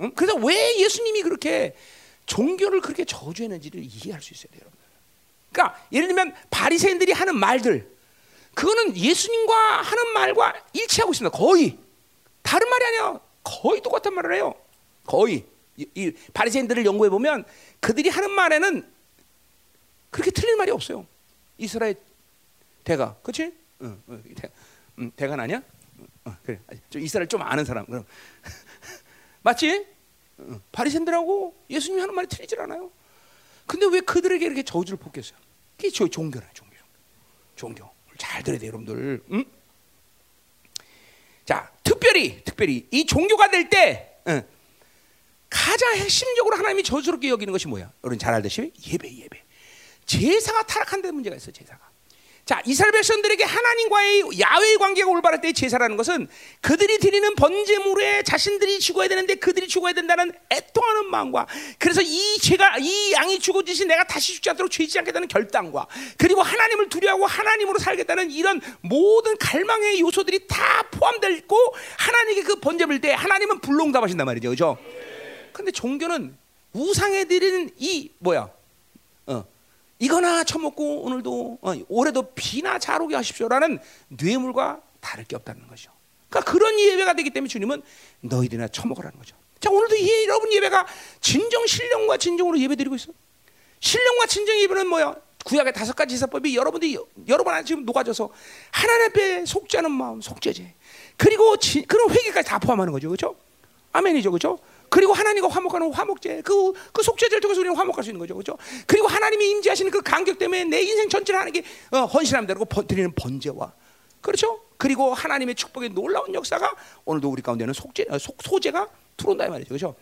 응? 그래서 왜 예수님이 그렇게 종교를 그렇게 저주했는지를 이해할 수 있어야 돼요. 그러니까 예를 들면 바리새인들이 하는 말들, 그거는 예수님과 하는 말과 일치하고 있습니다. 거의 다른 말이 아니야. 거의 똑같은 말을 해요. 거의 이, 이 바리새인들을 연구해 보면 그들이 하는 말에는 그렇게 틀린 말이 없어요. 이스라엘 대가, 그렇지? 응, 응, 대, 응, 대가 아니야? 어, 그래. 좀 이스라엘 좀 아는 사람. 그럼 맞지? 응. 바리새인들하고 예수님이 하는 말이 틀리질 않아요. 근데 왜 그들에게 이렇게 저주를 볶겠어요? 그게 저 종교라, 종교. 종교. 잘 들어야 돼, 여러분들. 응? 자, 특별히, 특별히 이 종교가 될 때, 응. 가장 핵심적으로 하나님이 저주롭게 여기는 것이 뭐야? 여러분 잘 알듯이 예배, 예배. 제사가 타락한 데 문제가 있어, 제사가. 자, 이스라엘 백성들에게 하나님과의 야외의 관계가 올바를 때 제사라는 것은 그들이 드리는 번제물에 자신들이 죽어야 되는데 그들이 죽어야 된다는 애통하는 마음과 그래서 이 죄가 이 양이 죽어지시 내가 다시 죽지 않도록 죄지 않겠다는 결단과 그리고 하나님을 두려워하고 하나님으로 살겠다는 이런 모든 갈망의 요소들이 다 포함되어 있고 하나님께 그 번제물 때 하나님은 불롱답하신단 말이죠. 그죠? 근데 종교는 우상에 드리는 이 뭐야? 어. 이거나 처먹고 오늘도 어, 올해도 비나 잘 오게 하십시오라는 뇌물과 다를 게 없다는 거죠. 그러니까 그런 예배가 되기 때문에 주님은 너희들이나 처먹으라는 거죠. 자 오늘도 이, 여러분 예배가 진정 신령과 진정으로 예배드리고 있어. 신령과 진정 예배는 뭐야? 구약의 다섯 가지 제사법이 여러분들이 여러 번 지금 녹아져서 하나님 앞에 속죄 하는 마음, 속죄제. 그리고 지, 그런 회개까지 다 포함하는 거죠. 그렇죠? 아멘이죠. 그렇죠? 그리고 하나님과 화목하는 화목제 그, 그 속죄제를 통해서 우리는 화목할 수 있는 거죠. 그렇죠? 그리고 하나님이 임재하시는 그 간격 때문에 내 인생 전체를 하나님께 어, 헌신하면 되고 드리는 번제와 그렇죠? 그리고 하나님의 축복의 놀라운 역사가 오늘도 우리 가운데는 속죄, 어, 속, 소제가 들어온다 이 말이죠. 그렇죠?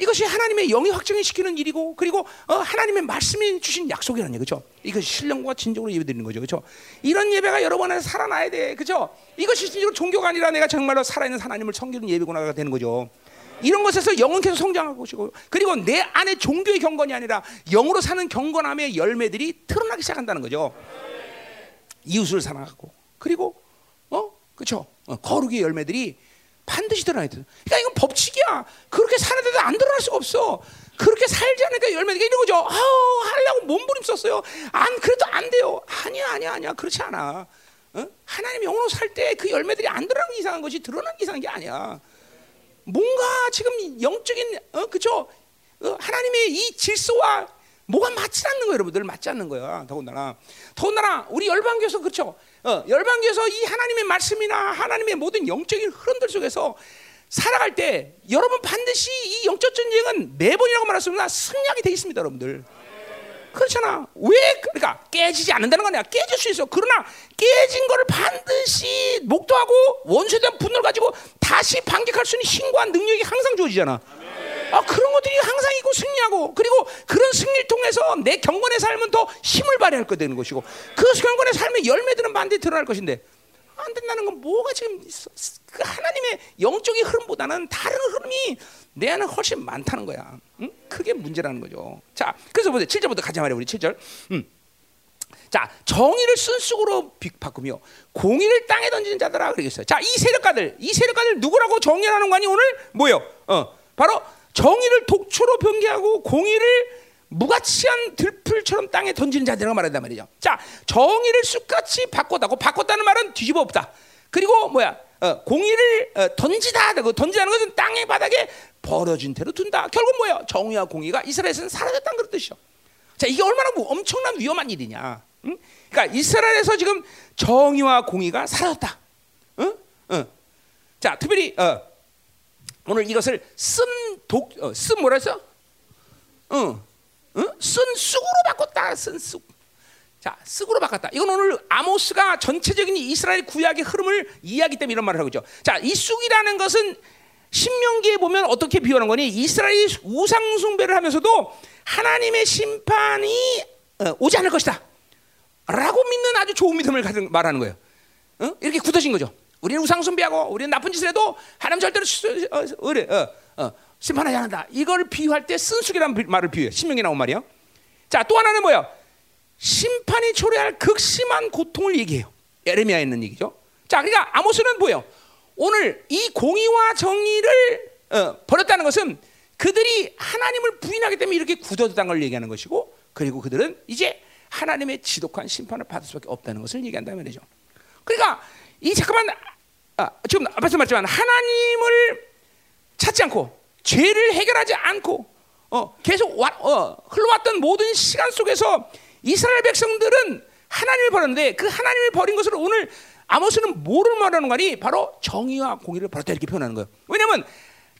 이것이 하나님의 영이 확정을 시키는 일이고 그리고 어, 하나님의 말씀이 주신 약속이라는 얘기죠. 이것이 신령과 진정으로 예배드리는 거죠. 그렇죠? 이런 예배가 여러분 안에 살아나야 돼. 그렇죠? 이것이 진정으로 종교가 아니라 내가 정말로 살아있는 하나님을 섬기는 예배구나가 되는 거죠. 이런 것에서 영은 계속 성장할 것이고 그리고 내 안에 종교의 경건이 아니라 영으로 사는 경건함의 열매들이 드러나기 시작한다는 거죠. 이웃을 사랑하고 그리고 어 그렇죠 어, 거룩의 열매들이 반드시 드러나야 돼. 그러니까 이건 법칙이야. 그렇게 사는데도 안 드러날 수가 없어. 그렇게 살지 않으니까 열매가 이런 거죠. 아우 하려고 몸부림썼어요. 안 그래도 안 돼요. 아니야 아니야 아니야 그렇지 않아. 어? 하나님 영으로 살 때 그 열매들이 안 드러나는 게 이상한 것이 드러나는 게 이상한 게 아니야. 뭔가 지금 영적인 어 그죠? 어, 하나님의 이 질서와 뭐가 맞지 않는 거예요, 여러분들 맞지 않는 거야. 더군다나 더군다나 우리 열방교에서 그렇죠. 어, 열방교에서 이 하나님의 말씀이나 하나님의 모든 영적인 흐름들 속에서 살아갈 때 여러분 반드시 이 영적 전쟁은 매번이라고 말했습니다. 승리하게 돼 있습니다, 여러분들. 그렇잖아. 왜 그러니까 깨지지 않는다는 거 아니야. 깨질 수 있어. 그러나 깨진 거를 반드시 목도하고 원수에 대한 분노를 가지고 다시 반격할 수 있는 힘과 능력이 항상 주어지잖아. 아, 그런 것들이 항상 있고 승리하고 그리고 그런 승리를 통해서 내 경건의 삶은 더 힘을 발휘할 거 되는 것이고 그 경건의 삶의 열매들은 반드시 드러날 것인데 안 된다는 건 뭐가 지금? 그 하나님의 영적인 흐름보다는 다른 흐름이 내 안에 훨씬 많다는 거야. 응? 그게 문제라는 거죠. 자, 그래서 보세요. 7절부터 가자 말이야, 우리 7절. 음. 자, 정의를 쓴쑥으로 바꾸며 공의를 땅에 던지는 자들아 그러겠어요. 자, 이 세력가들, 이 세력가들 누구라고 정의하는 거니 오늘 뭐요? 어, 바로 정의를 독초로 변개하고 공의를 무가치한 들풀처럼 땅에 던지는 자들이라고 말한단 말이죠. 자, 정의를 쑥같이 바꿨다고 바꿨다는 말은 뒤집어 엎다. 그리고 뭐야? 어, 공의를 어, 던지다. 그 던지다는 것은 땅의 바닥에 벌어진 대로 둔다. 결국 뭐야? 정의와 공의가 이스라엘에서는 사라졌다는 그런 뜻이죠. 자, 이게 얼마나 뭐 엄청난 위험한 일이냐. 응? 그러니까 이스라엘에서 지금 정의와 공의가 사라졌다. 응? 응. 자, 특별히 어, 오늘 이것을 쓴 독, 어, 쓴 뭐라 했어? 응. 응? 쓴 쑥으로 바꿨다. 쓴 쑥. 자, 쑥으로 바꿨다. 이건 오늘 아모스가 전체적인 이스라엘 구약의 흐름을 이해하기 때문에 이런 말을 하고 있죠. 자, 이 쑥이라는 것은 신명기에 보면 어떻게 비유하는 거니? 이스라엘이 우상 숭배를 하면서도 하나님의 심판이 어, 오지 않을 것이다. 라고 믿는 아주 좋은 믿음을 말하는 거예요. 어? 이렇게 굳어진 거죠. 우리는 우상 숭배하고 우리는 나쁜 짓을 해도 하나님 절대로 어, 어, 어, 심판하지 않는다. 이걸 비유할 때 쓴숙이라는 말을 비유해. 신명에 나온 말이요. 자, 또 하나는 뭐야? 심판이 초래할 극심한 고통을 얘기해요. 에레미야에 있는 얘기죠. 자, 그러니까 아모스는 뭐예요? 오늘 이 공의와 정의를 어, 버렸다는 것은 그들이 하나님을 부인하기 때문에 이렇게 굳어졌다는 걸 얘기하는 것이고, 그리고 그들은 이제 하나님의 지독한 심판을 받을 수밖에 없다는 것을 얘기한다는 말이죠. 그러니까 이 잠깐만 아, 지금 앞에서 말했지만 하나님을 찾지 않고 죄를 해결하지 않고 어, 계속 와, 어, 흘러왔던 모든 시간 속에서 이스라엘 백성들은 하나님을 버렸는데 그 하나님을 버린 것을 오늘 아모스는 뭐를 말하는 거니? 바로 정의와 공의를 버렸다 이렇게 표현하는 거예요. 왜냐하면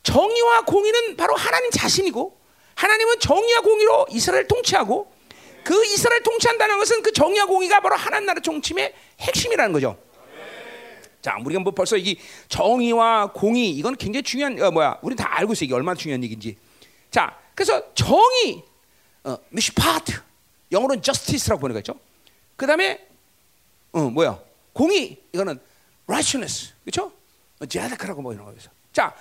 정의와 공의는 바로 하나님 자신이고 하나님은 정의와 공의로 이스라엘 통치하고 그 이스라엘 통치한다는 것은 그 정의와 공의가 바로 하나님 나라 통치의 핵심이라는 거죠. 자, 우리가 뭐 벌써 이 정의와 공의 이건 굉장히 중요한 어, 뭐야? 우리는 다 알고 있어 이게 얼마나 중요한 얘기인지. 자, 그래서 정의, 어, 미시파트, 영어로는 justice라고 보는 거죠. 그 다음에, 어, 뭐야, 공의, 이거는 righteousness, 그렇죠? 제아다카라고 뭐 이런 거에서. 자,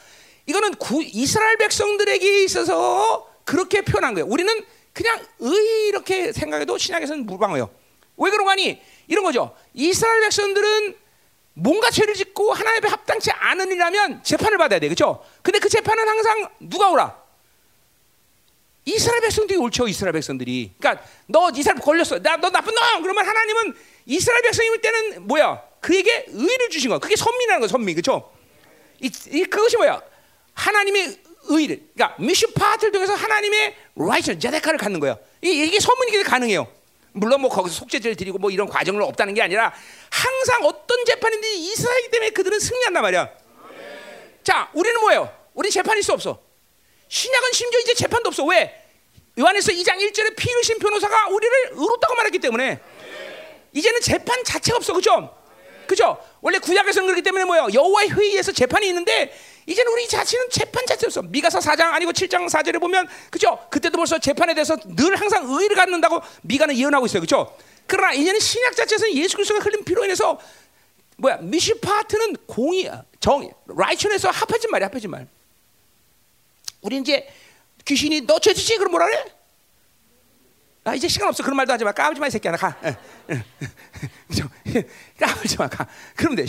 이거는 구, 이스라엘 백성들에게 있어서 그렇게 표현한 거예요. 우리는 그냥 의 이렇게 생각해도 신약에서는 무방해요. 왜 그런 거니? 이런 거죠. 이스라엘 백성들은 뭔가 죄를 짓고 하나님 앞에 합당치 않은 일이라면 재판을 받아야 돼. 그렇죠? 근데 그 재판은 항상 누가 오라? 이스라엘 백성들이 옳죠. 이스라엘 백성들이. 그러니까 너 이스라엘 걸렸어. 나 너 나쁜 놈. 그러면 하나님은 이스라엘 백성일 때는 뭐야? 그에게 의를 주신 거. 그게 선민이라는 거. 선민. 그렇죠? 이, 이 그것이 뭐야? 하나님의 의를. 그러니까 미슈파트를 통해서 하나님의 라이처 제데카를 갖는 거예요. 이, 이게 선민이기 가능해요. 물론 뭐 거기서 속죄제를 드리고 뭐 이런 과정은 없다는 게 아니라 항상 어떤 재판인지 이스라엘 때문에 그들은 승리한단 말이야. 자, 우리는 뭐예요? 우리 재판일 수 없어. 신약은 심지어 이제 재판도 없어. 왜? 요한에서 2장 1절에 피 흘리신 변호사가 우리를 의롭다고 말했기 때문에 이제는 재판 자체가 없어. 그죠? 그죠? 원래 구약에서는 그렇기 때문에 뭐예요? 여호와의 회의에서 재판이 있는데 이제는 우리 자신은 재판 자체 없어. 미가서 4장 아니고 7장 4절에 보면 그죠? 그때도 벌써 재판에 대해서 늘 항상 의를 갖는다고 미가는 예언하고 있어요. 그죠? 그러나 이제는 신약 자체에서 예수 그리스도가 흘린 피로 인해서 뭐야? 미시파트는 공의, 정, 라이천에서 합해진 말이야, 합해진 말. 우리 이제 귀신이 너 죄지지 그럼 뭐라 그래? 아 이제 시간 없어 그런 말도 하지 마 까불지 마 이 새끼야 가 까불지 마 가 그러면 돼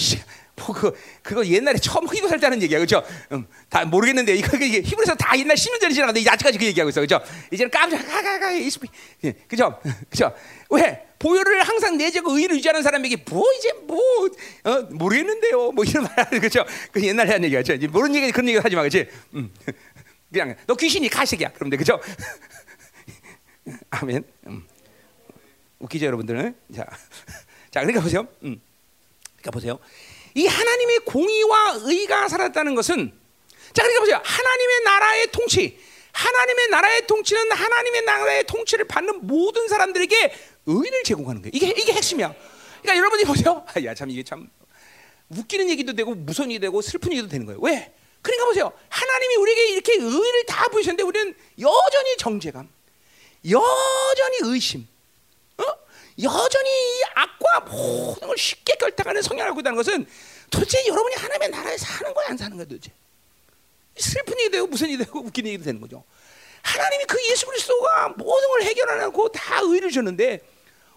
뭐, 그, 그거 옛날에 처음 흑이도 살 때는 얘기야, 그죠? 음, 다 모르겠는데, 이거, 이게 히브리서 다 옛날 10년 전에 지나갔는데, 아직까지 그 얘기하고 있어, 그죠? 이제는 깜짝, 가, 가, 가, 예, 그죠? 그죠? 왜? 보혈을 항상 내재고 의를 유지하는 사람에게 뭐, 이제 뭐, 어, 모르겠는데요. 뭐 이런 말, 그죠? 그 옛날에 한 얘기야. 이제 모르는 얘기, 그런 얘기 하지 마, 그지? 음. 그냥, 너 귀신이 가식이야. 돼, 그죠? 아멘. 음. 웃기죠, 여러분들은? 자, 자, 그러니까 보세요. 음. 그러니까 보세요. 이 하나님의 공의와 의가 살았다는 것은 자 그러니까 보세요 하나님의 나라의 통치 하나님의 나라의 통치는 하나님의 나라의 통치를 받는 모든 사람들에게 의를 제공하는 거예요 이게 이게 핵심이야 그러니까 여러분이 보세요 야참 이게 참 웃기는 얘기도 되고 무서운 얘기도 되고 슬픈 얘기도 되는 거예요 왜 그러니까 보세요 하나님이 우리에게 이렇게 의를 다 부으셨는데 우리는 여전히 정죄감 여전히 의심 여전히 이 악과 모든 걸 쉽게 결탁하는 성향을 갖고 있다는 것은 도대체 여러분이 하나님의 나라에 사는 거야 안 사는 거야 도대체? 슬픈 일이 되고 무슨 일이 되고 웃기는 일이 되는 거죠. 하나님이 그 예수 그리스도가 모든 걸 해결하고 다 의를 줬는데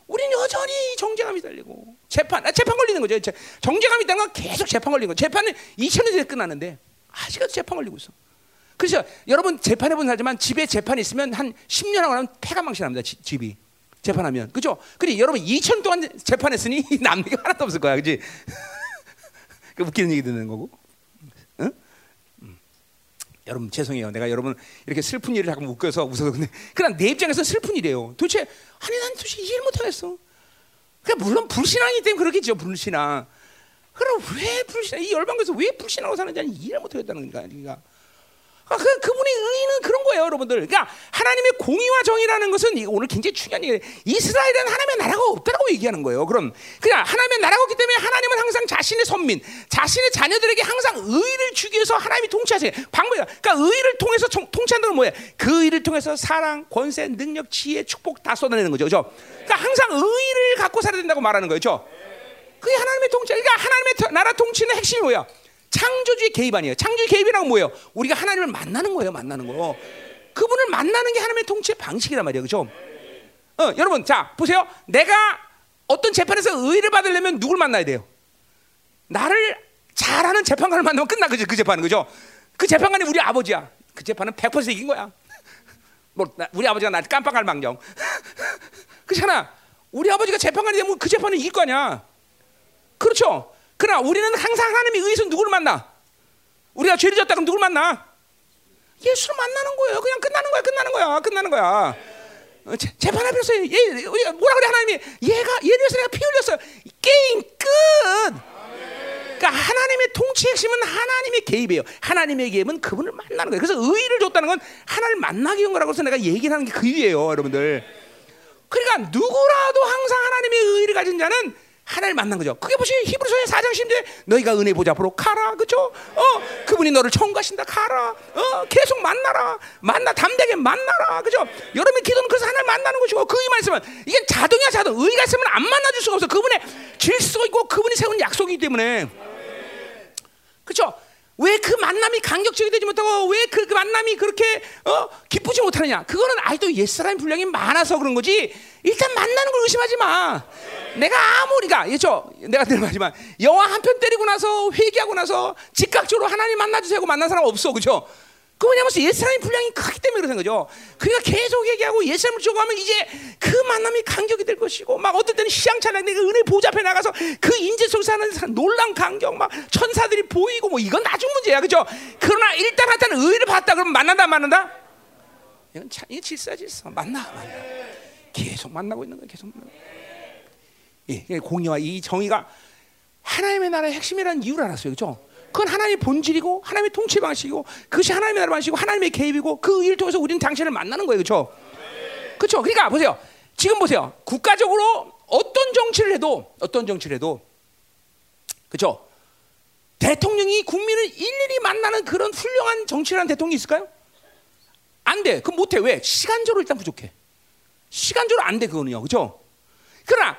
우리는 여전히 정죄감이 달리고 재판 아, 재판 걸리는 거죠. 정죄감이 있다는 건 계속 재판 걸리는 거. 재판은 2000년 전에 끝났는데 아직까지 재판 걸리고 있어 그래서 여러분 재판해 본 사람지만 집에 재판이 있으면 한 10년 하고 나면 폐가 망신합니다 집이 재판하면 그죠? 그래 여러분 2천 동안 재판했으니 남는 게 하나도 없을 거야, 그지? 그 웃기는 얘기 듣는 거고. 응? 음. 여러분 죄송해요. 내가 여러분 이렇게 슬픈 일을 자꾸 웃겨서 웃어서 근데 그냥 내 입장에서 슬픈 일이에요. 도대체 아니 난 도대체 이해를 못 하겠어. 그러니까 물론 불신앙이기 때문에 그렇겠죠. 불신앙. 그럼 왜 불신앙? 이 열방에서 왜 불신하고 사는지 이해를 못 하겠다는 거야. 그러니까. 아, 그, 그분의 의는 그런 거예요, 여러분들. 그러니까 하나님의 공의와 정의라는 것은 오늘 굉장히 중요한 얘기예요. 이스라엘은 하나님의 나라가 없다라고 얘기하는 거예요. 그럼 그냥 하나님의 나라가 없기 때문에 하나님은 항상 자신의 선민, 자신의 자녀들에게 항상 의를 주기 위해서 하나님이 통치하세요. 방법이야. 그러니까 의를 통해서 통, 통치한다는 뭐예요? 그 의를 통해서 사랑, 권세, 능력, 지혜, 축복 다 쏟아내는 거죠. 그죠? 그러니까 항상 의를 갖고 살아야 된다고 말하는 거죠. 그게 하나님의 통치. 그러니까 하나님의 나라 통치는 핵심이 뭐야? 창조주의 개입 아니에요. 창조주의 개입이란 뭐예요? 우리가 하나님을 만나는 거예요. 만나는 거. 그분을 만나는 게 하나님의 통치의 방식이란 말이에요. 그죠? 어, 여러분, 자, 보세요. 내가 어떤 재판에서 의를 받으려면 누굴 만나야 돼요? 나를 잘하는 재판관을 만나면 끝나, 그죠? 그 재판은, 그죠? 그 재판관이 우리 아버지야. 그 재판은 100% 이긴 거야. 뭐, 우리 아버지가 날 깜빡할 망정. 그렇잖아. 우리 아버지가 재판관이 되면 그 재판은 이길 거 아니야. 그렇죠? 그러나 우리는 항상 하나님의 의해서 누구를 만나? 우리가 죄를 졌다 그럼 누굴 만나? 예수를 만나는 거예요. 그냥 끝나는 거야, 끝나는 거야, 끝나는 거야. 어, 재판할 필요 없어요. 얘, 뭐라 그래 하나님이? 얘가 얘를 위해서 내가 피 흘렸어요. 게임 끝. 그러니까 하나님의 통치 핵심은 하나님의 개입이에요. 하나님의 개입은 그분을 만나는 거예요. 그래서 의를 줬다는 건 하나님을 만나기 위한 거라고 해서 내가 얘기를 하는 게그 이유예요, 여러분들. 그러니까 누구라도 항상 하나님의 의를 가진 자는 하나님 만난 거죠. 그게 보시 히브리서의 4장 10절 너희가 은혜 보좌 앞으로 가라. 그죠? 어, 그분이 너를 청가신다. 가라. 어, 계속 만나라. 만나 담대하게 만나라. 그죠? 여러분의 기도는 그래서 하나님 만나는 것이고 그 의만 있으면 이게 자동이야 자동. 의가 있으면 안 만나 줄 수가 없어. 그분의 질서 있고 그분이 세운 약속이기 때문에. 그죠? 왜 그 만남이 간격적이 되지 못하고 왜그 만남이 그렇게 어, 기쁘지 못하느냐? 그거는 아직도 옛사람 분량이 많아서 그런 거지. 일단 만나는 걸 의심하지 마. 내가 아무리가 그죠? 내가 늘 말하지만 영화 한 편 때리고 나서 회개하고 나서 즉각적으로 하나님 만나 주세요 하고 만난 사람 없어, 그죠? 그 뭐냐면 옛사람의 분량이 크기 때문에 그런 거죠. 그러니까 계속 얘기하고 옛사람을 쪼고하면 이제 그 만남이 간격이 될 것이고 막 어떨 때는 시장찬양 내가 은혜 보좌 앞에 나가서 그 인재 속에서 하는 놀란 간격 막 천사들이 보이고 뭐 이건 나중 문제야 그죠? 그러나 일단 하여튼 의를 봤다 그러면 만난다 만난다? 이건 참 이게 질서 질서 만나 만나 계속 만나고 있는 거야 계속 만나. 예, 공의와 이 정의가 하나님의 나라의 핵심이라는 이유를 알았어요 그죠? 그건 하나님의 본질이고 하나님의 통치 방식이고 그것이 하나님의 나라 방식이고 하나님의 개입이고 그 일을 통해서 우리는 당신을 만나는 거예요, 그렇죠? 그렇죠? 그러니까 보세요. 지금 보세요. 국가적으로 어떤 정치를 해도 어떤 정치를 해도 그렇죠? 대통령이 국민을 일일이 만나는 그런 훌륭한 정치라는 대통령이 있을까요? 안 돼. 그럼 못해. 왜? 시간적으로 일단 부족해. 시간적으로 안 돼, 그거는요. 그죠? 그러나,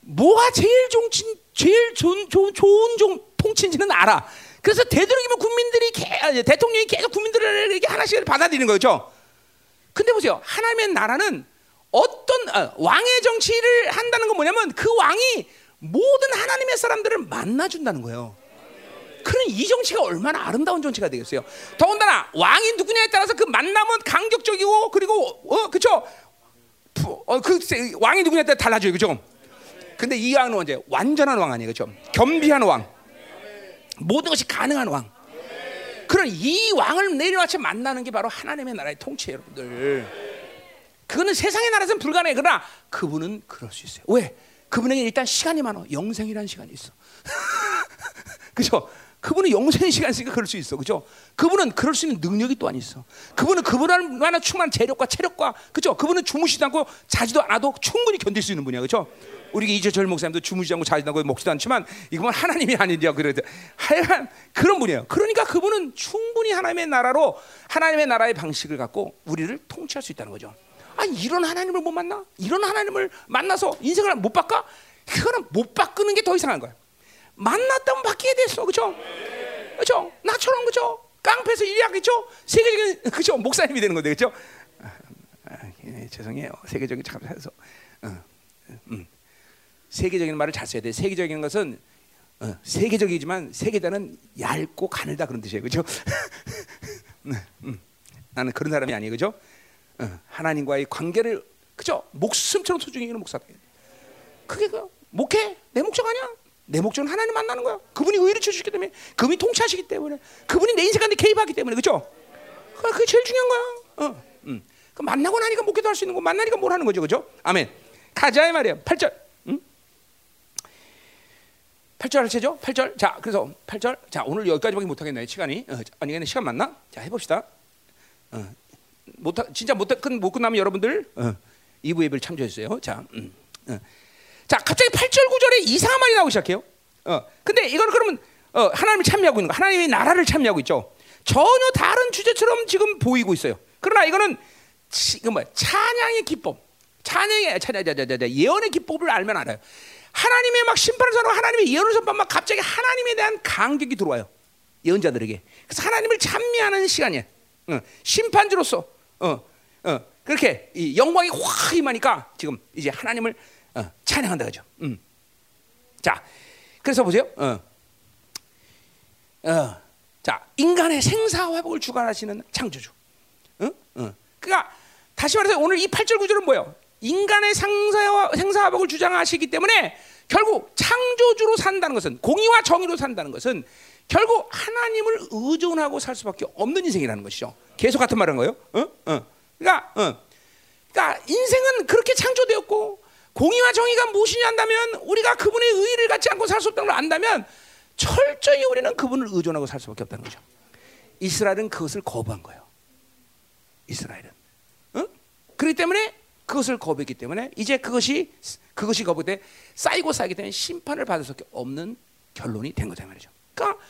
뭐가 제일 정치, 제일 좋은, 좋은, 좋은 정, 통치인지는 알아. 그래서 되도록이면 국민들이 개, 대통령이 계속 국민들을 이렇게 하나씩 받아들이는 거죠. 근데 보세요. 하나님의 나라는 어떤 어, 왕의 정치를 한다는 건 뭐냐면 그 왕이 모든 하나님의 사람들을 만나준다는 거예요. 그런 이 정치가 얼마나 아름다운 정치가 되겠어요. 더군다나 왕이 누구냐에 따라서 그 만남은 강격적이고 그리고 어 그쵸? 어, 그 왕이 누구냐에 따라 달라져요, 그죠? 근데 이 왕은 언제 완전한 왕 아니에요, 그죠? 겸비한 왕. 모든 것이 가능한 왕. 그런 이 왕을 내일 아침 만나는 게 바로 하나님의 나라의 통치예요, 여러분들. 그거는 세상의 나라에서는 불가능해. 그러나 그분은 그럴 수 있어요. 왜? 그분에게 일단 시간이 많아. 영생이라는 시간이 있어. 그죠? 그분은 영생의 시간이 있으니까 그럴 수 있어. 그죠? 그분은 그럴 수 있는 능력이 또한 있어. 그분은 그분만한 충만한 재력과 체력과, 그죠? 그분은 주무시지 않고 자지도 않아도 충분히 견딜 수 있는 분이야. 그죠? 우리 이재철 목사님도 주무시지 않고 자지도 않고 먹지도 않지만 이건 하나님이 아니냐 그래도 하여간 그런 분이에요. 그러니까 그분은 충분히 하나님의 나라로 하나님의 나라의 방식을 갖고 우리를 통치할 수 있다는 거죠. 아 이런 하나님을 못 만나? 이런 하나님을 만나서 인생을 못 바꿔? 그거는 못 바꾸는 게 더 이상한 거야. 만났다면 바뀌게 됐어, 그죠? 그죠? 나처럼 그죠? 깡패에서 일하겠죠? 세계적인 그죠? 목사님이 되는 건데, 그죠? 아, 아, 예, 죄송해요. 세계적인 잠깐서 어, 음. 세계적인 말을 잘 써야 돼. 세계적인 것은 어, 세계적이지만 세계다는 얇고 가늘다 그런 뜻이에요, 그죠? 음. 나는 그런 사람이 아니에요, 그죠? 어, 하나님과의 관계를 그죠? 목숨처럼 소중히 여기는 목사다. 그게 그 목회 내 목적 아니야? 내 목적은 하나님 만나는 거야. 그분이 의를 주시기 때문에, 그분이 통치하시기 때문에, 그분이 내 인생 가운데 개입하기 때문에, 그죠? 그게 제일 중요한 거야. 어, 음. 그 만나고 나니까 목회도 할 수 있는 거, 만나니까 뭘 하는 거죠, 그죠? 아멘. 가자 이 말이야. 8절. 음? 8절 할채죠? 8절. 자, 그래서 8절. 자, 오늘 여기까지밖에 못 하겠네. 시간이. 어, 아니 근데 시간 맞나? 자, 해 봅시다. 어. 못 진짜 못못 끝나면 여러분들 어, 2부 예배를 참조해 주세요. 자. 음. 어. 자, 갑자기 8절 9절에 이상한 말이 나오기 시작해요. 어. 근데 이거는 그러면 어, 하나님이 참여하고 있는 거. 하나님의 나라를 참여하고 있죠. 전혀 다른 주제처럼 지금 보이고 있어요. 그러나 이거는 지금 뭐 찬양의 기법, 찬양의 찬양, 예언의 기법을 알면 알아요. 하나님의 막 심판을 선고 하나님의 예언을 선포 막 갑자기 하나님에 대한 감격이 들어와요. 예언자들에게. 그래서 하나님을 찬미하는 시간이야. 어, 심판주로서 어, 어, 그렇게 영광이 확 임하니까 지금 이제 하나님을 어, 찬양한다 그죠. 음. 자, 그래서 보세요. 어. 어. 자, 인간의 생사 회복을 주관하시는 창조주. 그러니까 다시 말해서 오늘 이 8절 구절은 뭐예요? 인간의 생사 생사 회복을 주장하시기 때문에 결국 창조주로 산다는 것은 공의와 정의로 산다는 것은 결국 하나님을 의존하고 살 수밖에 없는 인생이라는 것이죠. 계속 같은 말인 거예요. 어? 어. 그러니까, 어. 그러니까 인생은 그렇게 창조되었고 공의와 정의가 무엇이냐 한다면 우리가 그분의 의를 갖지 않고 살 수 없다는 걸 안다면 철저히 우리는 그분을 의존하고 살 수밖에 없다는 거죠. 이스라엘은 그것을 거부한 거예요. 이스라엘은. 어? 그렇기 때문에 그것을 거부했기 때문에 이제 그것이 그것이 거부돼 쌓이고 쌓이기 때문에 심판을 받을 수밖에 없는 결론이 된 거다 말이죠. 그러니까,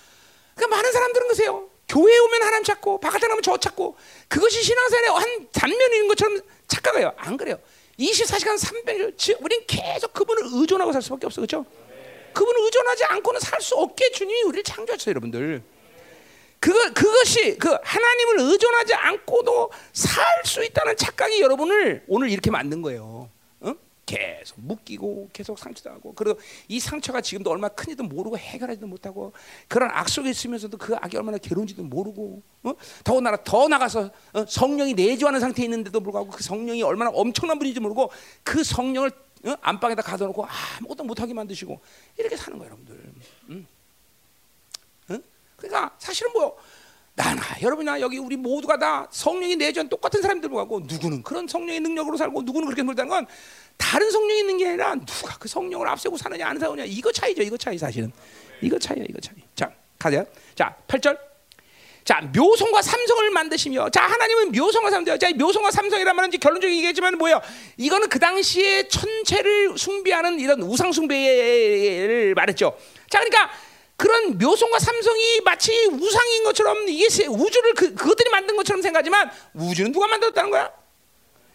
그러니까 많은 사람들은 그세요. 교회 오면 하나님 찾고 바깥에 나면 저 찾고 그것이 신앙생활의 한 단면인 것처럼 착각해요. 안 그래요. 24시간 300일 우린 계속 그분을 의존하고 살 수밖에 없어. 그렇죠? 그분을 의존하지 않고는 살 수 없게 주님이 우리를 창조했어요, 여러분들. 그거 그것이 그 하나님을 의존하지 않고도 살 수 있다는 착각이 여러분을 오늘 이렇게 만든 거예요. 어? 계속 묶이고 계속 상처하고 그리고 이 상처가 지금도 얼마나 큰지도 모르고 해결하지도 못하고 그런 악 속에 있으면서도 그 악이 얼마나 괴로운지도 모르고 어? 더군다나 더 나가서 어? 성령이 내주하는 상태에 있는데도 불구하고 그 성령이 얼마나 엄청난 분인지 모르고 그 성령을 어? 안방에다 가둬놓고 아무것도 못하게 만드시고 이렇게 사는 거예요 여러분들 응? 응? 그러니까 사실은 뭐 나나 여러분이나 여기 우리 모두가 다 성령이 내주한 똑같은 사람들 보고 누구는 그런 성령의 능력으로 살고 누구는 그렇게 살다는 건 다른 성령이 있는 게 아니라 누가 그 성령을 앞세고 사느냐 안 사느냐 이거 차이죠 이거 차이 사실은. 이거 차이야 이거 차이. 자 가자 자 8절. 자 묘성과 삼성을 만드시며 자 하나님은 묘성과 삼성. 자 묘성과 삼성이란 말은 결론적인 얘기겠지만 뭐예요? 이거는 그 당시에 천체를 숭배하는 이런 우상 숭배를 말했죠. 자 그러니까 그런 묘성과 삼성이 마치 우상인 것처럼 이게 우주를 그, 그것들이 만든 것처럼 생각하지만 우주는 누가 만들었다는 거야?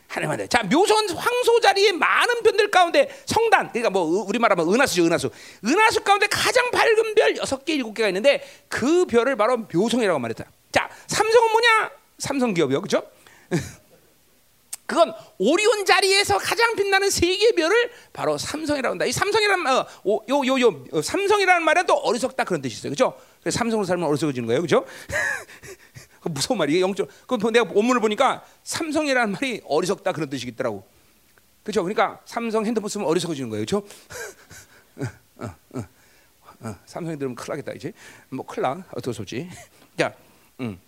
하나님 만들. 자 묘성은 황소 자리에 많은 변들 가운데 성단 그러니까 뭐 우리 말하면 은하수죠 은하수. 은하수 가운데 가장 밝은 별 여섯 개 일곱 개가 있는데 그 별을 바로 묘성이라고 말했다. 자 삼성은 뭐냐? 삼성 기업이요, 그렇죠? 그건 오리온 자리에서 가장 빛나는 세 개의 별을 바로 삼성이라고 한다. 이 삼성이라는 어, 요 요 요, 요, 삼성이라는 말은 또 어리석다 그런 뜻이 있어요. 그렇죠? 그래서 삼성으로 살면 어리석어지는 거예요. 그렇죠? 무서운 말이에요. 영적. 그 내가 원문을 보니까 삼성이라는 말이 어리석다 그런 뜻이 있더라고. 그렇죠? 그러니까 삼성 핸드폰 쓰면 어리석어지는 거예요. 그렇죠? 어, 어, 어, 삼성이 들으면 큰일 나겠다 이제. 뭐 큰일 나. 어쩔 수 없지. 자, 음.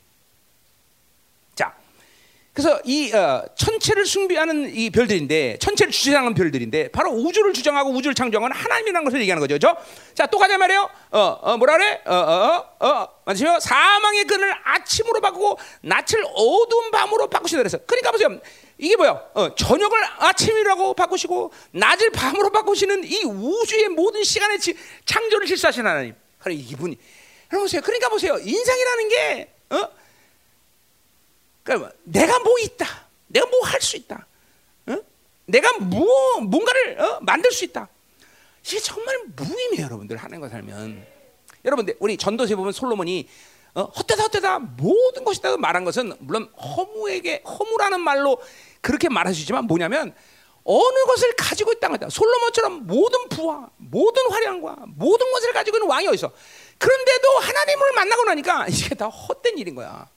그래서 이 어, 천체를 숭배하는 이 별들인데 천체를 주장하는 별들인데 바로 우주를 주장하고 우주를 창조한 하나님이라는 것을 얘기하는 거죠. 그렇죠? 자, 또 가자 말이에요. 어, 어 뭐라 그래? 어, 어, 어, 어. 맞으요 사망의 끈을 아침으로 바꾸고 낯을 어두운 밤으로 바꾸시다 그래서. 그러니까 보세요. 이게 뭐야? 어, 저녁을 아침이라고 바꾸시고 낮을 밤으로 바꾸시는 이 우주의 모든 시간의 창조를 실수하신 하나님. 그래 이분이. 여러분 보세요. 그러니까 보세요. 인상이라는 게 어? 그러니까 내가 뭐 있다. 내가 뭐 할 수 있다. 어? 내가 뭐 뭔가를 어? 만들 수 있다. 이게 정말 무의미해요, 여러분들 하나님과 살면. 여러분들 우리 전도서에 보면 솔로몬이 어? 헛되다 헛되다 모든 것이다 말한 것은 물론 허무에게 허무라는 말로 그렇게 말하시지만 뭐냐면 어느 것을 가지고 있다는 거다. 솔로몬처럼 모든 부와 모든 화량과 모든 것을 가지고 있는 왕이 어디서? 그런데도 하나님을 만나고 나니까 이게 다 헛된 일인 거야.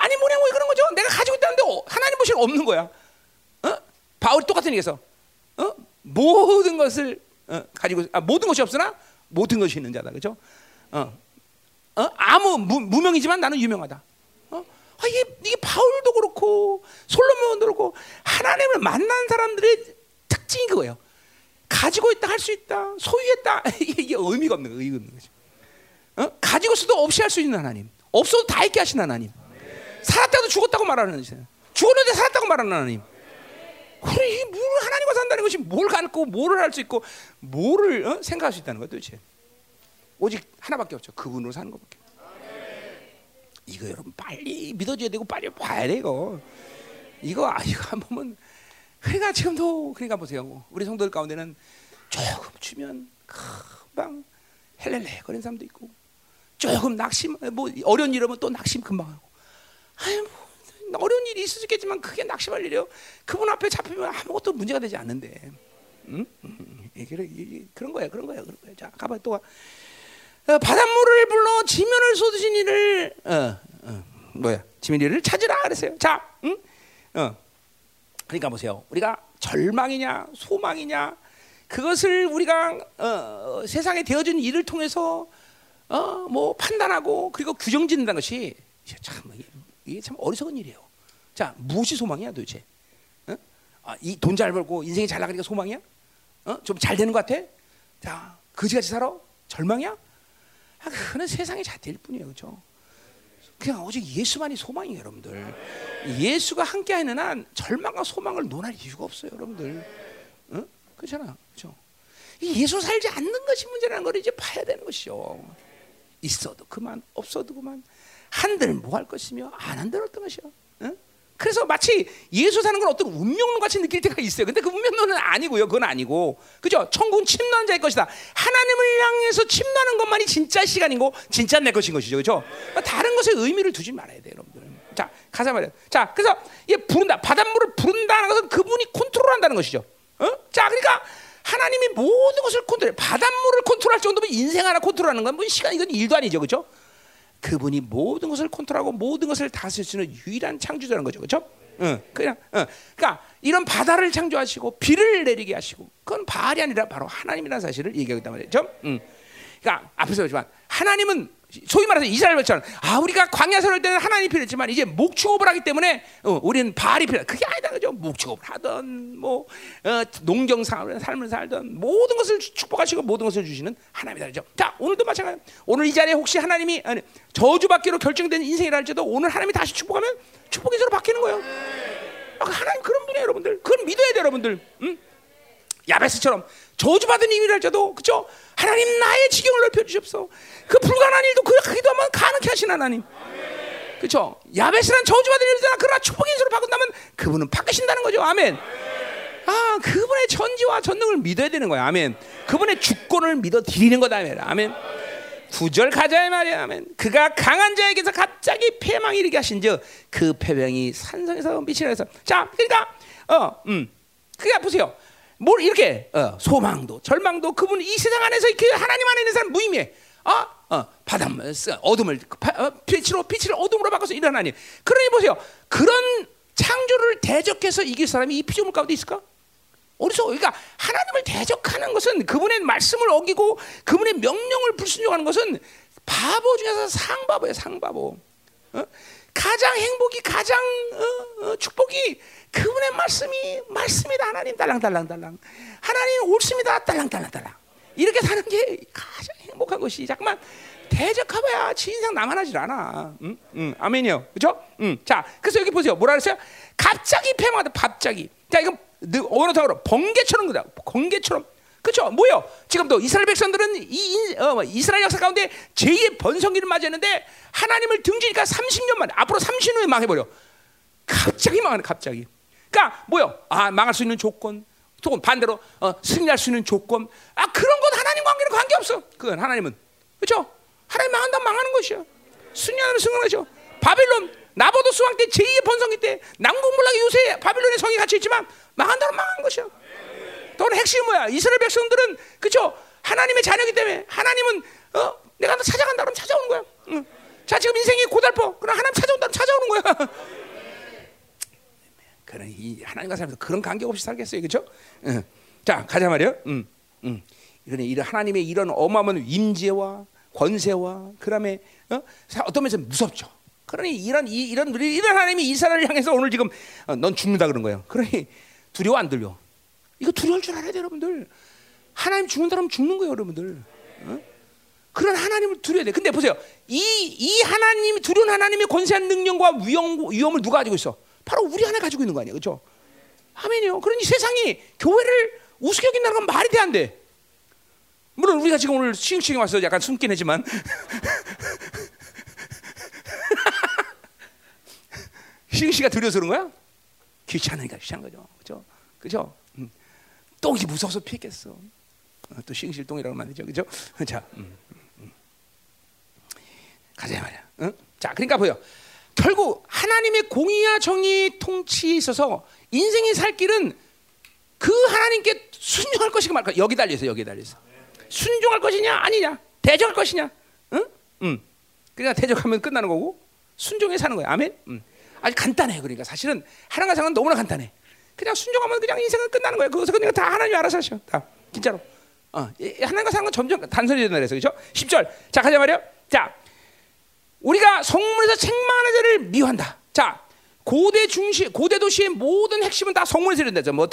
아니 뭐냐 뭐 그런 거죠. 내가 가지고 있다는데 어, 하나님 보시는 없는 거야. 어? 바울이 똑같은 얘기해서 어? 모든 것을 어, 가지고 아, 모든 것이 없으나 모든 것이 있는 자다. 그죠? 어. 어? 아무 무, 무명이지만 나는 유명하다. 어? 아, 이게, 이게 바울도 그렇고 솔로몬도 그렇고 하나님을 만난 사람들의 특징이 그거예요. 가지고 있다 할 수 있다 소유했다 이게 의미가 없는 거 의미가 없는 거죠. 어? 가지고 있어도 없이 할 수 있는 하나님, 없어도 다 있게 하신 하나님. 살았다고 죽었다고 말하는 거예요. 죽었는데 살았다고 말하는 하나님. 그래 뭘 하나님과 산다는 것이 뭘 갖고 뭐를 할 수 있고 뭐를 어? 생각할 수 있다는 거야 도대체. 오직 하나밖에 없죠. 그분으로 사는 것밖에. 이거 여러분 빨리 믿어줘야 되고 빨리 봐야 돼 이거. 이거 아 이거 한 번은 그러니까 지금도 그러니까 보세요. 우리 성도들 가운데는 조금 주면 금방 헬렐레 거리는 사람도 있고 조금 낙심 뭐 어려운 일이면 또 낙심 금방 하고 아유, 뭐, 어려운 일이 있을 수 있겠지만 그게 낙심할 일이요. 그분 앞에 잡히면 아무것도 문제가 되지 않는데. 응? 응. 그런 거야, 그런 거야, 그런 거야. 자, 가봐 또 와. 어, 바닷물을 불러 지면을 쏟으신 이를 어, 어, 뭐야 지면이를 찾으라 그랬어요. 자, 응? 어. 그러니까 보세요. 우리가 절망이냐 소망이냐 그것을 우리가 어, 세상에 되어진 일을 통해서 어, 뭐 판단하고 그리고 규정짓는다는 것이 참 이게 참 어리석은 일이에요. 자, 무엇이 소망이야 도대체? 어? 아, 이 돈 잘 벌고 인생이 잘 나가니까 소망이야? 어? 좀 잘 되는 것 같아? 자, 거지같이 살아? 절망이야? 아, 그거는 세상의 잣대일 뿐이에요, 그렇죠? 그냥 오직 예수만이 소망이에요, 여러분들. 예수가 함께 하는 한 절망과 소망을 논할 이유가 없어요, 여러분들. 어? 그렇잖아, 그렇죠? 예수 살지 않는 것이 문제라는 걸 이제 봐야 되는 것이죠. 있어도 그만, 없어도 그만. 한들 뭐할 것이며 안 한들 어떤 것이요. 어? 그래서 마치 예수 사는 걸 어떤 운명론 같이 느낄 때가 있어요. 근데 그 운명론은 아니고요. 그건 아니고. 그죠? 천국은 침노한 자의 것이다. 하나님을 향해서 침노하는 것만이 진짜 시간이고 진짜 내 것인 것이죠. 그죠? 그러니까 다른 것에 의미를 두지 말아야 돼요, 여러분들. 자, 가자 말이야. 자, 그래서 얘 부른다. 바닷물을 부른다는 것은 그분이 컨트롤한다는 것이죠. 어? 자, 그러니까 하나님이 모든 것을 컨트롤해. 바닷물을 컨트롤할 정도면 인생 하나 컨트롤하는 건 뭐 시간 이건 일도 아니죠. 그죠? 그분이 모든 것을 컨트롤하고 모든 것을 있는 유일한 창조자라는 거죠. 그렇죠? 응, 그냥, 응. 그러니까 이런 바다를 창조하시고 비를 내리게 하시고 그건 바알이 아니라 바로 하나님이라는 사실을 얘기하고 있단 말이죠. 응. 그러니까 앞에서 그지만 하나님은 소위 말해서 이스라엘 백성은 아 우리가 광야 생활 때는 하나님이 필요했지만 이제 목축업을 하기 때문에 어, 우리는 바알이 필요. 그게 아니다 그죠? 목축업을 하던 뭐 어, 농경 삶을 살던 모든 것을 축복하시고 모든 것을 주시는 하나님이다 그죠? 자 오늘도 마찬가지. 오늘 이 자리에 혹시 하나님이 아니, 저주받기로 결정된 인생이라 할지도 오늘 하나님이 다시 축복하면 축복의 서로 바뀌는 거예요. 아, 하나님 그런 분이에요 여러분들. 그건 믿어야 돼 여러분들. 응? 야베스처럼 저주받은 이미랄지도 그죠? 하나님 나의 지경을 넓혀 주십시오. 그 불가능한 일도 그 기도하면 가능케 하신 하나님. 그렇죠? 야베스란 저주받은 일이잖아. 그러나 축복의 인수로 바꾼다면 그분은 바꾸신다는 거죠. 아멘. 아, 그분의 전지와 전능을 믿어야 되는 거야. 아멘. 그분의 주권을 믿어 드리는 거다. 아멘. 아멘. 구절 가자 말이야. 아멘. 그가 강한 자에게서 갑자기 패망이 이르게 하신즉 그 패병이 산성에서 미치라 해서 자, 그러니까 어, 음. 그게 보세요. 뭘 이렇게 어, 소망도 절망도 그분 이 세상 안에서 그 하나님 안에 있는 사람 무의미해. 어? 어, 바닷물, 어둠을 어, 빛으로 빛을 어둠으로 바꿔서 이런 하나님. 그러니 보세요. 그런 창조를 대적해서 이길 사람이 이 피조물 가운데 있을까? 어디서 그러니까 하나님을 대적하는 것은 그분의 말씀을 어기고 그분의 명령을 불순종하는 것은 바보 중에서 상바보예요, 상바보. 어? 가장 행복이 가장 어, 어, 축복이 그분의 말씀이 말씀이다 하나님 딸랑딸랑딸랑 하나님 옳습니다 딸랑딸랑딸랑 이렇게 사는 게 가장 행복한 것이 자꾸만 대적하봐야 지 인생 남아나질 않아. 응? 응. 아멘이요. 그죠? 응. 자, 그래서 여기 보세요. 뭐라 그랬어요? 갑자기 패망하다. 갑자기. 자, 이건 언어상으로 번개처럼 그다. 번개처럼. 그렇죠? 뭐요? 지금도 이스라엘 백성들은 이 어, 뭐 이스라엘 역사 가운데 제2의 번성기를 맞이했는데 하나님을 등지니까 30년 만에 앞으로 30년 후에 망해버려. 갑자기 망하네. 갑자기. 그러니까 뭐요? 아 망할 수 있는 조건, 또 반대로 어, 승리할 수 있는 조건. 아 그런 건 하나님 관계는 관계 없어. 그건 하나님은 그렇죠? 하나님 망한다면 망하는 것이야. 승리하면 승리하죠. 바빌론 나보도 수왕 때 제2의 번성기 때 남궁물락이 요새 바빌론의 성이 갇혀 있지만 망한다면 망한 것이야. 또 핵심이 뭐야? 이스라엘 백성들은 그렇죠? 하나님의 자녀이기 때문에 하나님은 어, 내가 너 찾아간다 그러면 찾아오는 거야. 응. 자 지금 인생이 고달퍼. 그럼 하나님 찾아온다 찾아오는 거야. 그런 이 하나님과 살면서 그런 관계 없이 살겠어요, 그렇죠? 응. 자 가자 말이요. 응, 응. 이런 하나님의 이런 어마어마한 임재와 권세와 그다음에 어? 어떤 면에서 무섭죠. 그러니 이런 이, 이런 이런 하나님이 이스라엘을 향해서 오늘 지금 어, 넌 죽는다 그런 거예요. 그러니 두려워 안 들려. 이거 두려울 줄 알아야 돼, 여러분들. 하나님 죽는다 그러면 죽는 거예요, 여러분들. 어? 그런 하나님을 두려야 돼. 근데 보세요. 이, 이 하나님, 두려운 하나님의 권세한 능력과 위험, 위험을 누가 가지고 있어? 바로 우리 안에 가지고 있는 거 아니에요. 그죠? 아멘이요. 그러니 세상이 교회를 우습게 여긴다는 건 말이 돼, 안 돼. 물론 우리가 지금 오늘 시흥시흥 와서 약간 숨긴 했지만. 시흥씨가 두려워서 그런 거야? 귀찮으니까 귀찮은 거죠. 그죠? 그죠? 음. 똥이 무서워서 피했겠어. 어, 또 시흥실 똥이라고 말이죠. 그죠? 자, 음, 음. 가자 말이야. 응? 자, 그러니까 보여. 결국 하나님의 공의와 정의 통치에 있어서 인생이 살 길은 그 하나님께 순종할 것이가 말까? 여기 달려 있어. 여기 달려 있어. 순종할 것이냐 아니냐? 대적할 것이냐? 응? 응. 그러니까 대적하면 끝나는 거고 순종해 사는 거야. 아멘. 응. 아주 간단해. 그러니까 사실은 하나님과 사는 너무나 간단해. 그냥 순종하면 그냥 인생은 끝나는 거야. 그것은 그냥 다 하나님이 알아서 하셔. 다 진짜로. 어, 하나님과 사는 건 점점 단순히 된다 그래서 그렇죠? 10절. 자, 가자 말이요. 자, 우리가 성문에서 책망하는 자를 미워한다. 자, 고대 중시 고대 도시의 모든 핵심은 다 성문에서 일어나죠. 뭐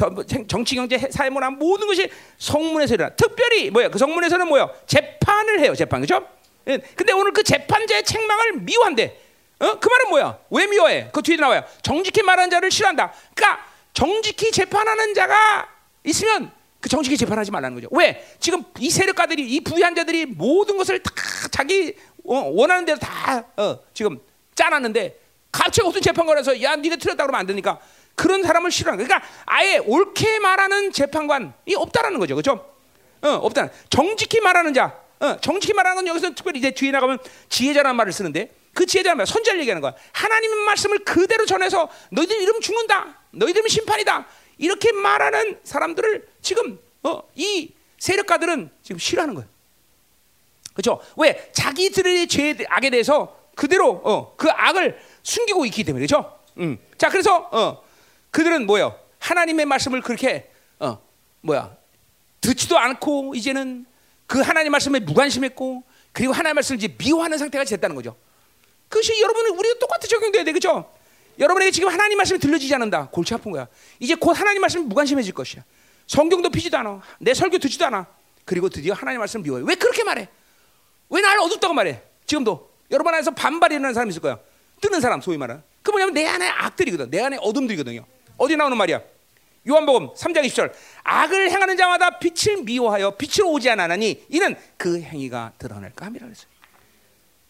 정치 경제 사회 문화 모든 것이 성문에서 일어나. 특별히 뭐야? 그 성문에서는 뭐야? 재판을 해요. 재판 그죠? 예. 근데 오늘 그 재판자의 책망을 미워한대. 어? 그 말은 뭐야? 왜 미워해? 그 뒤에 나와요. 정직히 말하는 자를 싫어한다. 그러니까 정직히 재판하는 자가 있으면 그 정직히 재판하지 말라는 거죠. 왜? 지금 이 세력가들이 이 부유한 자들이 모든 것을 다 자기 어, 원하는 대로 다 어, 지금 짜놨는데 갑자기 어떤 재판관에서 야 니네 틀렸다 그러면 안 되니까 그런 사람을 싫어하는. 그러니까 아예 옳게 말하는 재판관이 없다라는 거죠. 그렇죠? 어, 없다. 정직히 말하는 자. 어, 정직히 말하는 건 여기서 특별히 이제 뒤에 나가면 지혜자라는 말을 쓰는데 그 지혜자는 선자를 얘기하는 거야. 하나님의 말씀을 그대로 전해서 너희들 이러면 죽는다. 너희들은 심판이다. 이렇게 말하는 사람들을 지금 어, 이 세력가들은 지금 싫어하는 거예요. 그렇죠? 왜 자기들의 죄 악에 대해서 그대로 어, 그 악을 숨기고 있기 때문에 그렇죠? 음. 자 그래서 어, 그들은 뭐요? 하나님의 말씀을 그렇게 어, 뭐야 듣지도 않고 이제는 그 하나님 말씀에 무관심했고 그리고 하나님 말씀을 이제 미워하는 상태가 됐다는 거죠. 그것이 여러분은 우리가 똑같이 적용돼야 돼, 그렇죠? 여러분에게 지금 하나님 말씀이 들려지지 않는다. 골치 아픈 거야. 이제 곧 하나님 말씀이 무관심해질 것이야. 성경도 피지도 않아. 내 설교 듣지도 않아. 그리고 드디어 하나님 말씀을 미워해. 왜 그렇게 말해? 왜 나를 어둡다고 말해? 지금도 여러분 안에서 반발이 일어나는 사람이 있을 거야. 뜨는 사람 소위 말하는. 그 뭐냐면 내 안에 악들이거든. 내 안에 어둠들이거든요. 어디 나오는 말이야? 요한복음 3장 20절. 악을 행하는 자마다 빛을 미워하여 빛으로 오지 않았나니 이는 그 행위가 드러날까 함이라 그랬어요.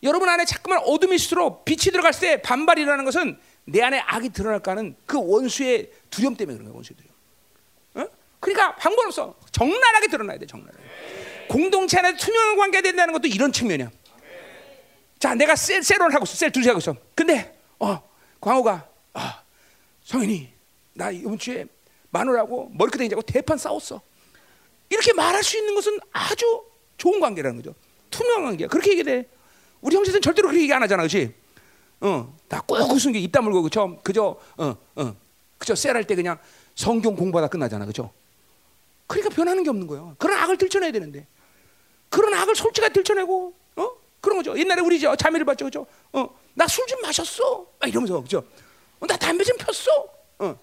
여러분 안에 자꾸만 어둠일수록 빛이 들어갈 때 반발이 일어나는 것은 내 안에 악이 드러날까 하는 그 원수의 두려움 때문에 그런 거예요. 원수의 두려움. 어? 그러니까 방법 없어. 적나라하게 드러나야 돼. 적나라하게. 공동체 안에 투명한 관계가 된다는 것도 이런 측면이야. 자, 내가 셀, 셀을 하고 있어. 셀 둘이 하고 있어. 근데 어, 광호가 아, 성현이 나 이번 주에 마누라하고 머리끄댕이자고 대판 싸웠어. 이렇게 말할 수 있는 것은 아주 좋은 관계라는 거죠. 투명한 관계야. 그렇게 얘기 돼. 우리 형제들은 절대로 그렇게 얘기 안 하잖아, 그렇지? 어, 다꼭 웃은 게입 다물고 그죠? 그저 어, 어, 그저 셀할 때 그냥 성경 공부하다 끝나잖아, 그죠? 그러니까 변하는 게 없는 거예요. 그런 악을 들춰내야 되는데, 그런 악을 솔직하게 들춰내고, 어, 그런 거죠. 옛날에 우리 저 자매를 봤죠, 그죠? 어, 나 술 좀 마셨어, 막 이러면서 그죠? 어, 나 담배 좀 폈어, 어,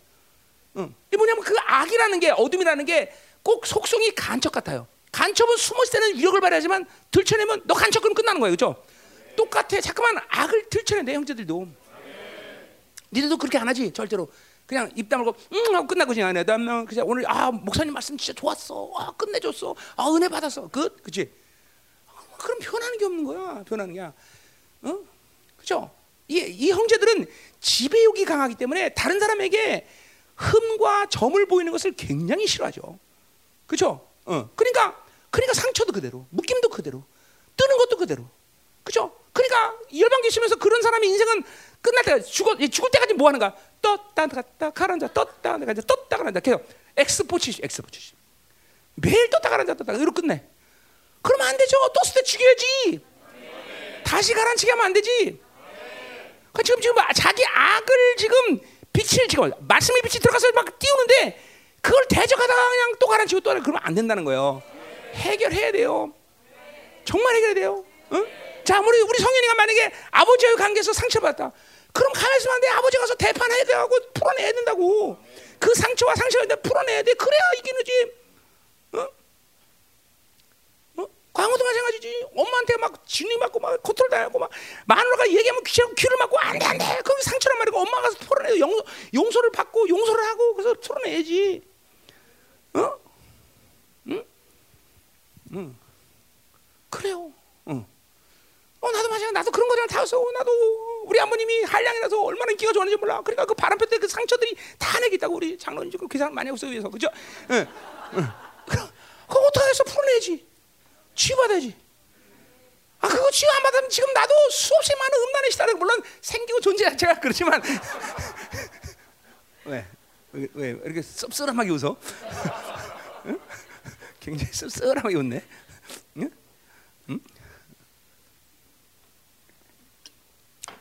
어. 이 뭐냐면 그 악이라는 게 어둠이라는 게 꼭 속성이 간첩 같아요. 간첩은 숨었을 때는 위력을 발휘하지만 들춰내면 너 간첩 그럼 끝나는 거예요, 그죠? 똑같아. 잠깐만 악을 들춰내 내 형제들도. 니들도 그렇게 안 하지 절대로. 그냥 입 다물고 응 하고 끝나고 그냥 내가 그냥 오늘 아 목사님 말씀 진짜 좋았어. 아 끝내줬어. 아 은혜 받았어. 끝. 그치? 그럼 변하는 게 없는 거야. 변하는 게. 어? 그죠? 이, 이 형제들은 지배욕이 강하기 때문에 다른 사람에게 흠과 점을 보이는 것을 굉장히 싫어하죠. 그죠? 어. 그러니까 그러니까 상처도 그대로, 묶임도 그대로, 뜨는 것도 그대로. 그죠? 그러니까 열방교 있으면서 그런 사람의 인생은 끝날 때 죽어 죽을 때까지 뭐 하는가? 떴다 갔다 가란다 떴다 갔다 떴다 가란다 계속 엑스포치 엑스포치 매일 떴다 가란다 떴다 이로 끝내. 그러면 안 되죠. 떴을 때 죽여야지. 다시 가라앉히게 하면 안 되지. 그러니까 지금 지금 자기 악을 지금 빛을 지금 말씀의 빛이 들어가서 막 띄우는데 그걸 대적하다가 그냥 또 가라앉히고 또 그러면 안 된다는 거예요. 해결해야 돼요. 정말 해결해야 돼요. 응? 자, 우리 우리 성현이가 만약에 아버지와의 관계에서 상처받았다. 그럼 가만히 있으면 안 돼. 아버지 가서 대판해야 되고 풀어내야 된다고. 그 상처와 상처를 풀어내야 돼. 그래야 이기는지. 어? 어? 광호도 마찬가지지. 엄마한테 막 진리 맞고 막 코트를 당하고 막 마누라가 얘기하면 귀를, 귀를 맞고 안 돼 안돼. 거기 상처란 말이고 엄마가 가서 풀어내요. 용, 용서를 받고 용서를 하고 그래서 풀어내야지. 어? 응? 응. 그래요. 응. 어 나도 마찬가지 나도 그런 거랑 다서 나도 우리 아버님이 한량이라서 얼마나 인기가 좋았는지 몰라. 그러니까 그 바람 폈때 그 상처들이 다 내게 있다고 우리 장로님 지금 그 사람 많이 없어 위해서 그죠? 응. 응. 그럼 그거 어떻게 해서 풀어내지? 치유받아야지. 아 그거 치유 안 받으면 지금 나도 수없이 많은 음란의 시다를 물론 생기고 존재 자체가 그렇지만 왜? 왜, 왜 이렇게 씁쓸하게 웃어? 응? 굉장히 씁쓸하게 웃네. 응? 응?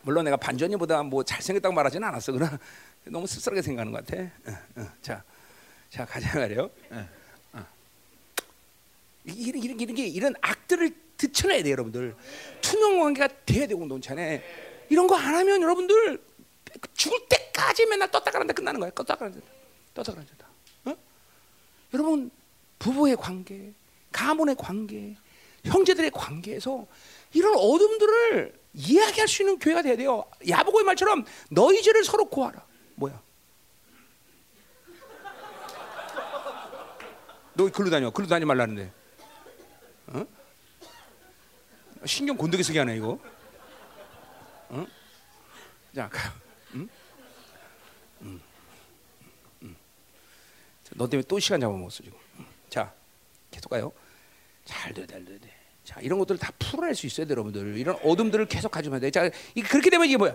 물론 내가 반전이보다 뭐 잘생겼다고 말하지는 않았어. 그러나 너무 씁쓸하게 생각하는 것 같아. 어, 어. 자, 자 가자 말이요. 어, 이런 이런 이런 게 이런 악들을 드쳐내야 돼 여러분들. 투명 관계가 돼야 되고 공동체에 이런 거 안 하면 여러분들 죽을 때까지 맨날 떴다 가란다 끝나는 거야. 떴다 가란다, 떴다 가란다. 어? 여러분 부부의 관계, 가문의 관계, 형제들의 관계에서 이런 어둠들을 이야기할 수 있는 교회가 돼야 돼요. 야보고의 말처럼 너희 죄를 서로 고하라. 뭐야? 너 글로 다녀. 글로 다니 말라는데. 어? 신경 곤두게 쓰게 하네 이거. 어? 자, 가. 응? 응. 응. 너 때문에 또 시간 잡아먹었어 지금. 자, 계속 가요. 잘 돼, 잘 돼, 돼. 자, 이런 것들을 다 풀어낼 수 있어야 돼, 여러분들. 이런 어둠들을 계속 가지면 돼. 자, 그렇게 되면 이게 뭐야?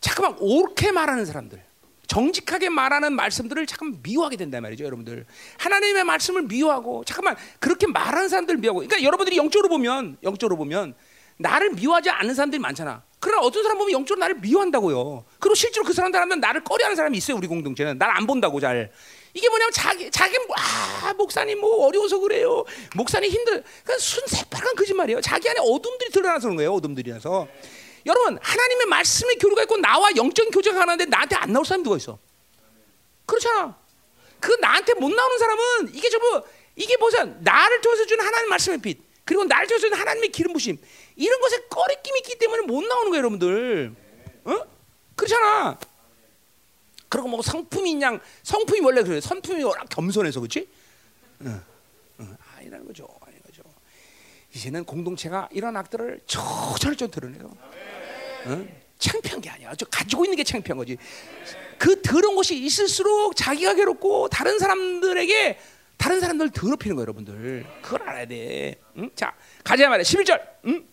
잠깐만 옳게 말하는 사람들. 정직하게 말하는 말씀들을 잠깐 미워하게 된단 말이죠, 여러분들. 하나님의 말씀을 미워하고 잠깐만 그렇게 말하는 사람들 미워하고. 그러니까 여러분들이 영적으로 보면 영적으로 보면 나를 미워하지 않는 사람들이 많잖아. 그러나 어떤 사람 보면 영적으로 나를 미워한다고요. 그리고 실제로 그 사람들 하면 나를 꺼려하는 사람이 있어요, 우리 공동체는. 날 안 본다고 잘. 이게 뭐냐면 자기 자기 아 목사님 뭐 어려워서 그래요. 목사님 힘들. 그러니까 순 새빨간 거짓말이에요. 자기 안에 어둠들이 드러나서 그런 거예요. 어둠들이라서. 여러분 하나님의 말씀의 교류가 있고 나와 영적인 교제가 하는데 나한테 안 나올 사람이 누가 있어? 그렇잖아. 그 나한테 못 나오는 사람은 이게 저뭐 이게 뭐냐 나를 통해서 주는 하나님 말씀의 빛 그리고 나를 통해서 주는 하나님의 기름 부심 이런 것에 꺼리낌이 있기 때문에 못 나오는 거예요, 여러분들. 어? 그렇잖아. 그리고 뭐 성품이 그냥 성품이 원래 그래 성품이 워낙 겸손해서 그렇지? 응, 응. 아니라는 거죠, 아니 거죠. 이제는 공동체가 이런 악들을 저절로 드러내요. 응? 창피한 게 아니야. 저 가지고 있는 게 창피한 거지. 그 더러운 것이 있을수록 자기가 괴롭고 다른 사람들에게 다른 사람들 더럽히는 거예요, 여러분들. 그걸 알아야 돼. 응? 자, 가자 말이야. 11절. 응?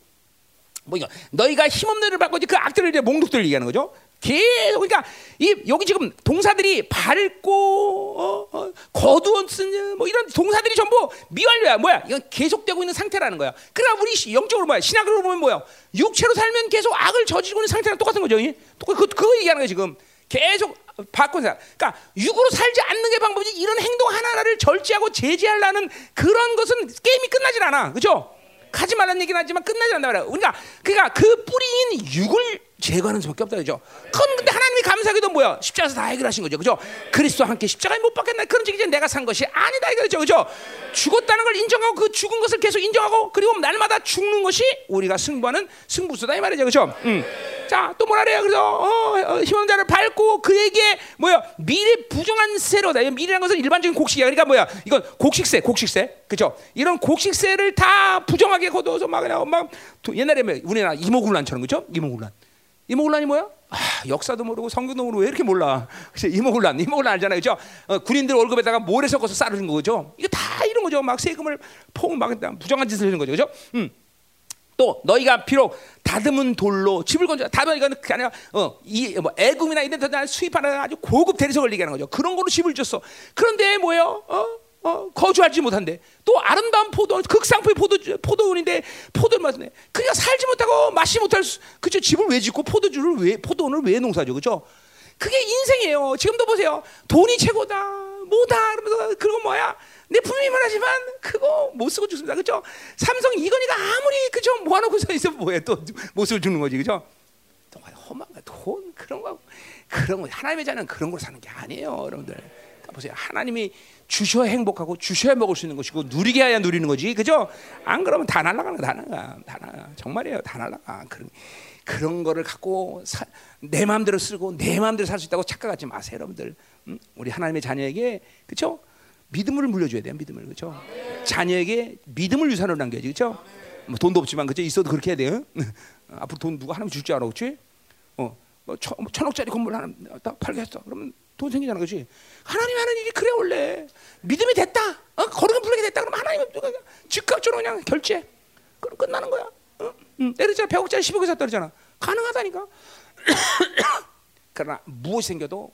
뭐 이거 너희가 힘없는 일을 받고 그 악들을 이제 몽독들 얘기하는 거죠. 계속 그러니까 이 여기 지금 동사들이 밝고 어, 어, 거두었으냐 뭐 이런 동사들이 전부 미완료야 뭐야 이건 계속되고 있는 상태라는 거야. 그러나 우리 영적으로 뭐야 신학으로 보면 뭐야 육체로 살면 계속 악을 저지르고 있는 상태랑 똑같은 거죠. 그, 그, 얘기하는 거야 지금 계속 바꾼 사 그러니까 육으로 살지 않는 게 방법이지 이런 행동 하나하나를 절제하고 제재하려는 그런 것은 게임이 끝나질 않아. 그죠? 하지 말라는 얘기는 하지만 끝나지 않는다 말이야. 그러니까 그러니까 그 뿌리인 육을 제거하는 수밖에 없다 그죠? 그건 근데 하나님이 감사하게도 뭐야? 십자가에서 다 해결하신 거죠, 그죠? 그리스도 함께 십자가에 못 박겠나? 그런 얘기 내가 산 것이 아니다 이거죠, 그죠? 죽었다는 걸 인정하고 그 죽은 것을 계속 인정하고 그리고 날마다 죽는 것이 우리가 승부하는 승부수다 이 말이죠, 그죠? 음. 자, 또 뭐라 그래요? 그래서 어, 어, 힘없는 자를 밟고 그에게 뭐야? 미래 부정한 세로다. 미래라는 것은 일반적인 곡식이야. 그러니까 뭐야? 이건 곡식세, 곡식세, 그죠? 이런 곡식세를 다 부정하게 거둬서 막 그냥 막 옛날에 뭐 우리나라 이모군란처럼 그죠? 이모군란. 이모군란이 뭐야? 아, 역사도 모르고 성경도 모르고 왜 이렇게 몰라? 그죠? 이모군란, 이모군란 알잖아요, 그죠? 어, 군인들 월급에다가 모래 섞어서 쌀을 거죠. 이거 다 이런 거죠. 막 세금을 폭막 부정한 짓을 하는 거죠, 그죠? 음. 또 너희가 비록 다듬은 돌로 집을 건져 다듬은 이거는 그 아니라 어이뭐 애금이나 이런 데 수입하는 아주 고급 대리석을 얘기하는 거죠. 그런 거로 집을 줬어. 그런데 뭐예요? 어? 어, 거주하지 못한데 또 아름다운 포도 극상품의 포도 포도원인데 포도를 맞네. 그냥 살지 못하고 마시 못할 수, 그죠? 집을 왜 짓고 포도주를 왜 포도원을 왜 농사죠, 그죠? 그게 인생이에요. 지금도 보세요. 돈이 최고다, 뭐다 그러면서 그거 뭐야? 내 부모님 말하지만 그거 못 쓰고 죽습니다, 그죠? 삼성 이건희가 아무리 그죠 모아놓고서 있어 뭐야 또못 쓰고 죽는 거지, 그죠? 정말 험한 돈 그런 거 그런 거 하나님의 자는 그런 걸 사는 게 아니에요, 여러분들. 보세요. 하나님이 주셔야 행복하고 주셔야 먹을 수 있는 것이고 누리게 해야 누리는 거지. 그죠? 안 그러면 다 날아가는 거다 날아가. 다 날아가. 정말이에요. 다 날아가. 그런 그런 거를 갖고 사, 내 마음대로 쓰고 내 마음대로 살 수 있다고 착각하지 마세요, 여러분들. 음? 우리 하나님의 자녀에게 그렇죠? 믿음을 물려줘야 돼요, 믿음을 그렇죠? 자녀에게 믿음을 유산으로 남겨야지, 그렇죠? 뭐 돈도 없지만 그죠? 있어도 그렇게 해야 돼요. 앞으로 돈 누가 하나님 줄 줄 알아, 그렇지? 어, 뭐 천, 뭐 천억짜리 건물 하나 딱 팔겠어. 그러면 돈 생기잖아, 그렇지? 하나님 하는 일이 그래 원래 믿음이 됐다, 어? 거룩한 불러게 됐다 그러면 하나님 즉각적으로 그냥 결제, 그럼 끝나는 거야. 어? 응. 내렸잖아, 100억짜리 10억에 샀다 그러잖아. 가능하다니까. 그러나 무엇이 생겨도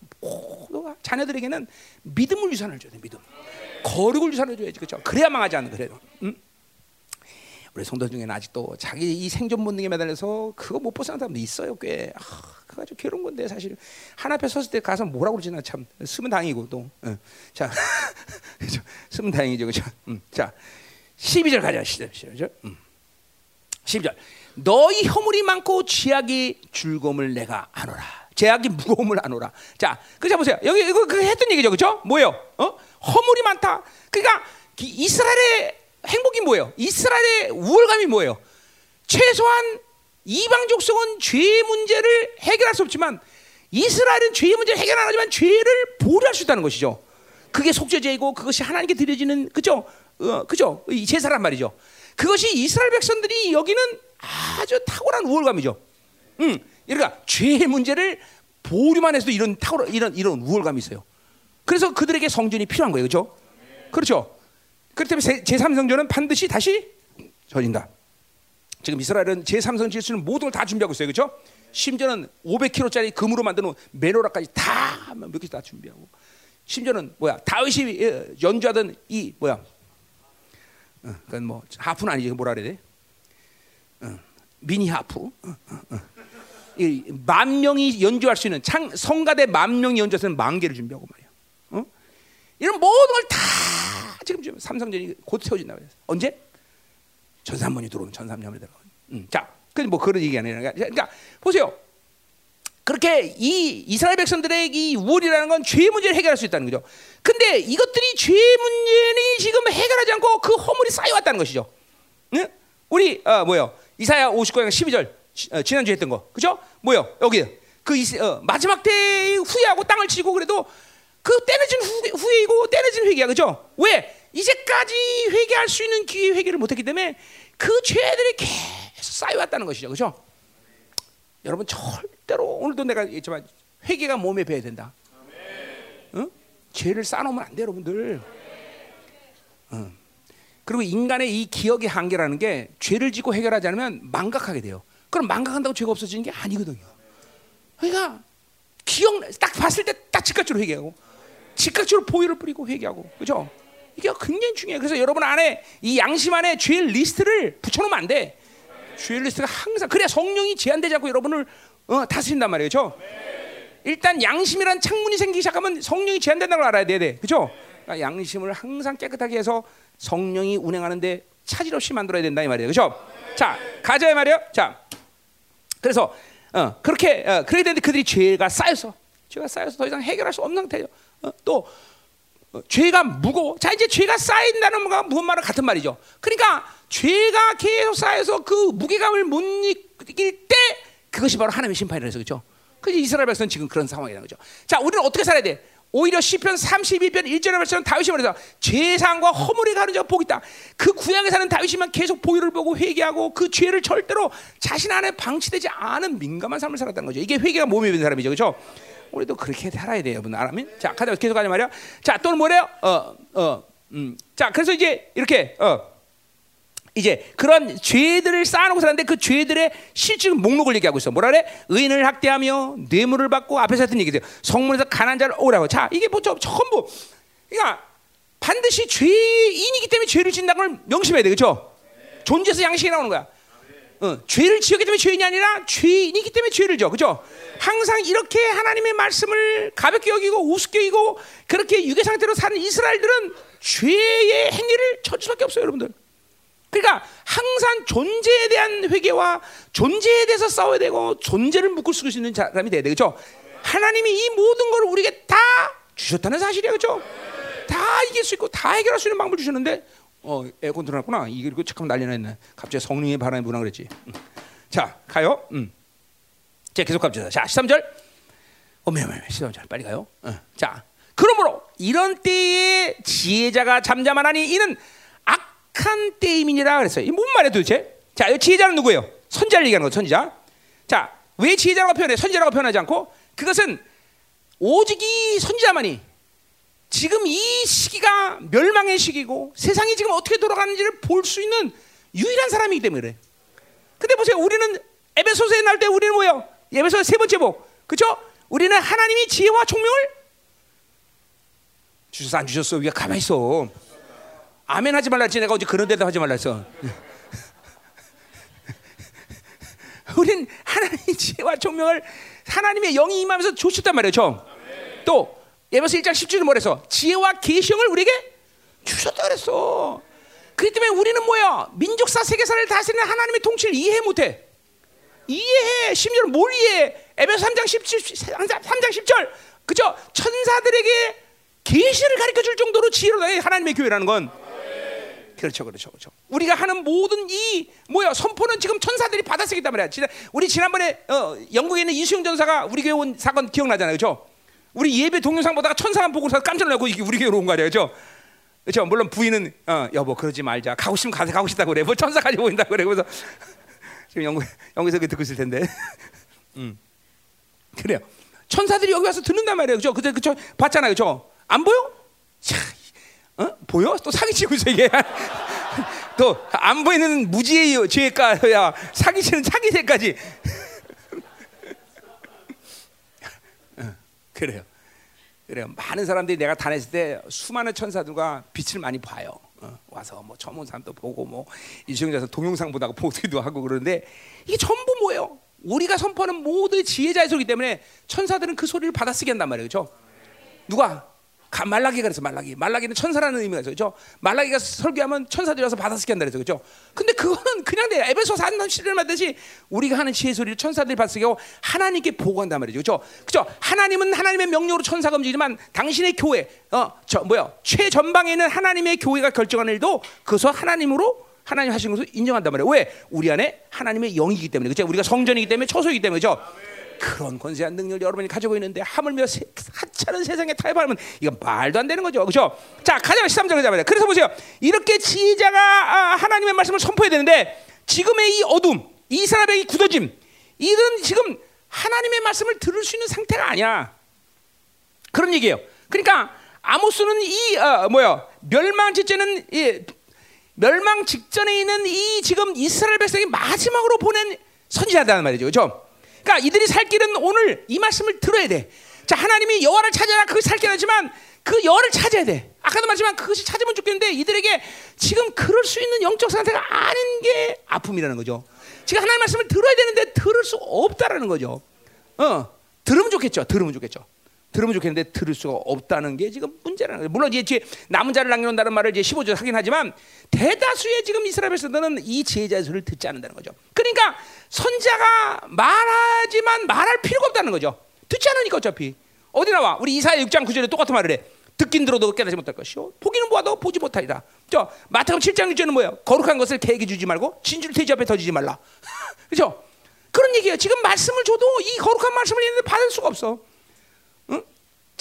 자녀들에게는 믿음을 유산을 줘야 돼, 믿음. 거룩을 유산을 줘야지, 그렇죠? 그래야 망하지 않는 그래도. 응? 우리 성도 중에는 아직도 자기 이 생존 본능에 매달려서 그거 못 벗어난 사람도 있어요, 꽤. 아, 그거 아주 괴로운 건데 사실 하나 앞에 섰을 때 가서 뭐라고 그러지나 참 쓰면 다행이고 또. 응. 자, 쓰면 다행이죠, 그렇죠? 응. 자, 12절 가자, 12절. 응. 12절. 너희 허물이 많고 죄악이 즐거움을 내가 아노라. 죄악이 무거움을 아노라. 자, 그자 보세요. 여기 이거 그 했던 얘기죠, 그렇죠? 뭐예요? 어? 허물이 많다. 그러니까 이스라엘의 행복이 뭐예요? 이스라엘의 우월감이 뭐예요? 최소한 이방 족속은 죄의 문제를 해결할 수 없지만 이스라엘은 죄의 문제를 해결 안 하지만 죄를 보류할 수 있다는 것이죠. 그게 속죄제이고 그것이 하나님께 드려지는 그죠? 어, 그죠? 이 제사란 말이죠. 그것이 이스라엘 백성들이 여기는 아주 탁월한 우월감이죠. 음, 그러니까 죄의 문제를 보류만 해서도 이런 탁월 이런 이런 우월감이 있어요. 그래서 그들에게 성전이 필요한 거예요, 그렇죠? 그렇죠. 때문에 제3성전은 반드시 다시 전인다. 지금 이스라엘은 제3성 질 수는 모든 걸 다 준비하고 있어요. 그렇죠? 심지어는 500kg짜리 금으로 만든 메노라까지 다몇개다 준비하고 심지어는 뭐야 다윗이 연주하던 이 뭐야 어, 그건 뭐 하프는 아니지 뭐라 그래야 돼? 어, 미니 하프. 어, 어, 어. 만 명이 연주할 수 있는 창, 성가대 만 명이 연주할 수 있는 만개를 준비하고 말이야. 어? 이런 모든 걸 다 지금 좀 삼성전이 곧 세워진다 그랬어. 언제? 전산문이 들어오면 전산문이 들어가. 음, 자, 근데 뭐 그런 얘기 아니라 그러니까 보세요. 그렇게 이 이스라엘 백성들의 이 우월이라는 건 죄 문제를 해결할 수 있다는 거죠. 근데 이것들이 죄 문제는 지금 해결하지 않고 그 허물이 쌓여왔다는 것이죠. 응? 우리 어, 뭐요? 이사야 59장 12절 어, 지난주에 했던 거, 그죠? 뭐요? 여기 그 이, 어, 마지막 때 후회하고 땅을 치고 그래도 그 떼내진 후회, 후회이고 떼내진 회개야, 그죠? 왜? 이제까지 회개할 수 있는 기회 회개를 못했기 때문에 그 죄들이 계속 쌓여왔다는 것이죠, 그죠? 여러분 절대로 오늘도 내가 얘기했지만 회개가 몸에 배야 된다. 응? 죄를 쌓아놓으면 안 돼, 여러분들. 응. 그리고 인간의 이 기억의 한계라는 게 죄를 짓고 해결하지 않으면 망각하게 돼요. 그럼 망각한다고 죄가 없어지는 게 아니거든요. 그러니까 기억 딱 봤을 때 딱 즉각적으로 회개하고 즉각적으로 보혈을 뿌리고 회개하고 그죠? 이게 굉장히 중요해요. 그래서 여러분 안에 이 양심 안에 죄 리스트를 붙여놓으면 안 돼. 죄 리스트가 항상 그래야 성령이 제한되지 않고 여러분을 어, 다스린단 말이에요, 그렇죠? 일단 양심이란 창문이 생기기 시작하면 성령이 제한된다는 걸 알아야 돼, 돼. 그렇죠? 그러니까 양심을 항상 깨끗하게 해서 성령이 운행하는데 차질 없이 만들어야 된다 이 말이에요, 그렇죠? 자, 가자 이 말이에요. 자, 그래서 어, 그렇게 어, 그래야 되는데 그들이 죄가 쌓여서 죄가 쌓여서 더 이상 해결할 수 없는 상태예요. 어, 또 어, 죄가 무거워. 자 이제 죄가 쌓인다는 거 무슨 말은 같은 말이죠. 그러니까 죄가 계속 쌓여서 그 무게감을 못 이길 때 그것이 바로 하나님의 심판이라서 그렇죠. 그 이스라엘 백성은 지금 그런 상황이라는 거죠. 자 우리는 어떻게 살아야 돼? 오히려 시편 31편 1절에 말처럼 다윗이 말해서 죄상과 허물이 가는 자가 복이 있다. 그 구약에 사는 다윗이만 계속 보혈을 보고 회개하고 그 죄를 절대로 자신 안에 방치되지 않은 민감한 삶을 살았다는 거죠. 이게 회개가 몸에 든 사람이죠. 그렇죠? 우리도 그렇게 살아야 돼요, 여러분. 아멘. 자, 가자 계속 가자 말이야. 자, 또는 뭐래요? 어, 어, 음. 자, 그래서 이제 이렇게 어 이제 그런 죄들을 쌓아놓고 살았는데 그 죄들의 실질 목록을 얘기하고 있어. 뭐라 그래? 의인을 학대하며 뇌물을 받고 앞에서 했던 얘기죠. 성문에서 가난 자를 오라고. 자, 이게 뭐 전부 그러니까 반드시 죄인이기 때문에 죄를 짓는다는 걸 명심해야 돼. 그렇죠? 존재에서 양식이 나오는 거야. 어, 죄를 지었기 때문에 죄인이 아니라 죄인이기 때문에 죄를 져. 그죠? 항상 이렇게 하나님의 말씀을 가볍게 여기고 우습게 여기고 그렇게 유괴 상태로 사는 이스라엘들은 죄의 행위를 쳐줄 수밖에 없어요, 여러분들. 그러니까 항상 존재에 대한 회개와 존재에 대해서 싸워야 되고 존재를 묶을 수 있는 사람이 돼야 되겠죠. 하나님이 이 모든 걸 우리에게 다 주셨다는 사실이야, 그렇죠? 다 이길 수 있고 다 해결할 수 있는 방법을 주셨는데 어 에어컨 틀어놨구나. 이거 잠깐 난리 났네. 갑자기 성령의 바람이 부나 그랬지. 음. 자 가요. 음. 자 계속 갑시다. 자 13절. 어메 어메 13절 빨리 가요. 어. 자 그러므로 이런 때에 지혜자가 잠잠하나니 이는 악한 때임이니라 그랬어요. 이뭔 말이야 도대체? 자, 이 지혜자는 누구예요? 선지자를 얘기하는 거죠, 선지자. 자, 왜 지혜자라고 표현해? 선지자라고 표현하지 않고 그것은 오직 이 선지자만이 지금 이 시기가 멸망의 시기고 세상이 지금 어떻게 돌아가는지를 볼 수 있는 유일한 사람이기 때문에 그래. 근데 보세요. 우리는 에베소서에 나올 때 우리는 뭐예요? 에베소 세 번째 복. 그죠? 우리는 하나님이 지혜와 총명을 주셔서 안 주셨어. 우리가 가만히 있어. 아멘 하지 말라 했지 내가 어제 그런 데도 하지 말라 했어. 우린 하나님의 지혜와 총명을 하나님의 영이 임하면서 주셨단 말이죠. 또 예배서 1장 10절에 뭐래서 지혜와 계시을 우리에게 주셨다 그랬어. 그렇기 때문에 우리는 뭐야? 민족사 세계사를 다스리는 하나님의 통치를 이해 못해. 이해해. 심지어 뭘 이해해? 에베소 3장 10, 3장 10절. 그죠? 천사들에게 계시를 가르쳐 줄 정도로 지혜로 하나님의 교회라는 건 그렇죠, 그렇죠, 그렇죠. 우리가 하는 모든 이 뭐야 선포는 지금 천사들이 받아쓰기 때문에 지난 우리 지난번에 어, 영국에 있는 이수영 전사가 우리 교회 온 사건 기억나잖아요, 그렇죠? 우리 예배 동영상 보다가 천사만 보고서 깜짝 놀라고 이게 우리 교회로 온거 아니에요, 그렇죠? 물론 부인은 어, 여보 그러지 말자. 가고 싶으면 가서 가고 싶다고 그래. 뭐 천사까지 보인다고 그래. 그래서 지금 영국 영국에서 그 듣고 있을 텐데. 음. 그래요. 천사들이 여기 와서 듣는단 말이에요. 그죠? 그때 그죠? 봤잖아요. 그죠? 안 보여? 자, 어? 보여? 또 사기치고 있어 이게. 또 안 보이는 무지의 죄가야 사기치는 사기죄까지. 그래요. 그래요. 많은 사람들이 내가 다녔을 때 수많은 천사들과 빛을 많이 봐요. 어, 와서 뭐 처음 사람도 보고 뭐 이수영자서 동영상 보다가 보기도 하고 그러는데 이게 전부 뭐예요? 우리가 선포하는 모두 지혜자의 소리기 때문에 천사들은 그 소리를 받아쓰게 한단 말이에요. 그렇죠? 누가? 말라기가 그래서 말라기. 말라기는 천사라는 의미가 있어요. 그렇죠? 말라기가 설교하면 천사들이 와서 받아쓰게 한다 그렇죠? 근데 그거는 그냥 내 에베소 4장 10절 말듯이 우리가 하는 지혜 소리를 천사들이 받아쓰게 하고 하나님께 보고한단 말이죠. 그렇죠? 그렇죠? 하나님은 하나님의 명령으로 천사가 움직이지만 당신의 교회 어, 저 뭐야? 최전방에 있는 하나님의 교회가 결정하는 일도 그것을 하나님으로 하나님 하신 것을 인정한단 말이에요. 왜? 우리 안에 하나님의 영이기 때문에. 그렇죠? 우리가 성전이기 때문에 처소이기 때문에. 그렇죠? 그런 권세한 능력을 여러분이 가지고 있는데 하물며 세, 하찮은 세상에 타협하면 이건 말도 안 되는 거죠. 그렇죠? 자, 가자 13절 가자. 그래서 보세요. 이렇게 지혜자가 아, 하나님의 말씀을 선포해야 되는데 지금의 이 어둠, 이스라엘의 이 굳어짐, 이런 지금 하나님의 말씀을 들을 수 있는 상태가 아니야. 그런 얘기예요. 그러니까 아모스는 이 어, 뭐야 멸망 직전은 이, 멸망 직전에 있는 이 지금 이스라엘 백성이 마지막으로 보낸 선지자다는 말이죠. 그렇죠? 그러니까 이들이 살 길은 오늘 이 말씀을 들어야 돼. 자, 하나님이 여호와를 찾아라 그걸 살 길하지만 그 여호와를 찾아야 돼. 아까도 말했지만 그것이 찾으면 죽겠는데 이들에게 지금 그럴 수 있는 영적 상태가 아닌 게 아픔이라는 거죠. 지금 하나님 말씀을 들어야 되는데 들을 수 없다라는 거죠. 어, 들으면 좋겠죠. 들으면 좋겠죠. 들으면 좋겠는데 들을 수가 없다는 게 지금 문제라는 거예요. 물론 이제 남은 자를 남겨놓는다는 말을 이제 15절 하긴 하지만 대다수의 지금 이스라엘 백성들은 이 제자의 소리를 듣지 않는다는 거죠. 그러니까 선자가 말하지만 말할 필요가 없다는 거죠. 듣지 않으니까 어차피 어디 나와? 우리 이사야 6장 9절에 똑같은 말을 해. 듣긴 들어도 깨닫지 못할 것이요. 보기는 보아도 보지 못하리라. 저 마태복음 7장 6절은 뭐예요? 거룩한 것을 개에게 주지 말고 진주를 돼지 앞에 던지지 말라. 그죠? 그런 얘기예요. 지금 말씀을 줘도 이 거룩한 말씀을 얘네들 받을 수가 없어.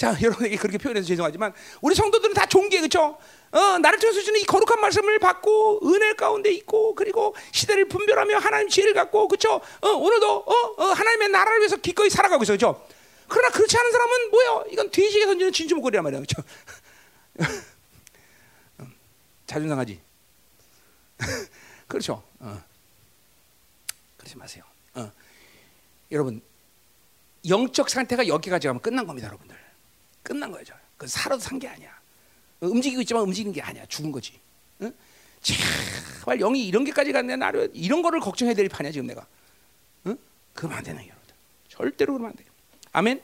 응? 자, 여러분에게 그렇게 표현해서 죄송하지만 우리 성도들은 다 종기에 그렇죠? 어, 나를 통해서 주는 이 거룩한 말씀을 받고 은혜 가운데 있고 그리고 시대를 분별하며 하나님 지혜를 갖고 그렇죠? 어, 오늘도 어, 어, 하나님의 나라를 위해서 기꺼이 살아가고 있어. 그렇죠? 그러나 그렇지 않은 사람은 뭐야? 이건 돼지에 던지는 진주 목걸이란 말이야. 그렇죠? 자존 상하지. 그렇죠. 어. 그러지 마세요. 어. 여러분 영적 상태가 여기까지 가면 끝난 겁니다, 여러분들. 끝난 거죠. 그 살아도 산 게 아니야. 움직이고 있지만 움직이는 게 아니야. 죽은 거지. 응? 제발 영이 이런 게까지 갔네. 나를 이런 거를 걱정해야 될 판이야 지금 내가. 응? 그러면 안 되는 여러분. 절대로 그러면 안 돼요. 아멘.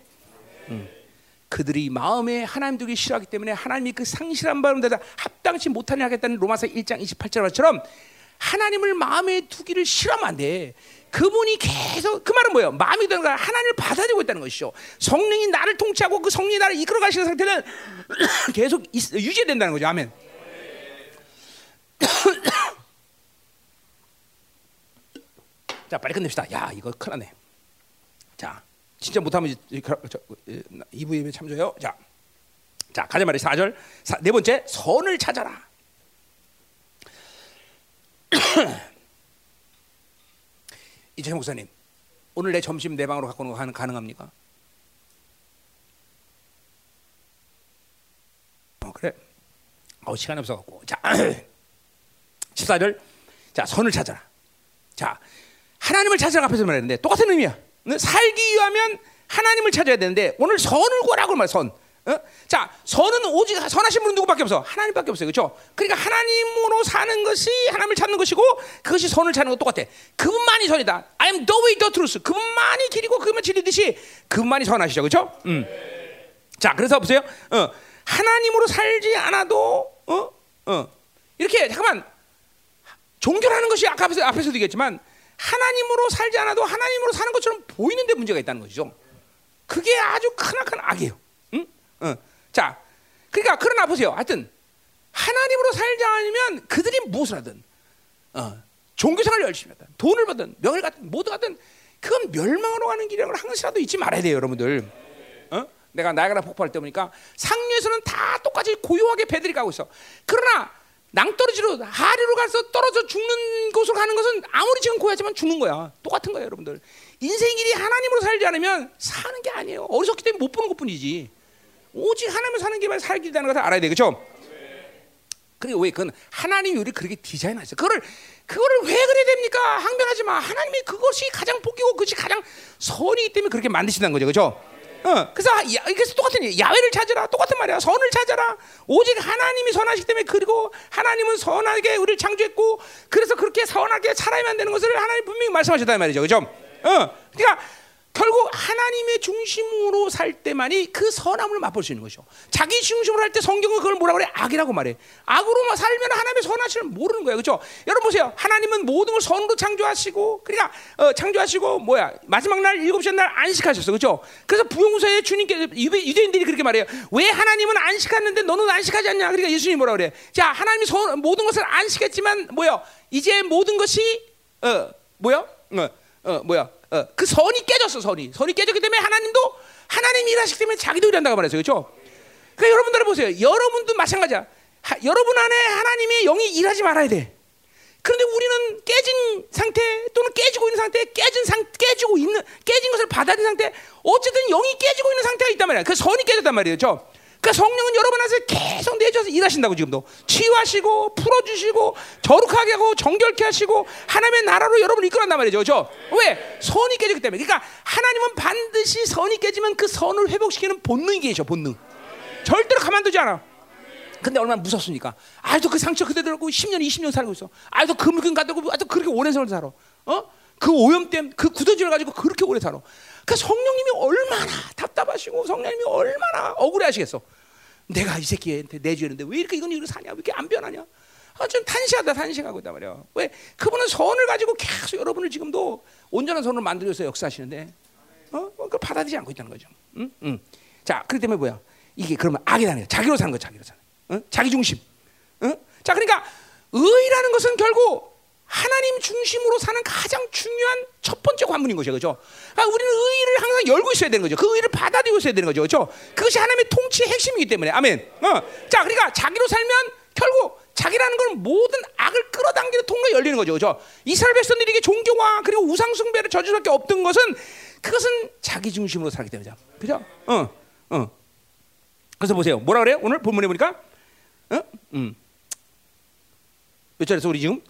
응. 그들이 마음에 하나님 두기 싫어하기 때문에 하나님이 그 상실한 바로 데다 합당치 못하게 하겠다는 로마서 1장 28절처럼 하나님을 마음에 두기를 싫어하면 안 돼. 그분이 계속 그 말은 뭐예요? 마음이 드는 거 하나님을 받아들이고 있다는 것이죠. 성령이 나를 통치하고 그 성령이 나를 이끌어 가시는 상태는 계속 유지된다는 거죠. 아멘. 자, 빨리 끝냅시다. 야, 이거 큰일 나네. 자, 진짜 못하면 2부 예배 참조요. 자, 자, 가자 말이 4절. 네 번째, 선을 찾아라. 이재 목사님, 오늘 내 점심 내 방으로 갖고 오는 거 가능합니까? 어, 그래. 어, 시간이 없어 갖고. 자, 14절. 자, 선을 찾아라. 자, 하나님을 찾아라 앞에서 말했는데 똑같은 의미야. 살기 위하면 하나님을 찾아야 되는데 오늘 선을 구하라고 말 선. 어? 자, 선은 오직 선하신 분은 누구밖에 없어? 하나님밖에 없어요. 그렇죠? 그러니까 하나님으로 사는 것이 하나님을 찾는 것이고 그것이 선을 찾는 것 똑같아. 그분만이 선이다. I am the way, the truth. 그분만이 길이고 그분만 진리듯이 그분만이 선하시죠. 그렇죠? 음. 자, 그래서 보세요. 어, 하나님으로 살지 않아도 어? 어. 이렇게 잠깐만 종교라는 것이 아까 앞에서, 앞에서도 얘기했지만 하나님으로 살지 않아도 하나님으로 사는 것처럼 보이는데 문제가 있다는 것이죠. 그게 아주 크나큰 악이에요. 어. 자, 그러니까 그러나 보세요. 하여튼 하나님으로 살지 않으면 그들이 무엇을 하든 어, 종교생활 열심히 하든 돈을 받든 명예를 갖든 뭐든 하든 그건 멸망으로 가는 길이라는 걸 항상이라도 잊지 말아야 돼요, 여러분들. 어? 내가 나야가라 폭발 때 보니까 상류에서는 다 똑같이 고요하게 배들이 가고 있어. 그러나 낭떠러지로 하류로 가서 떨어져 죽는 곳으로 가는 것은 아무리 지금 고야지만 죽는 거야. 똑같은 거예요, 여러분들. 인생 길이 하나님으로 살지 않으면 사는 게 아니에요. 어리석기 때문에 못 보는 것뿐이지. 오직 하나님을 사는 게만 살기라는 것을 알아야 돼, 그렇죠? 그리고 왜 그건 하나님이 우리 그렇게 디자인하셨어. 그거를 그거를 왜 그래야 됩니까? 항변하지 마. 하나님이 그것이 가장 복이고 그것이 가장 선이기 때문에 그렇게 만드신다는 거죠, 그렇죠? 어, 그래서 야, 그래서 똑같은 일, 야외를 찾으라, 똑같은 말이야. 선을 찾아라. 오직 하나님이 선하시기 때문에 그리고 하나님은 선하게 우리를 창조했고, 그래서 그렇게 선하게 살아야만 되는 것을 하나님 분명히 말씀하셨다 말이죠, 그렇죠? 어, 그러니까 결국 하나님의 중심으로 살 때만이 그 선함을 맛볼 수 있는 것이죠. 자기 중심으로 할 때 성경은 그걸 뭐라 그래? 악이라고 말해. 악으로 살면 하나님의 선하심을 모르는 거예요. 그렇죠? 여러분 보세요. 하나님은 모든 걸 선으로 창조하시고 그러니까 어, 창조하시고 뭐야? 마지막 날 일곱째 날 안식하셨어. 그렇죠? 그래서 부용서에 주님께 유대인들이 그렇게 말해요. 왜 하나님은 안식하는데 너는 안식하지 않냐? 그러니까 예수님이 뭐라 그래? 자, 하나님이 선, 모든 것을 안식했지만 뭐야? 이제 모든 것이 어, 뭐야? 어, 어, 뭐야? 어, 그 선이 깨졌어 선이. 선이 깨졌기 때문에 하나님도 하나님 일하시기 때문에 자기도 일한다고 말했어요. 그렇죠? 그러니까 여러분들 보세요. 여러분도 마찬가지야. 하, 여러분 안에 하나님의 영이 일하지 말아야 돼. 그런데 우리는 깨진 상태 또는 깨지고 있는 상태 깨진 상 깨지고 있는 깨진 것을 받아들인 상태 어쨌든 영이 깨지고 있는 상태가 있단 말이야. 그 선이 깨졌단 말이에요. 그렇죠? 그러니까 성령은 여러분 안에서 계속 내줘서 일하신다고 지금도 치유하시고 풀어주시고 저룩하게 하고 정결케 하시고 하나님의 나라로 여러분을 이끌어간단 말이죠, 그렇죠? 왜 선이 깨지기 때문에. 그러니까 하나님은 반드시 선이 깨지면 그 선을 회복시키는 본능이 계셔, 본능. 절대로 가만두지 않아. 근데 얼마나 무섭습니까? 아직도 그 상처 그대로 고 10년, 20년 살고 있어. 아직도 그 물건 가지고 아직도 그렇게 오랜 세월 살아. 어? 그 오염됨, 그 굳어짐을 가지고 그렇게 오래 살아. 그 성령님이 얼마나 답답하시고 성령님이 얼마나 억울해하시겠어. 내가 이 새끼한테 내주는데 왜 이렇게 이건 이렇게 사냐? 왜 이렇게 안 변하냐? 아, 좀 탄식하다 탄식하고 있단 말이야. 왜 그분은 선을 가지고 계속 여러분을 지금도 온전한 선을 만들어서 역사하시는데, 어, 그걸 받아들이지 않고 있다는 거죠. 응, 응. 자, 그렇기 때문에 뭐야? 이게 그러면 악이라는 거야. 자기로 사는 거, 자기로 사는. 응? 자기 중심. 응? 자, 그러니까 의라는 것은 결국 하나님 중심으로 사는 가장 중요한 첫 번째 관문인 것이죠. 그렇죠? 그러니까 우리는 의를 항상 열고 있어야 되는 거죠. 그 의를 받아들이고 있어야 되는 거죠. 그렇죠? 그것이 하나님의 통치의 핵심이기 때문에. 아멘. 어. 자, 그러니까 자기로 살면 결국 자기라는 건 모든 악을 끌어당기는 통로가 열리는 거죠. 그렇죠? 이스라엘 백성들에게 종교와 그리고 우상 숭배를 저질 수밖에 없던 것은 그것은 자기 중심으로 살기 때문이죠. 그죠? 어. 어. 그래서 보세요. 뭐라 그래요? 오늘 본문에 보니까 어? 음. 몇 절에서 우리 지금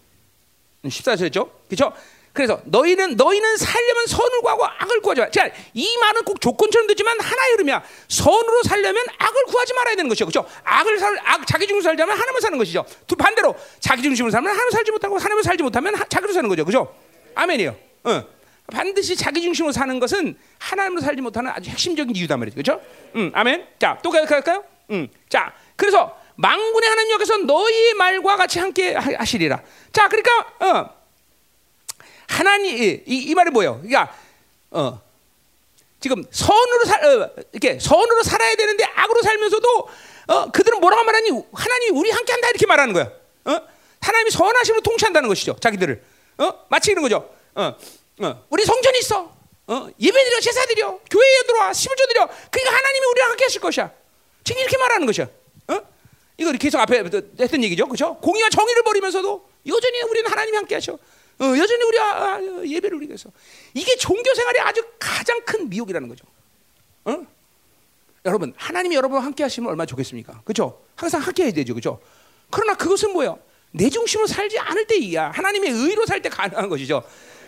14절이죠. 그렇죠? 그래서 너희는 너희는 살려면 선을 구하고 악을 구하지 마. 자, 이 말은 꼭 조건처럼 되지만 하나의 흐름이야. 선으로 살려면 악을 구하지 말아야 되는 것이죠. 그렇죠? 악을 살, 악, 자기 중심으로 살자면 하나님을 사는 것이죠. 두 반대로 자기 중심으로 살면 하나님 살지 못하고 하나님을 살지 못하면 하, 자기로 사는 거죠. 그렇죠? 아멘이요. 어. 반드시 자기 중심으로 사는 것은 하나님으로 살지 못하는 아주 핵심적인 이유단 말이죠. 그렇죠? 음, 아멘. 자, 또 갈까요? 음. 자, 그래서 망군의 하나님 여기서 너희의 말과 같이 함께 하시리라. 자, 그러니까 어, 하나님 이, 이 말이 뭐예요? 그러니까 어, 지금 선으로 살 어, 이렇게 선으로 살아야 되는데 악으로 살면서도 어, 그들은 뭐라고 말하니? 하나님이 우리 함께 한다 이렇게 말하는 거야. 어? 하나님이 선하심으로 통치한다는 것이죠. 자기들을. 어? 마치 이런 거죠. 어, 어. 우리 성전이 있어. 어? 예배드려, 제사드려, 교회에 들어와, 십을조 드려. 그러니까 하나님이 우리랑 함께 하실 것이야. 지금 이렇게 말하는 것이야. 어? 이거 계속 앞에 했던 얘기죠. 그렇죠? 공의와 정의를 버리면서도 여전히 우리는 하나님이 함께 하셔. 어, 여전히 우리 아, 아, 예배를 우리 위해서. 이게 종교 생활의 아주 가장 큰 미혹이라는 거죠. 어? 여러분, 하나님이 여러분과 함께 하시면 얼마나 좋겠습니까? 그렇죠? 항상 함께 해야 되죠. 그렇죠? 그러나 그것은 뭐예요? 내 중심으로 살지 않을 때이야. 하나님의 의로 살 때 가능한 것이죠.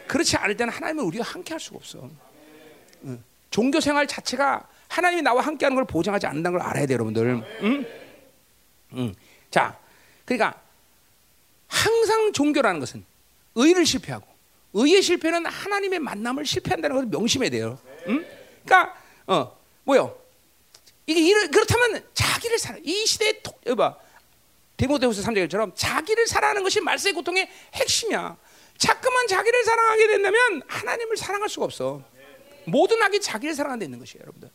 그렇지 않을 때는 하나님은 우리와 함께 할 수가 없어. 응. 종교 생활 자체가 하나님이 나와 함께 하는 걸 보장하지 않는다는 걸 알아야 돼요, 여러분들. 응? 응. 자, 그러니까 항상 종교라는 것은 의를 실패하고 의의 실패는 하나님의 만남을 실패한다는 것을 명심해야 돼요. 응? 그러니까 어 뭐요? 이게 이를, 그렇다면 자기를 살아. 이 시대의 토, 여봐 데모데후서 3장처럼 자기를 사랑하는 것이 말세의 고통의 핵심이야. 자꾸만 자기를 사랑하게 된다면 하나님을 사랑할 수가 없어. 모든 악이 자기를 사랑하는 데 있는 것이에요, 여러분들.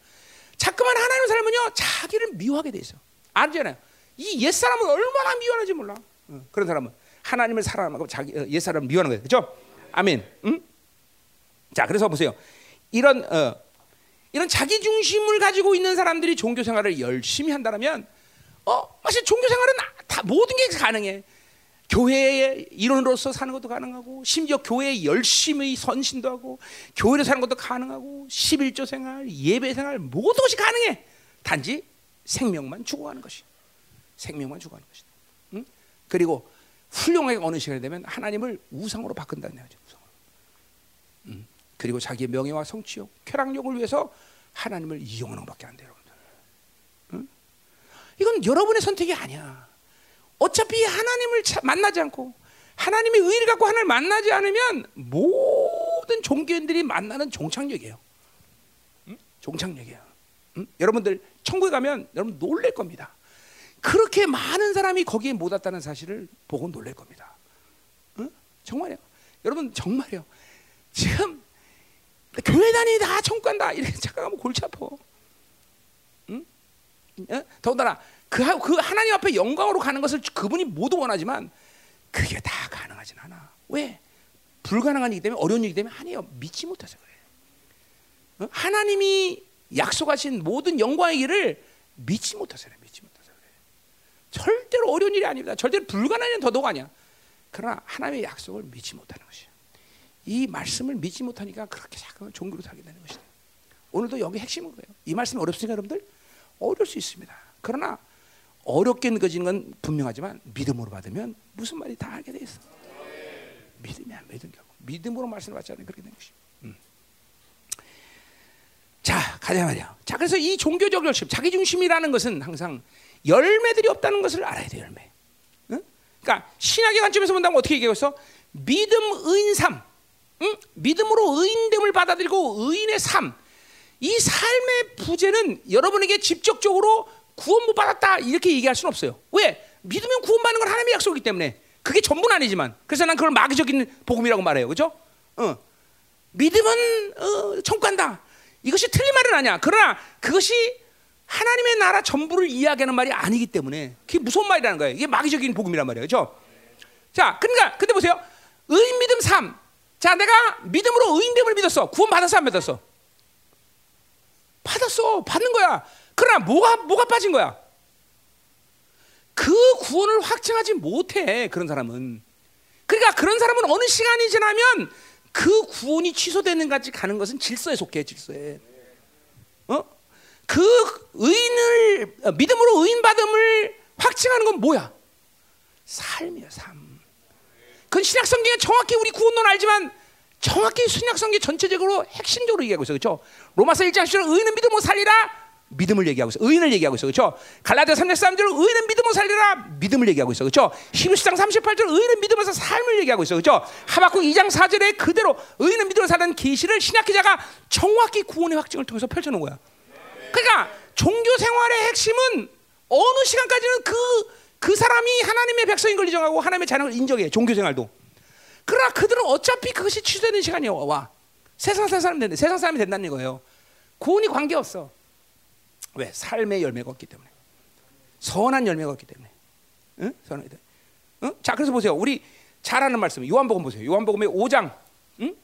자꾸만 하나님을 살면요 자기를 미워하게 돼 있어. 알잖아요. 이 옛사람은 얼마나 미워하는지 몰라. 어, 그런 사람은 하나님을 사랑하고 자기 어, 옛사람을 미워하는 거예요. 그렇죠? 아멘. 응? 자, 그래서 보세요. 이런 어, 이런 자기 중심을 가지고 있는 사람들이 종교 생활을 열심히 한다면 어, 사실 종교 생활은 다 모든 게 가능해. 교회의 일원으로서 사는 것도 가능하고 심지어 교회에 열심히 선신도 하고 교회를 사는 것도 가능하고 11조 생활, 예배 생활 모든 것이 가능해. 단지 생명만 죽어가는 것이. 생명만 죽어가는 것이다. 응? 그리고 훌륭하게 어느 시간이 되면 하나님을 우상으로 바꾼다는 거죠. 우상으로. 응? 그리고 자기의 명예와 성취욕, 쾌락욕을 위해서 하나님을 이용하는 것밖에 안 돼요, 여러분들. 응? 이건 여러분의 선택이 아니야. 어차피 하나님을 만나지 않고 하나님의 의를 갖고 하나님을 만나지 않으면 모든 종교인들이 만나는 종착역이에요. 응? 종착역이에요. 응? 여러분들 천국에 가면 여러분 놀랄 겁니다. 그렇게 많은 사람이 거기에 못 왔다는 사실을 보고 놀랄 겁니다. 응? 정말요. 여러분 정말요. 지금 교회 다니다 천국 간다 이렇게 착각하면 골치 아파. 응? 더군다나 그, 그 하나님 앞에 영광으로 가는 것을 그분이 모두 원하지만 그게 다 가능하진 않아. 왜? 불가능한 일이기 때문에 어려운 일이기 때문에 아니에요. 믿지 못해서 그래. 어? 하나님이 약속하신 모든 영광의 길을. 믿지 못해서 그래. 절대로 어려운 일이 아닙니다. 절대로 불가능한 일은 더더욱 아니야. 그러나 하나님의 약속을 믿지 못하는 것이야. 이 말씀을 믿지 못하니까 그렇게 자꾸 종교로 살게 되는 것이다. 오늘도 여기 핵심은 그래요. 이 말씀이 어렵습니까, 여러분들? 어려울 수 있습니다. 그러나 어렵게 느껴지는 건 분명하지만 믿음으로 받으면 무슨 말이 다 알게 돼 있어. 믿음이 안 믿음 결국 믿음으로 말씀을 받지 않으면 그렇게 되는 것이. 음. 자 가자 말이야. 자 그래서 이 종교적 열심, 자기 중심이라는 것은 항상 열매들이 없다는 것을 알아야 돼 열매. 응? 그러니까 신학의 관점에서 본다면 어떻게 얘기했어? 믿음, 의인, 삶. 응? 믿음으로 의인됨을 받아들이고 의인의 삶. 이 삶의 부재는 여러분에게 직접적으로 구원 못 받았다 이렇게 얘기할 수는 없어요. 왜? 믿으면 구원받는 건 하나님의 약속이기 때문에 그게 전부는 아니지만 그래서 난 그걸 마귀적인 복음이라고 말해요. 그죠? 어. 믿으면 어, 천국 간다. 이것이 틀린 말은 아니야. 그러나 그것이 하나님의 나라 전부를 이야기하는 말이 아니기 때문에 그게 무서운 말이라는 거예요. 이게 마귀적인 복음이란 말이에요. 그죠? 자, 그러니까 근데 보세요. 의인 믿음 3. 자, 내가 믿음으로 의인됨을 믿었어. 구원 받았어, 안 받았어? 받았어. 받는 거야. 그러나 뭐가 뭐가 빠진 거야? 그 구원을 확증하지 못해 그런 사람은. 그러니까 그런 사람은 어느 시간이 지나면 그 구원이 취소되는 까지 가는 것은 질서에 속해 질서에. 어? 그 의인을 믿음으로 의인 받음을 확증하는 건 뭐야? 삶이야 삶. 그건 신약 성경에 정확히 우리 구원론 알지만 정확히 신약 성경 전체적으로 핵심적으로 얘기하고 있어 그렇죠? 로마서 1장 10절 의인은 믿음으로 살리라 믿음을 얘기하고 있어. 의인을 얘기하고 있어. 그렇죠? 갈라디아 3장 3절은 의인은 믿음으로 살리라 믿음을 얘기하고 있어. 그렇죠? 히브리서 38절 의인은 믿음에서 삶을 얘기하고 있어. 그렇죠? 하박국 2장 4절에 그대로 의인은 믿음으로 사는 계시를 신약 기자가 정확히 구원의 확증을 통해서 펼쳐 놓은 거야. 그러니까 종교 생활의 핵심은 어느 시간까지는 그, 그 사람이 하나님의 백성인 걸 인정하고 하나님의 자녀를 인정해. 종교 생활도. 그러나 그들은 어차피 그것이 취소되는 시간이 와. 세상 사람 된다. 세상 사람이 된다는 거예요. 구원이 관계 없어. 왜? 삶의 열매가 없기 때문에. 선한 열매가 없기 때문에. 응? 선한 응? 자, 그래서 보세요. 우리 잘하는 말씀. 요한복음 보세요. 요한복음의 5장. 응?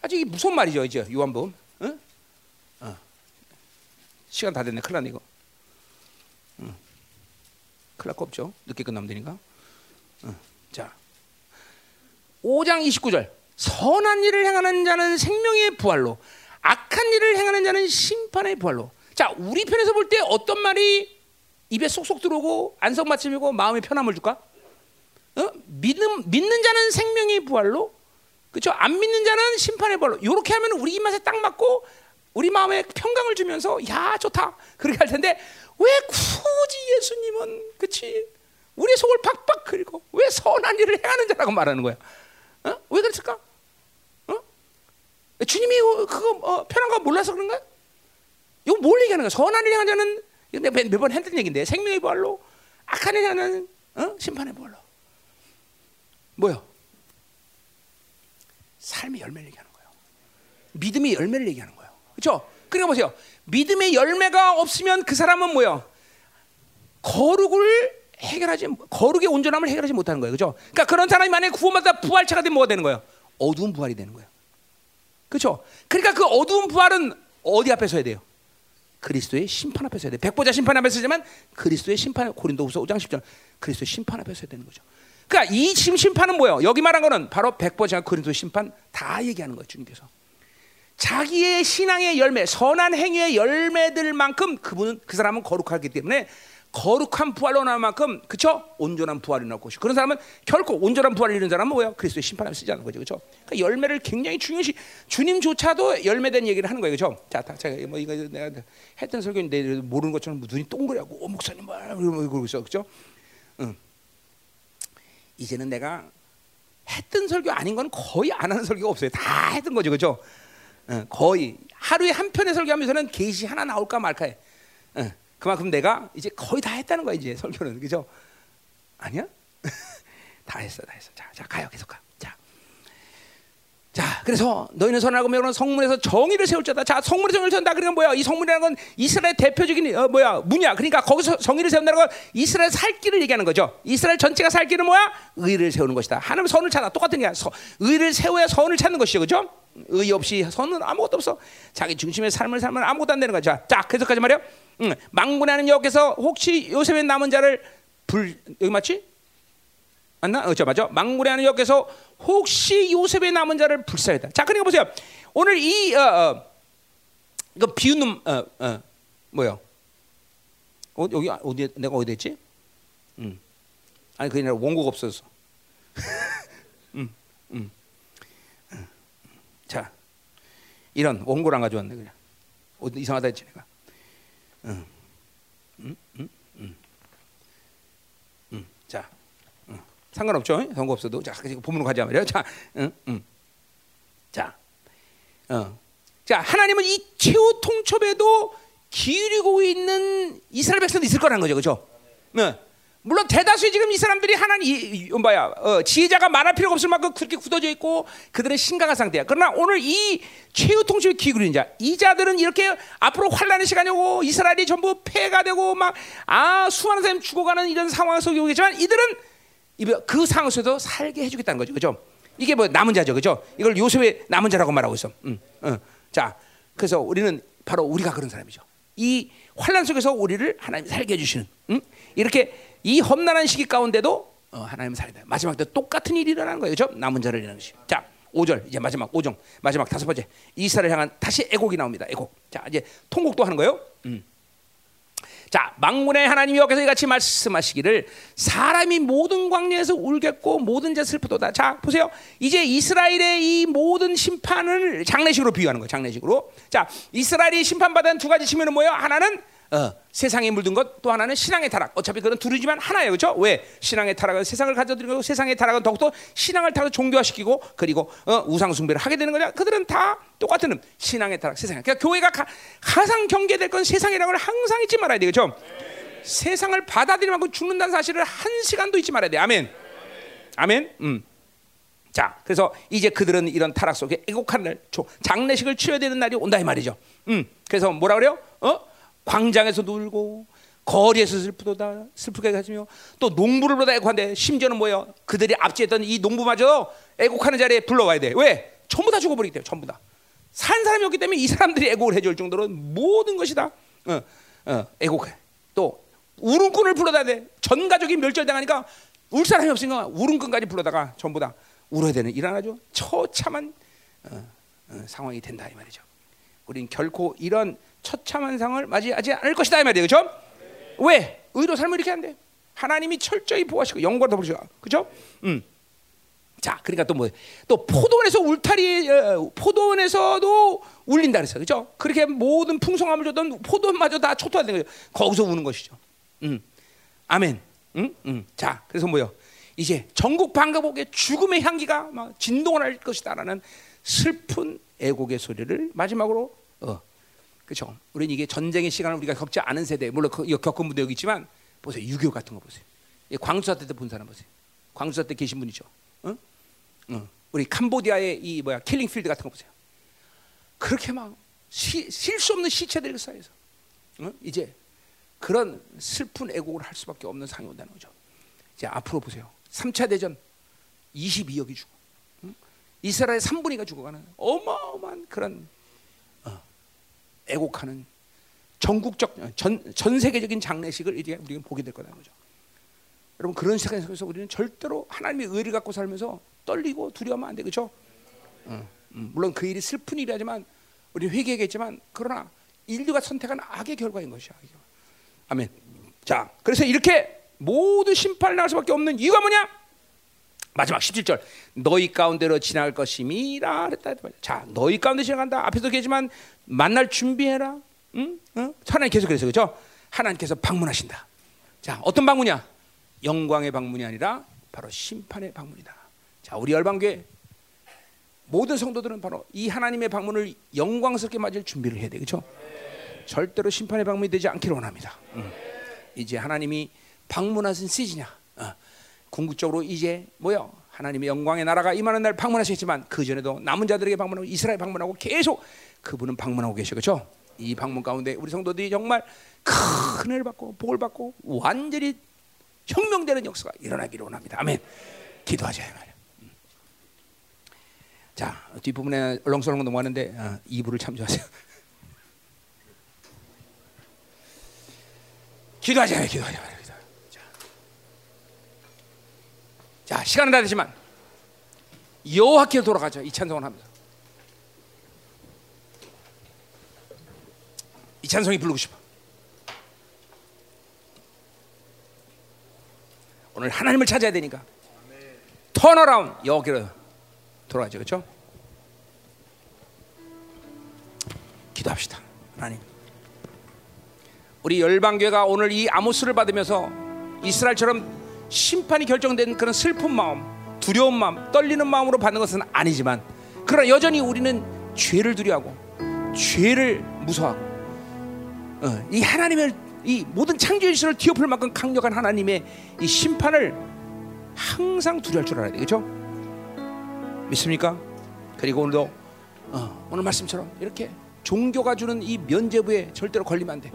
아주 무슨 말이죠, 이제 요한복음. 시간 다 됐네. 큰일 났네 이거. 응. 큰일 날거 없죠. 늦게 끝나면 되니까. 응. 자. 5장 29절. 선한 일을 행하는 자는 생명의 부활로 악한 일을 행하는 자는 심판의 부활로 자, 우리 편에서 볼 때 어떤 말이 입에 쏙쏙 들어오고 안성맞춤이고 마음에 편함을 줄까? 어? 믿음 믿는 자는 생명의 부활로, 그렇죠? 안 믿는 자는 심판의 부활로. 이렇게 하면 우리 입맛에 딱 맞고 우리 마음에 평강을 주면서 야 좋다 그렇게 할 텐데 왜 굳이 예수님은 그치 우리 속을 팍팍 그리고 왜 선한 일을 행하는 자라고 말하는 거야? 어? 왜 그랬을까? 어? 주님이 그거 어, 편한 거 몰라서 그런가? 이거 뭘 얘기하는 거야? 선한 일 행하는 자는 내가 몇번 했던 얘기인데 생명의 부활로 악한 일 하는 어? 심판의 부활로 뭐요? 삶의 열매를 얘기하는 거예요. 믿음의 열매를 얘기하는 거예요. 그렇죠? 그러니까 보세요. 믿음의 열매가 없으면 그 사람은 뭐요? 거룩을 해결하지 거룩의 온전함을 해결하지 못하는 거예요. 그죠? 그러니까 그런 사람이 만약에 구원받다 부활체가 되면 뭐가 되는 거예요? 어두운 부활이 되는 거예요. 그렇죠? 그러니까 그 어두운 부활은 어디 앞에 서야 돼요? 그리스도의 심판 앞에 서야 돼. 백보자 심판 앞에 서지만 그리스도의 심판 고린도후서 5장 10절 그리스도의 심판 앞에 서야 되는 거죠. 그러니까 이 심판은 뭐예요? 여기 말한 거는 바로 백보자 고린도 심판 다 얘기하는 거예요. 주님께서. 자기의 신앙의 열매, 선한 행위의 열매들만큼 그분은 그 사람은 거룩하기 때문에 거룩한 부활로 나올 만큼 그쵸 온전한 부활이 나올 것이고 그런 사람은 결코 온전한 부활을 이룬 사람은 뭐야 그리스도의 심판을 쓰지 않는 거죠 그죠 그러니까 열매를 굉장히 중요시 주님조차도 열매된 얘기를 하는 거예요 그죠 자 제가 뭐 이거 내가 했던 설교인데 모르는 것처럼 눈이 동그랗고 오 목사님 뭐 그러고 있어 그죠 응. 이제는 내가 했던 설교 아닌 건 거의 안 하는 설교가 없어요 다 했던 거죠 응, 거의 하루에 한 편의 설교하면서는 계시 하나 나올까 말까해 응. 그만큼 내가 이제 거의 다 했다는 거야 이제 설교는 그죠? 아니야? 다 했어, 다 했어. 자, 자 가요, 계속 가. 자, 자, 그래서 너희는 선하고 매우는 성문에서 정의를 세울 자다. 자, 성문에 정의를 세운다. 그러니까 뭐야? 이 성문이라는 건 이스라엘 대표적인 어, 뭐야 문이야. 그러니까 거기서 정의를 세운다는 건 이스라엘 살 길을 얘기하는 거죠. 이스라엘 전체가 살 길은 뭐야? 의를 세우는 것이다. 하나님 선을 찾아. 똑같은 게 의를 세워야 선을 찾는 것이죠, 그죠? 의 없이 선은 아무것도 없어. 자기 중심의 삶을 살면 아무것도 안 되는 거죠. 자, 계속까지 말이요. 응. 망군하는 여기서 혹시 요셉의 남은 자를 불 여기 맞지? 맞나? 어, 저 맞죠? 망군하는 여기서 혹시 요셉의 남은 자를 불사했다. 자, 그러니까 보세요. 오늘 이 어, 어, 이거 비웃는 어, 어, 뭐요? 어, 여기 어디 내가 어디 했지? 음. 아니 그게 원고가 없어서. 음, 음. 자, 이런 원고를 가져왔네 그냥. 어디 이상하다 했지 내가. 응. 응? 응? 응. 응. 자, 응. 상관없죠. 상관없어도 자, 본문으로 가자 말이야. 자, 응, 응. 자, 어. 자, 하나님은 이 최후 통첩에도 기울이고 있는 이스라엘 백성도 있을 거라는 거죠, 그렇죠? 네. 물론 대다수의 지금 이 사람들이 하나님 뭐야 어, 지혜자가 말할 필요가 없을 만큼 그렇게 굳어져 있고 그들은 심각한 상태야. 그러나 오늘 이 최후 통치의 기구인 자, 이 자들은 이렇게 앞으로 환란의 시간이 오고 이스라엘이 전부 폐가 되고 막 아 수많은 사람이 죽어가는 이런 상황 속에 오겠지만 이들은 그 상황 속에서 살게 해주겠다는 거죠, 그죠? 이게 뭐 남은 자죠, 그죠? 이걸 요셉의 남은 자라고 말하고 있어. 음, 음. 자, 그래서 우리는 바로 우리가 그런 사람이죠. 이 환란 속에서 우리를 하나님 살게 해주시는 음? 이렇게 이 험난한 시기 가운데도 어, 하나님 살린다. 마지막 때 똑같은 일이 일어나는 거예요. 그렇죠? 남은 자를 일어나는 것이. 자, 5절 이제 마지막 5종 마지막 다섯 번째 이스라엘 향한 다시 애곡이 나옵니다. 애곡. 자, 이제 통곡도 하는 거예요. 음. 자, 망군의 하나님이 여기서 이같이 말씀하시기를 사람이 모든 광야에서 울겠고 모든 자 슬프도다. 자, 보세요. 이제 이스라엘의 이 모든 심판을 장례식으로 비유하는 거예요. 장례식으로. 자, 이스라엘이 심판받은 두 가지 측면은 뭐예요? 하나는 어, 세상에 물든 것 또 하나는 신앙의 타락. 어차피 그런 둘이지만 하나예요, 그렇죠? 왜 신앙의 타락은 세상을 가져들이고 세상의 타락은 더욱더 신앙을 타고 종교화시키고 그리고 어, 우상 숭배를 하게 되는 거냐? 그들은 다 똑같은 신앙의 타락, 세상. 그러니까 교회가 가, 가장 경계될 건 세상이라는 걸 항상 잊지 말아야 돼요, 그렇죠? 네. 세상을 받아들이는 만큼 죽는다는 사실을 한 시간도 잊지 말아야 돼. 아멘. 아멘. 음. 자, 그래서 이제 그들은 이런 타락 속에 애곡하는 날, 장례식을 치러야 되는 날이 온다 이 말이죠. 음. 그래서 뭐라 그래요? 어? 광장에서 놀고 거리에서 슬프도다 슬프게 가시며 또 농부를 보다 애곡한데 심지어는 뭐예요? 그들이 압제했던 이 농부마저 애곡하는 자리에 불러와야 돼. 왜? 전부 다 죽어버리기 때문에 전부 다. 산 사람이 없기 때문에 이 사람들이 애곡을 해줄 정도로 모든 것이 다 어, 어, 애곡해. 또 울음꾼을 불러다 돼. 전 가족이 멸절당하니까 울 사람이 없으니까 울음꾼까지 불러다가 전부 다 울어야 되는 일어나죠. 처참한 어, 어, 상황이 된다 이 말이죠. 우린 결코 이런 처참한 상을 맞이하지 않을 것이다 이 말이에요. 그렇죠? 네. 왜? 의로 삶을 이렇게 한대. 하나님이 철저히 보호하시고 영광을 더불으시고. 그렇죠? 음. 자, 그러니까 또 뭐, 또 포도원에서 울타리, 어, 포도원에서도 울린다 그랬어요. 그죠? 그렇게 모든 풍성함을 줬던 포도원마저 다 초토화된 거죠. 거기서 우는 것이죠. 음. 아멘. 음? 음. 자, 그래서 뭐요? 이제 전국 방가복의 죽음의 향기가 막 진동을 할 것이다라는 슬픈 애곡의 소리를 마지막으로 어, 그렇죠? 우리는 이게 전쟁의 시간을 우리가 겪지 않은 세대, 물론 그, 겪은 분도 여기 있지만 보세요, 유고 같은 거 보세요. 광주사태 본 사람 보세요. 광주사태 계신 분이죠. 응? 응. 우리 캄보디아의 이 뭐야 킬링필드 같은 거 보세요. 그렇게 막 셀 수 없는 시체들 사이에서 응? 이제 그런 슬픈 애곡을 할 수밖에 없는 상황이 온다는 거죠. 이제 앞으로 보세요. 3차 대전 22억이 죽어. 응? 이스라엘 3분의 2가 죽어가는 어마어마한 그런 어, 애국하는 전국적 전, 전 세계적인 장례식을 이제 우리가 보게 될 거라는 거죠. 여러분 그런 세계 속에서 우리는 절대로 하나님의 의를 갖고 살면서 떨리고 두려워하면 안 돼, 그렇죠? 어, 음, 물론 그 일이 슬픈 일이지만 우리 회개하겠지만 그러나 인류가 선택한 악의 결과인 것이야. 아멘. 자, 그래서 이렇게 모두 심판을 날 수밖에 없는 이유가 뭐냐? 마지막 17절 너희 가운데로 지나갈 것임이라 그랬다. 자, 너희 가운데 지나간다. 앞에서 얘기했지만 만날 준비해라. 응? 응? 하나님 계속 그래서 그죠? 하나님께서 방문하신다. 자, 어떤 방문이야? 영광의 방문이 아니라 바로 심판의 방문이다. 자, 우리 열방교회 모든 성도들은 바로 이 하나님의 방문을 영광스럽게 맞을 준비를 해야 돼, 그렇죠? 절대로 심판의 방문이 되지 않기를 원합니다. 음. 이제 하나님이 방문하신 시즌이야. 어. 궁극적으로 이제 뭐요? 하나님의 영광의 나라가 임하는 날 방문하셨지만 그 전에도 남은 자들에게 방문하고 이스라엘 방문하고 계속 그분은 방문하고 계셔, 그렇죠? 이 방문 가운데 우리 성도들이 정말 큰 은혜를 받고 복을 받고 완전히 혁명되는 역사가 일어나기를 원합니다. 아멘. 기도하자 말이야. 음. 자 뒷부분에 얼렁설렁 넘어가는데 어, 2부를 참조하세요. 기도하자, 기도하자, 자 시간은 다 되지만 여호와께 돌아가자 이 찬송을 하면서 이 찬송이 부르고 싶어. 오늘 하나님을 찾아야 되니까 턴어라운 여기로 돌아가죠, 그렇죠? 기도합시다, 하나님. 우리 열방교회가 오늘 이 아모스를 받으면서 이스라엘처럼 심판이 결정된 그런 슬픈 마음, 두려운 마음, 떨리는 마음으로 받는 것은 아니지만 그러나 여전히 우리는 죄를 두려워하고 죄를 무서워하고 어, 이 하나님을 이 모든 창조의 신을 뒤엎을 만큼 강력한 하나님의 이 심판을 항상 두려울 줄 알아야 되겠죠? 믿습니까? 그리고 오늘도 어, 오늘 말씀처럼 이렇게 종교가 주는 이 면죄부에 절대로 걸리면 안 돼.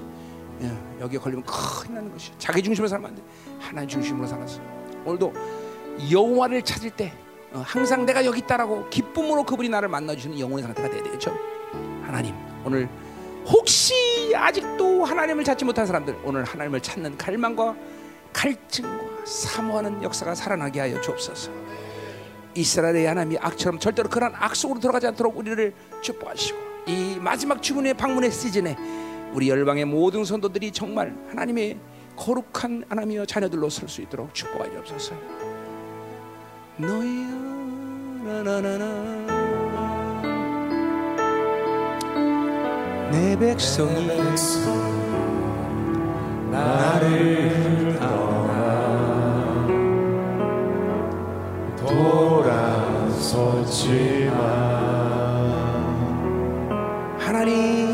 예, 여기에 걸리면 큰일 나는 것이. 자기 중심으로 살면 안 돼. 하나님 중심으로 살았어. 오늘도 여호와를 찾을 때 어, 항상 내가 여기 있다라고 기쁨으로 그분이 나를 만나주시는 영혼의 상태가 돼야 되겠죠. 하나님 오늘 혹시 아직도 하나님을 찾지 못한 사람들 오늘 하나님을 찾는 갈망과 갈증과 사모하는 역사가 살아나게 하여 주옵소서. 이스라엘의 하나님이 악처럼 절대로 그런 악 속으로 들어가지 않도록 우리를 축복하시고 이 마지막 주문의 방문의 시즌에 우리 열방의 모든 선도들이 정말 하나님의 거룩한 하나님의 자녀들로 설 수 있도록 축복하여 주옵소서. 너희야 나나나나 내 백성이 나를 떠나 돌아섰지만 하나님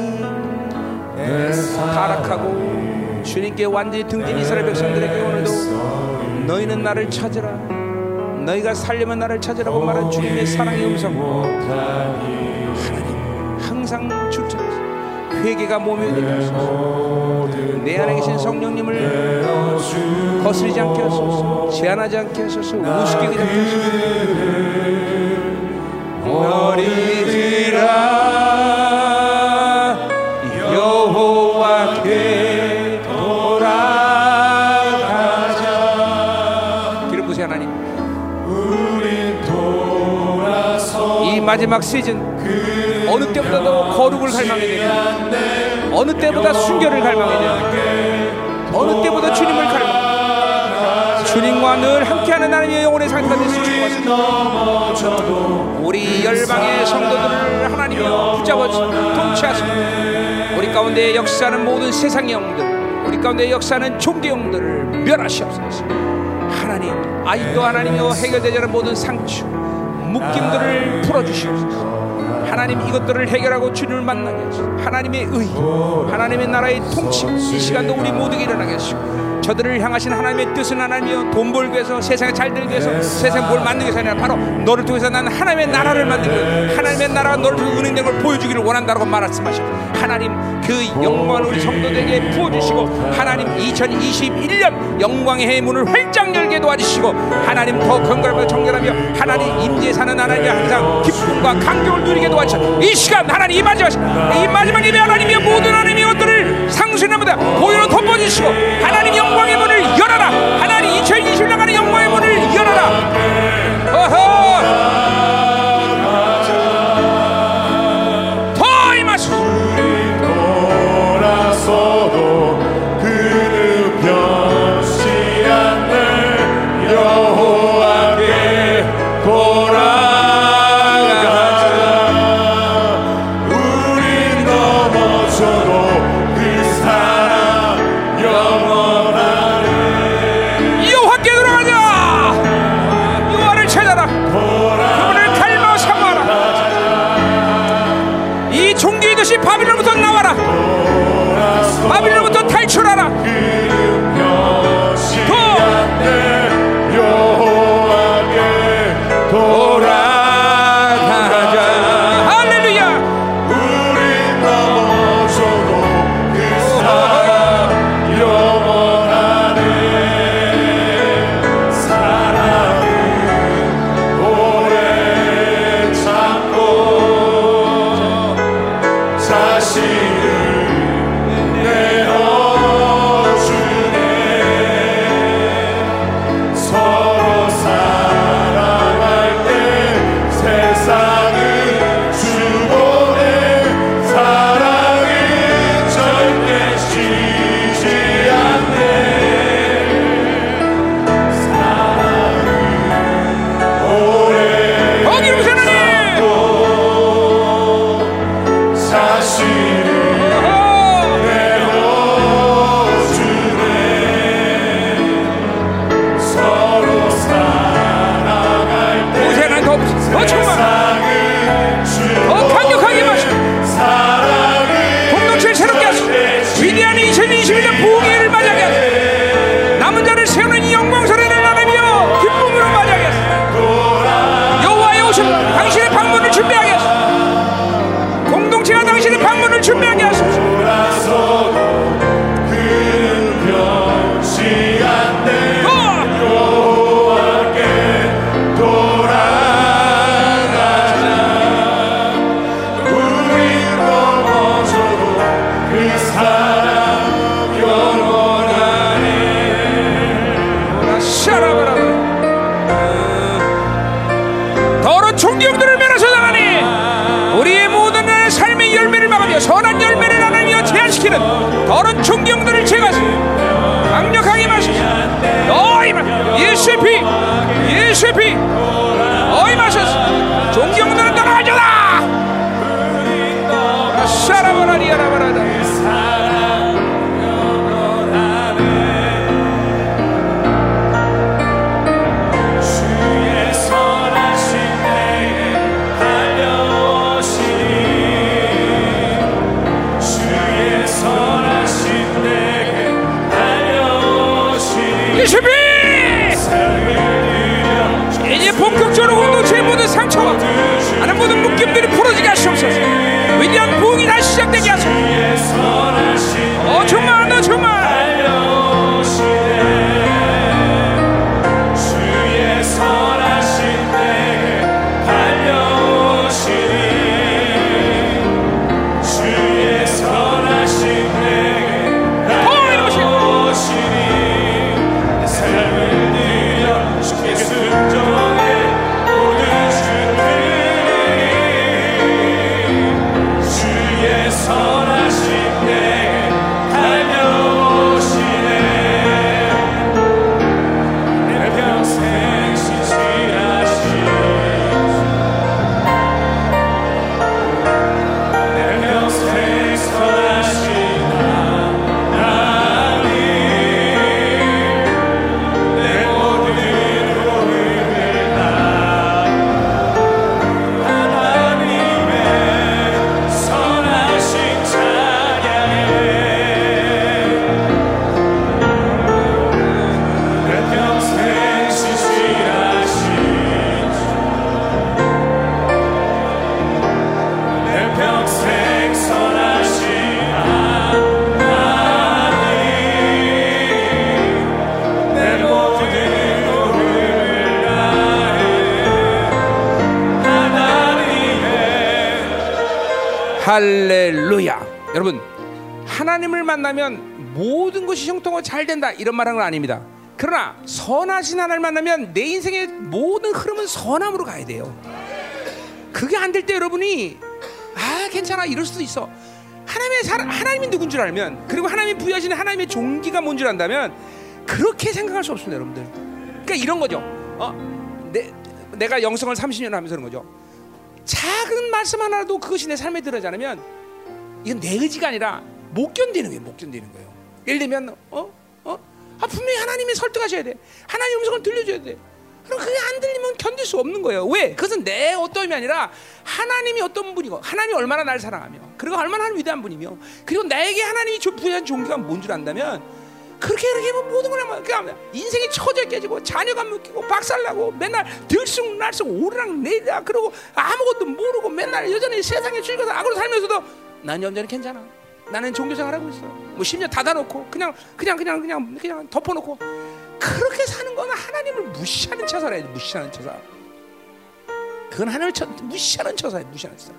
내 타락하고 주님께 완전히 등진 이스라엘 백성들에게 오늘도 너희는 나를 찾으라. 너희가 살려면 나를 찾으라고 말한 주님의 사랑의 음성. 하나님 항상 출처 회개가 몸에 되게 하소서 내 안에 계신 성령님을 거스르지 않게 하소서. 제한하지 않게 하소서. 우습게 되지 않게 하소서. 너희들아 마지막 시즌 어느 때보다도 거룩을 갈망해야 되고 어느 때보다 순결을 갈망해야 되고 어느 때보다 주님을 갈망 주님과 늘 함께하는 하나님의 영혼의 상태가 될수 있을 것입니다. 우리 열방의 성도들을 하나님이여 붙잡아 통치하시고 우리 가운데 역사하는 모든 세상의 영들 우리 가운데 역사하는 종교 영들을 멸하시옵소서. 하나님 아직도 하나님이여 해결되지 않은 모든 상처 묶임들을 풀어주시옵소서. 하나님 이것들을 해결하고 주님을 만나게 하시고 하나님의 의 하나님의 나라의 통치 이 시간도 우리 모두에게 일어나게 하시고 저들을 향하신 하나님의 뜻은 하나님이요. 돈 벌기 위해서 세상에 잘 되기 위해서 세상 뭘 만들기 위해서 아니라 바로 너를 통해서 나는 하나님의 나라를 만들고 하나님의 나라가 너를 통해 은행된 걸 보여주기를 원한다고 말씀하시고 하나님 그 영광을 우리 성도들에게 부어주시고 하나님 2021년 영광의 해의 문을 활짝 열게 도와주시고 하나님 더 건강하고 정결하며 하나님 임재 사는 하나님이 항상 기쁨과 감격을 누리게 도와주시고 이 시간 하나님 이 마지막 이 마지막 예배 하나님의 모든 하나님의 것들을 상수님보다 보혈로 덮어주시고 하나님 영광 의 문을 열어라. 하나님 2020년 가는 영광의 문을 열어라. 어허 도시 바빌론부터 나와라. 바빌론 모든 묶임들이 풀어지게 하시옵소서. 위대한 부흥이 다시 시작되게 하소서. 어 정말 너 정말 할렐루야. 여러분 하나님을 만나면 모든 것이 형통하고 잘 된다 이런 말하는 건 아닙니다. 그러나 선하신 하나님을 만나면 내 인생의 모든 흐름은 선함으로 가야 돼요. 그게 안 될 때 여러분이 아 괜찮아 이럴 수도 있어. 하나님의 사람, 하나님이 누군 줄 알면 그리고 하나님이 부여하시는 하나님의 종기가 뭔 줄 안다면 그렇게 생각할 수 없습니다, 여러분들. 그러니까 이런 거죠. 어, 내, 내가 영성을 30년 하면서 그런 거죠. 말씀 하나라도 그것이 내 삶에 들어지 않으면 이건 내 의지가 아니라 못 견디는 거예요. 못 견디는 거예요. 예를 들면 어? 어? 아, 분명히 하나님이 설득하셔야 돼. 하나님 음성을 들려줘야 돼. 그럼 그게 안 들리면 견딜 수 없는 거예요. 왜? 그것은 내 어떠함이 아니라 하나님이 어떤 분이고 하나님이 얼마나 나를 사랑하며 그리고 얼마나 위대한 분이며 그리고 나에게 하나님이 부여한 종교가 뭔 줄 안다면 그렇게 그렇게 하면 모든 걸 그냥 인생이 처져 깨지고 자녀가 묶이고 박살나고 맨날 들쑥날쑥 오르락 내리락 그러고 아무것도 모르고 맨날 여전히 세상에 즐겨서 악으로 살면서도 난 여전히 괜찮아. 나는 종교생활 하고 있어. 뭐 10년 닫아놓고 그냥 그냥 그냥 그냥 그냥 덮어놓고 그렇게 사는 건 하나님을 무시하는 처사래 무시하는 처사. 그건 하나님을 처, 무시하는 처사예요. 무시하는 처사.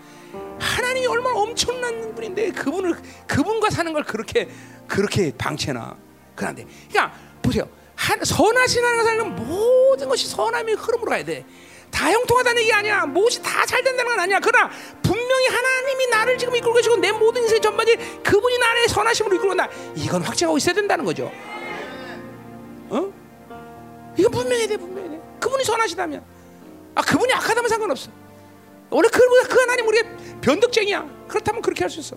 하나님이 얼마나 엄청난 분인데 그분을 그분과 사는 걸 그렇게 그렇게 방치해놔. 그런데 그러니까 보세요. 한, 선하신 하나님과 사는 모든 것이 선함의 흐름으로 가야 돼. 다 형통하다는 얘기 아니야. 무엇이 다 잘 된다는 건 아니야. 그러나 분명히 하나님이 나를 지금 이끌고 계시고 내 모든 인생 전반이 그분이 나의 선하심으로 이끌고 나. 이건 확증하고 있어야 된다는 거죠. 어? 이거 분명해야 돼, 분명해야 돼. 그분이 선하시다면. 아, 그분이 악하다면 상관없어. 원래 그보다 그 하나님 우리의 변덕쟁이야. 그렇다면 그렇게 할 수 있어.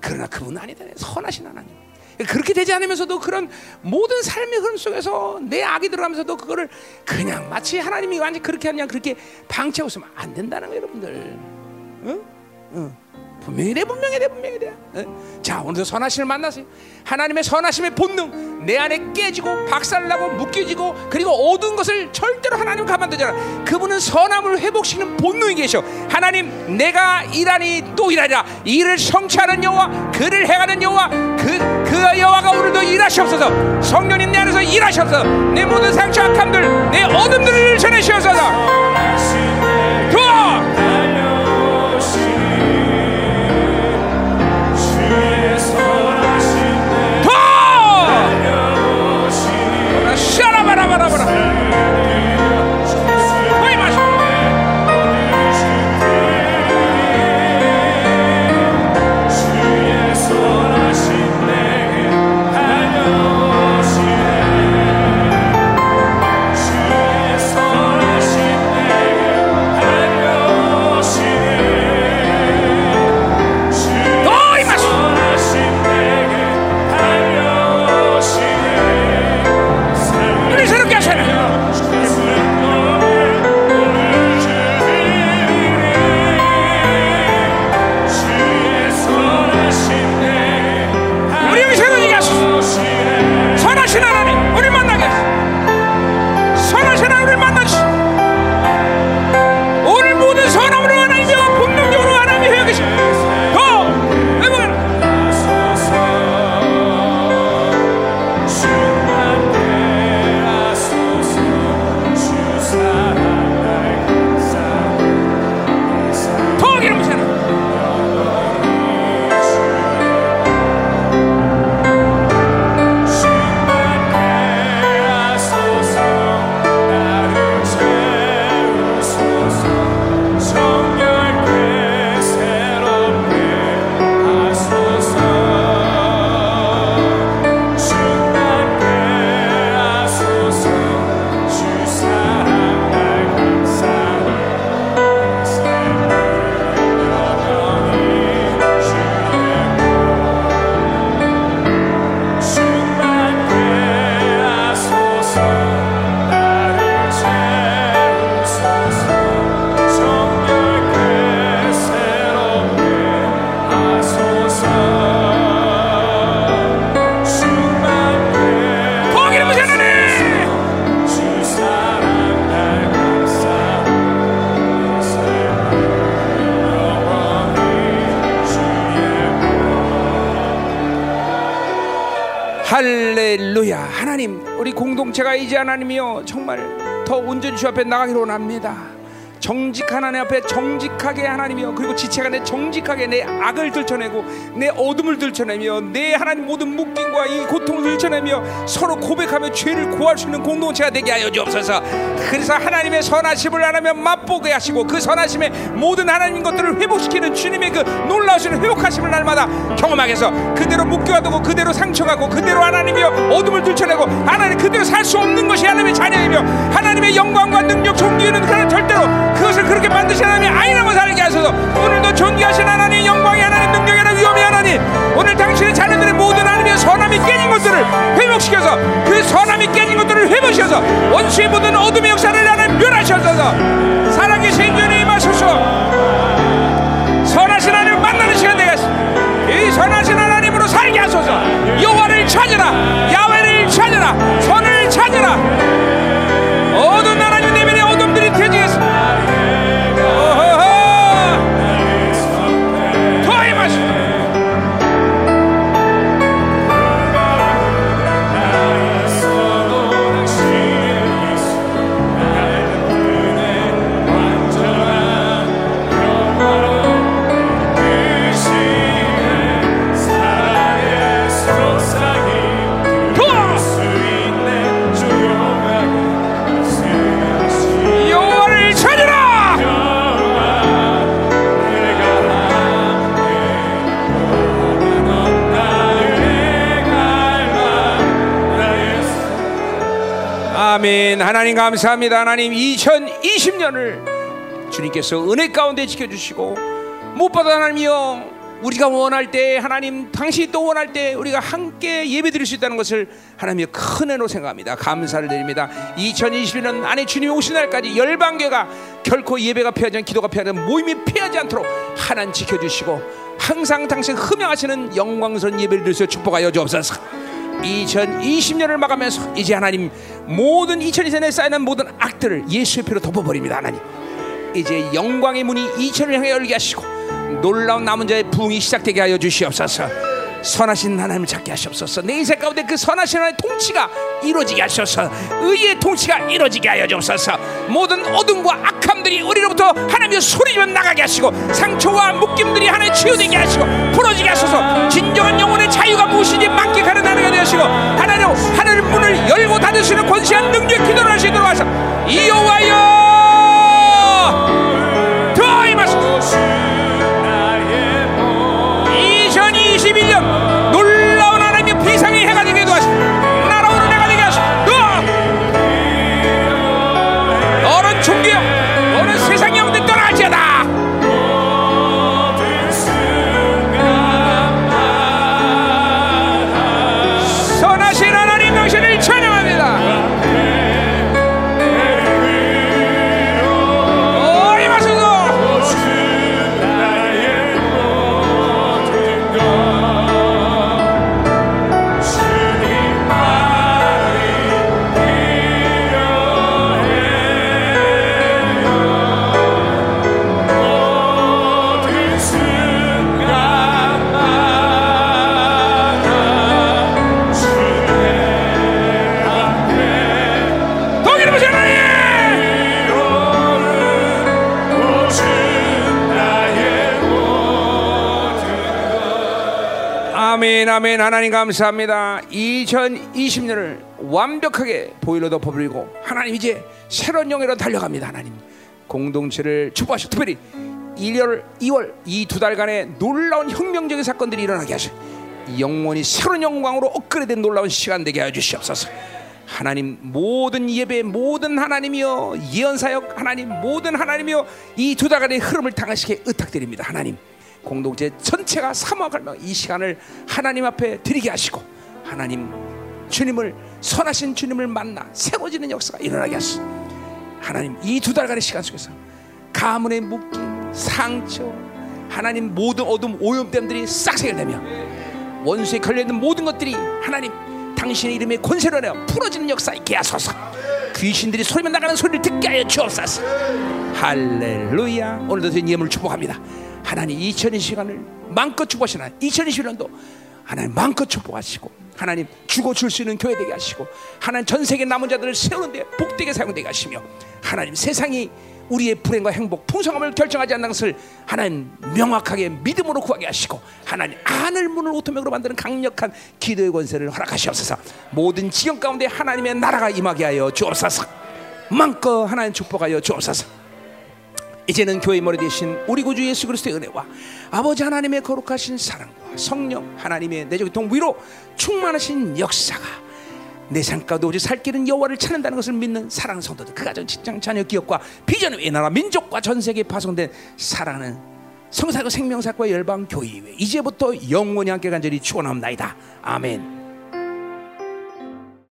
그러나 그분은 아니다. 선하신 하나님. 그렇게 되지 않으면서도 그런 모든 삶의 흐름 속에서 내 악이 들어가면서도 그거를 그냥 마치 하나님이 완전 그렇게 하냐 그렇게 방치하고 있으면 안 된다는 거예요, 여러분들. 응? 응. 분명히 돼, 분명히 돼, 분명히 돼. 응? 자, 오늘도 선하심을 만나세요. 하나님의 선하심의 본능 내 안에 깨지고 박살나고 묶여지고 그리고 어두운 것을 절대로 하나님 가만두지 않아. 그분은 선함을 회복시키는 본능이 계셔. 하나님, 내가 일하니 또 일하리라. 일을 성취하는 여호와, 그를 행하는 여호와, 그, 그 여호와가 오늘도 일하시옵소서. 성령님 내 안에서 일하셔서 내 모든 상처 악함들, 내 어둠들을 전해주셔서. 더! 더! 공동체가 이제 하나님이여 정말 더 온전히 주 앞에 나가기로 원합니다. 정직한 하나님 앞에 정직하게 하나님이여 그리고 지체가 내 정직하게 내 악을 들춰내고 내 어둠을 들춰내며 내 하나님 모든 묶임과 이 고통을 들춰내며 서로 고백하며 죄를 구할 수 있는 공동체가 되게 하여 주옵소서 그래서 하나님의 선하심을 하나님 맛보게 하시고 그 선하심의 모든 하나님 것들을 회복시키는 주님의 그 놀라우신 회복하심을 날마다 경험하게 해서 그대로 묶여두고 그대로 상처가고 그대로 하나님이여 어둠을 들춰내고 하나님 그대로 살 수 없는 것이 하나님의 자녀이며 하나님의 영광과 능력 존귀는 그는 절대로 그것을 그렇게 만드신 하나님이 아니라고 살게 하소서. 오늘도 존귀하신 하나님 영광의 하나님 하나님 위엄의 하나님 오늘 당신의 자녀들의 모든 하나님의 선함이 깨진 것들을 회복시켜서 그 선함이 깨진 것들을 회복시켜서 원수의 모든 어둠의 역사를 하나님 멸하셔서. 살아계신 주님 임하소서. 선하신 하나님을 만나는 시간 되겠습니다. 이 선하신 하나님으로 살게 하소서. 여호와를 찾으라. 야훼를 찾으라. 선을 찾으라 아멘. 하나님 감사합니다. 하나님 2020년을 주님께서 은혜 가운데 지켜주시고 무엇보다 하나님이여 우리가 원할 때 하나님 당신이 또 원할 때 우리가 함께 예배드릴 수 있다는 것을 하나님의 큰 은혜로 생각합니다. 감사를 드립니다. 2021년 안에 주님 오신 날까지 열방교가 결코 예배가 피하지 않 기도가 피하지 않 모임이 피하지 않도록 하나님 지켜주시고 항상 당신 흠양하시는 영광스러운 예배를 드리서 축복하여 주옵소서. 2020년을 마감하면서 이제 하나님 모든 2020년에 쌓이는 모든 악들을 예수의 피로 덮어버립니다 하나님. 이제 영광의 문이 2000을 향해 열게 하시고 놀라운 남은 자의 부흥이 시작되게 하여 주시옵소서 선하신 하나님을 찾게 하시옵소서. 내 인생 가운데 그 선하신 하나님의 통치가 이루어지게 하셔서. 의의 통치가 이루어지게 하여 주옵소서. 모든 어둠과 악함들이 우리로부터 하나님의 소리지며 나가게 하시고 상처와 묶임들이 하나님 치유되게 하시고 풀어지게 하소서. 진정한 영혼의 자유가 무엇인지 만끽하는 하나가 되시고 하나님 하늘 문을 열고 있는 권세한 능력 기도를 있도록 하소서. 이호와여 아멘. 하나님 감사합니다. 2020년을 완벽하게 보일러 덮어버리고 하나님 이제 새로운 영예로 달려갑니다 하나님. 공동체를 축복하시고 특별히 1월 2월 이 두 달간의 놀라운 혁명적인 사건들이 일어나게 하시고 영원히 새로운 영광으로 업그레이드된 놀라운 시간 되게 하여 주시옵소서. 하나님 모든 예배 모든 하나님이여 예언사역 하나님 모든 하나님이여 이 두 달간의 흐름을 당하시게 의탁드립니다 하나님 공동체 전체가 사모갈망 이 시간을 하나님 앞에 드리게 하시고 하나님 주님을 선하신 주님을 만나 새로지는 역사가 일어나게 하시고 하나님 이 두 달간의 시간 속에서 가문의 묶임 상처 하나님 모든 어둠 오염됨들이 싹 해결되며 원수에 걸려 있는 모든 것들이 하나님 당신의 이름에 권세로 내어 풀어지는 역사 있게 하소서. 귀신들이 소리만 나가는 소리를 듣게 하여 주옵소서. 할렐루야. 오늘도 된 예물 축복합니다 하나님 2020시간을 마음껏 축복하시나 2021년도 하나님 마음껏 축복하시고 하나님 주고 줄 수 있는 교회 되게 하시고 하나님 전 세계 남은 자들을 세우는데 복되게 사용되게 하시며 하나님 세상이 우리의 불행과 행복, 풍성함을 결정하지 않는 것을 하나님 명확하게 믿음으로 구하게 하시고 하나님 하늘 문을 오토맥으로 만드는 강력한 기도의 권세를 허락하시옵소서. 모든 지경 가운데 하나님의 나라가 임하게 하여 주옵소서. 마음껏 하나님 축복하여 주옵소서. 이제는 교회 머리 대신 우리 구주 예수 그리스도의 은혜와 아버지 하나님의 거룩하신 사랑과 성령 하나님의 내적 동부로 충만하신 역사가 내 삶가도 오직 살 길은 여호와를 찾는다는 것을 믿는 사랑 성도들 그 가정 직장 자녀 기업과 비전의 나라 민족과 전 세계에 파송된 사랑하는 성사과 생명사과 열방 교회 이제부터 영원히 함께 간절히 축원합니다 아멘.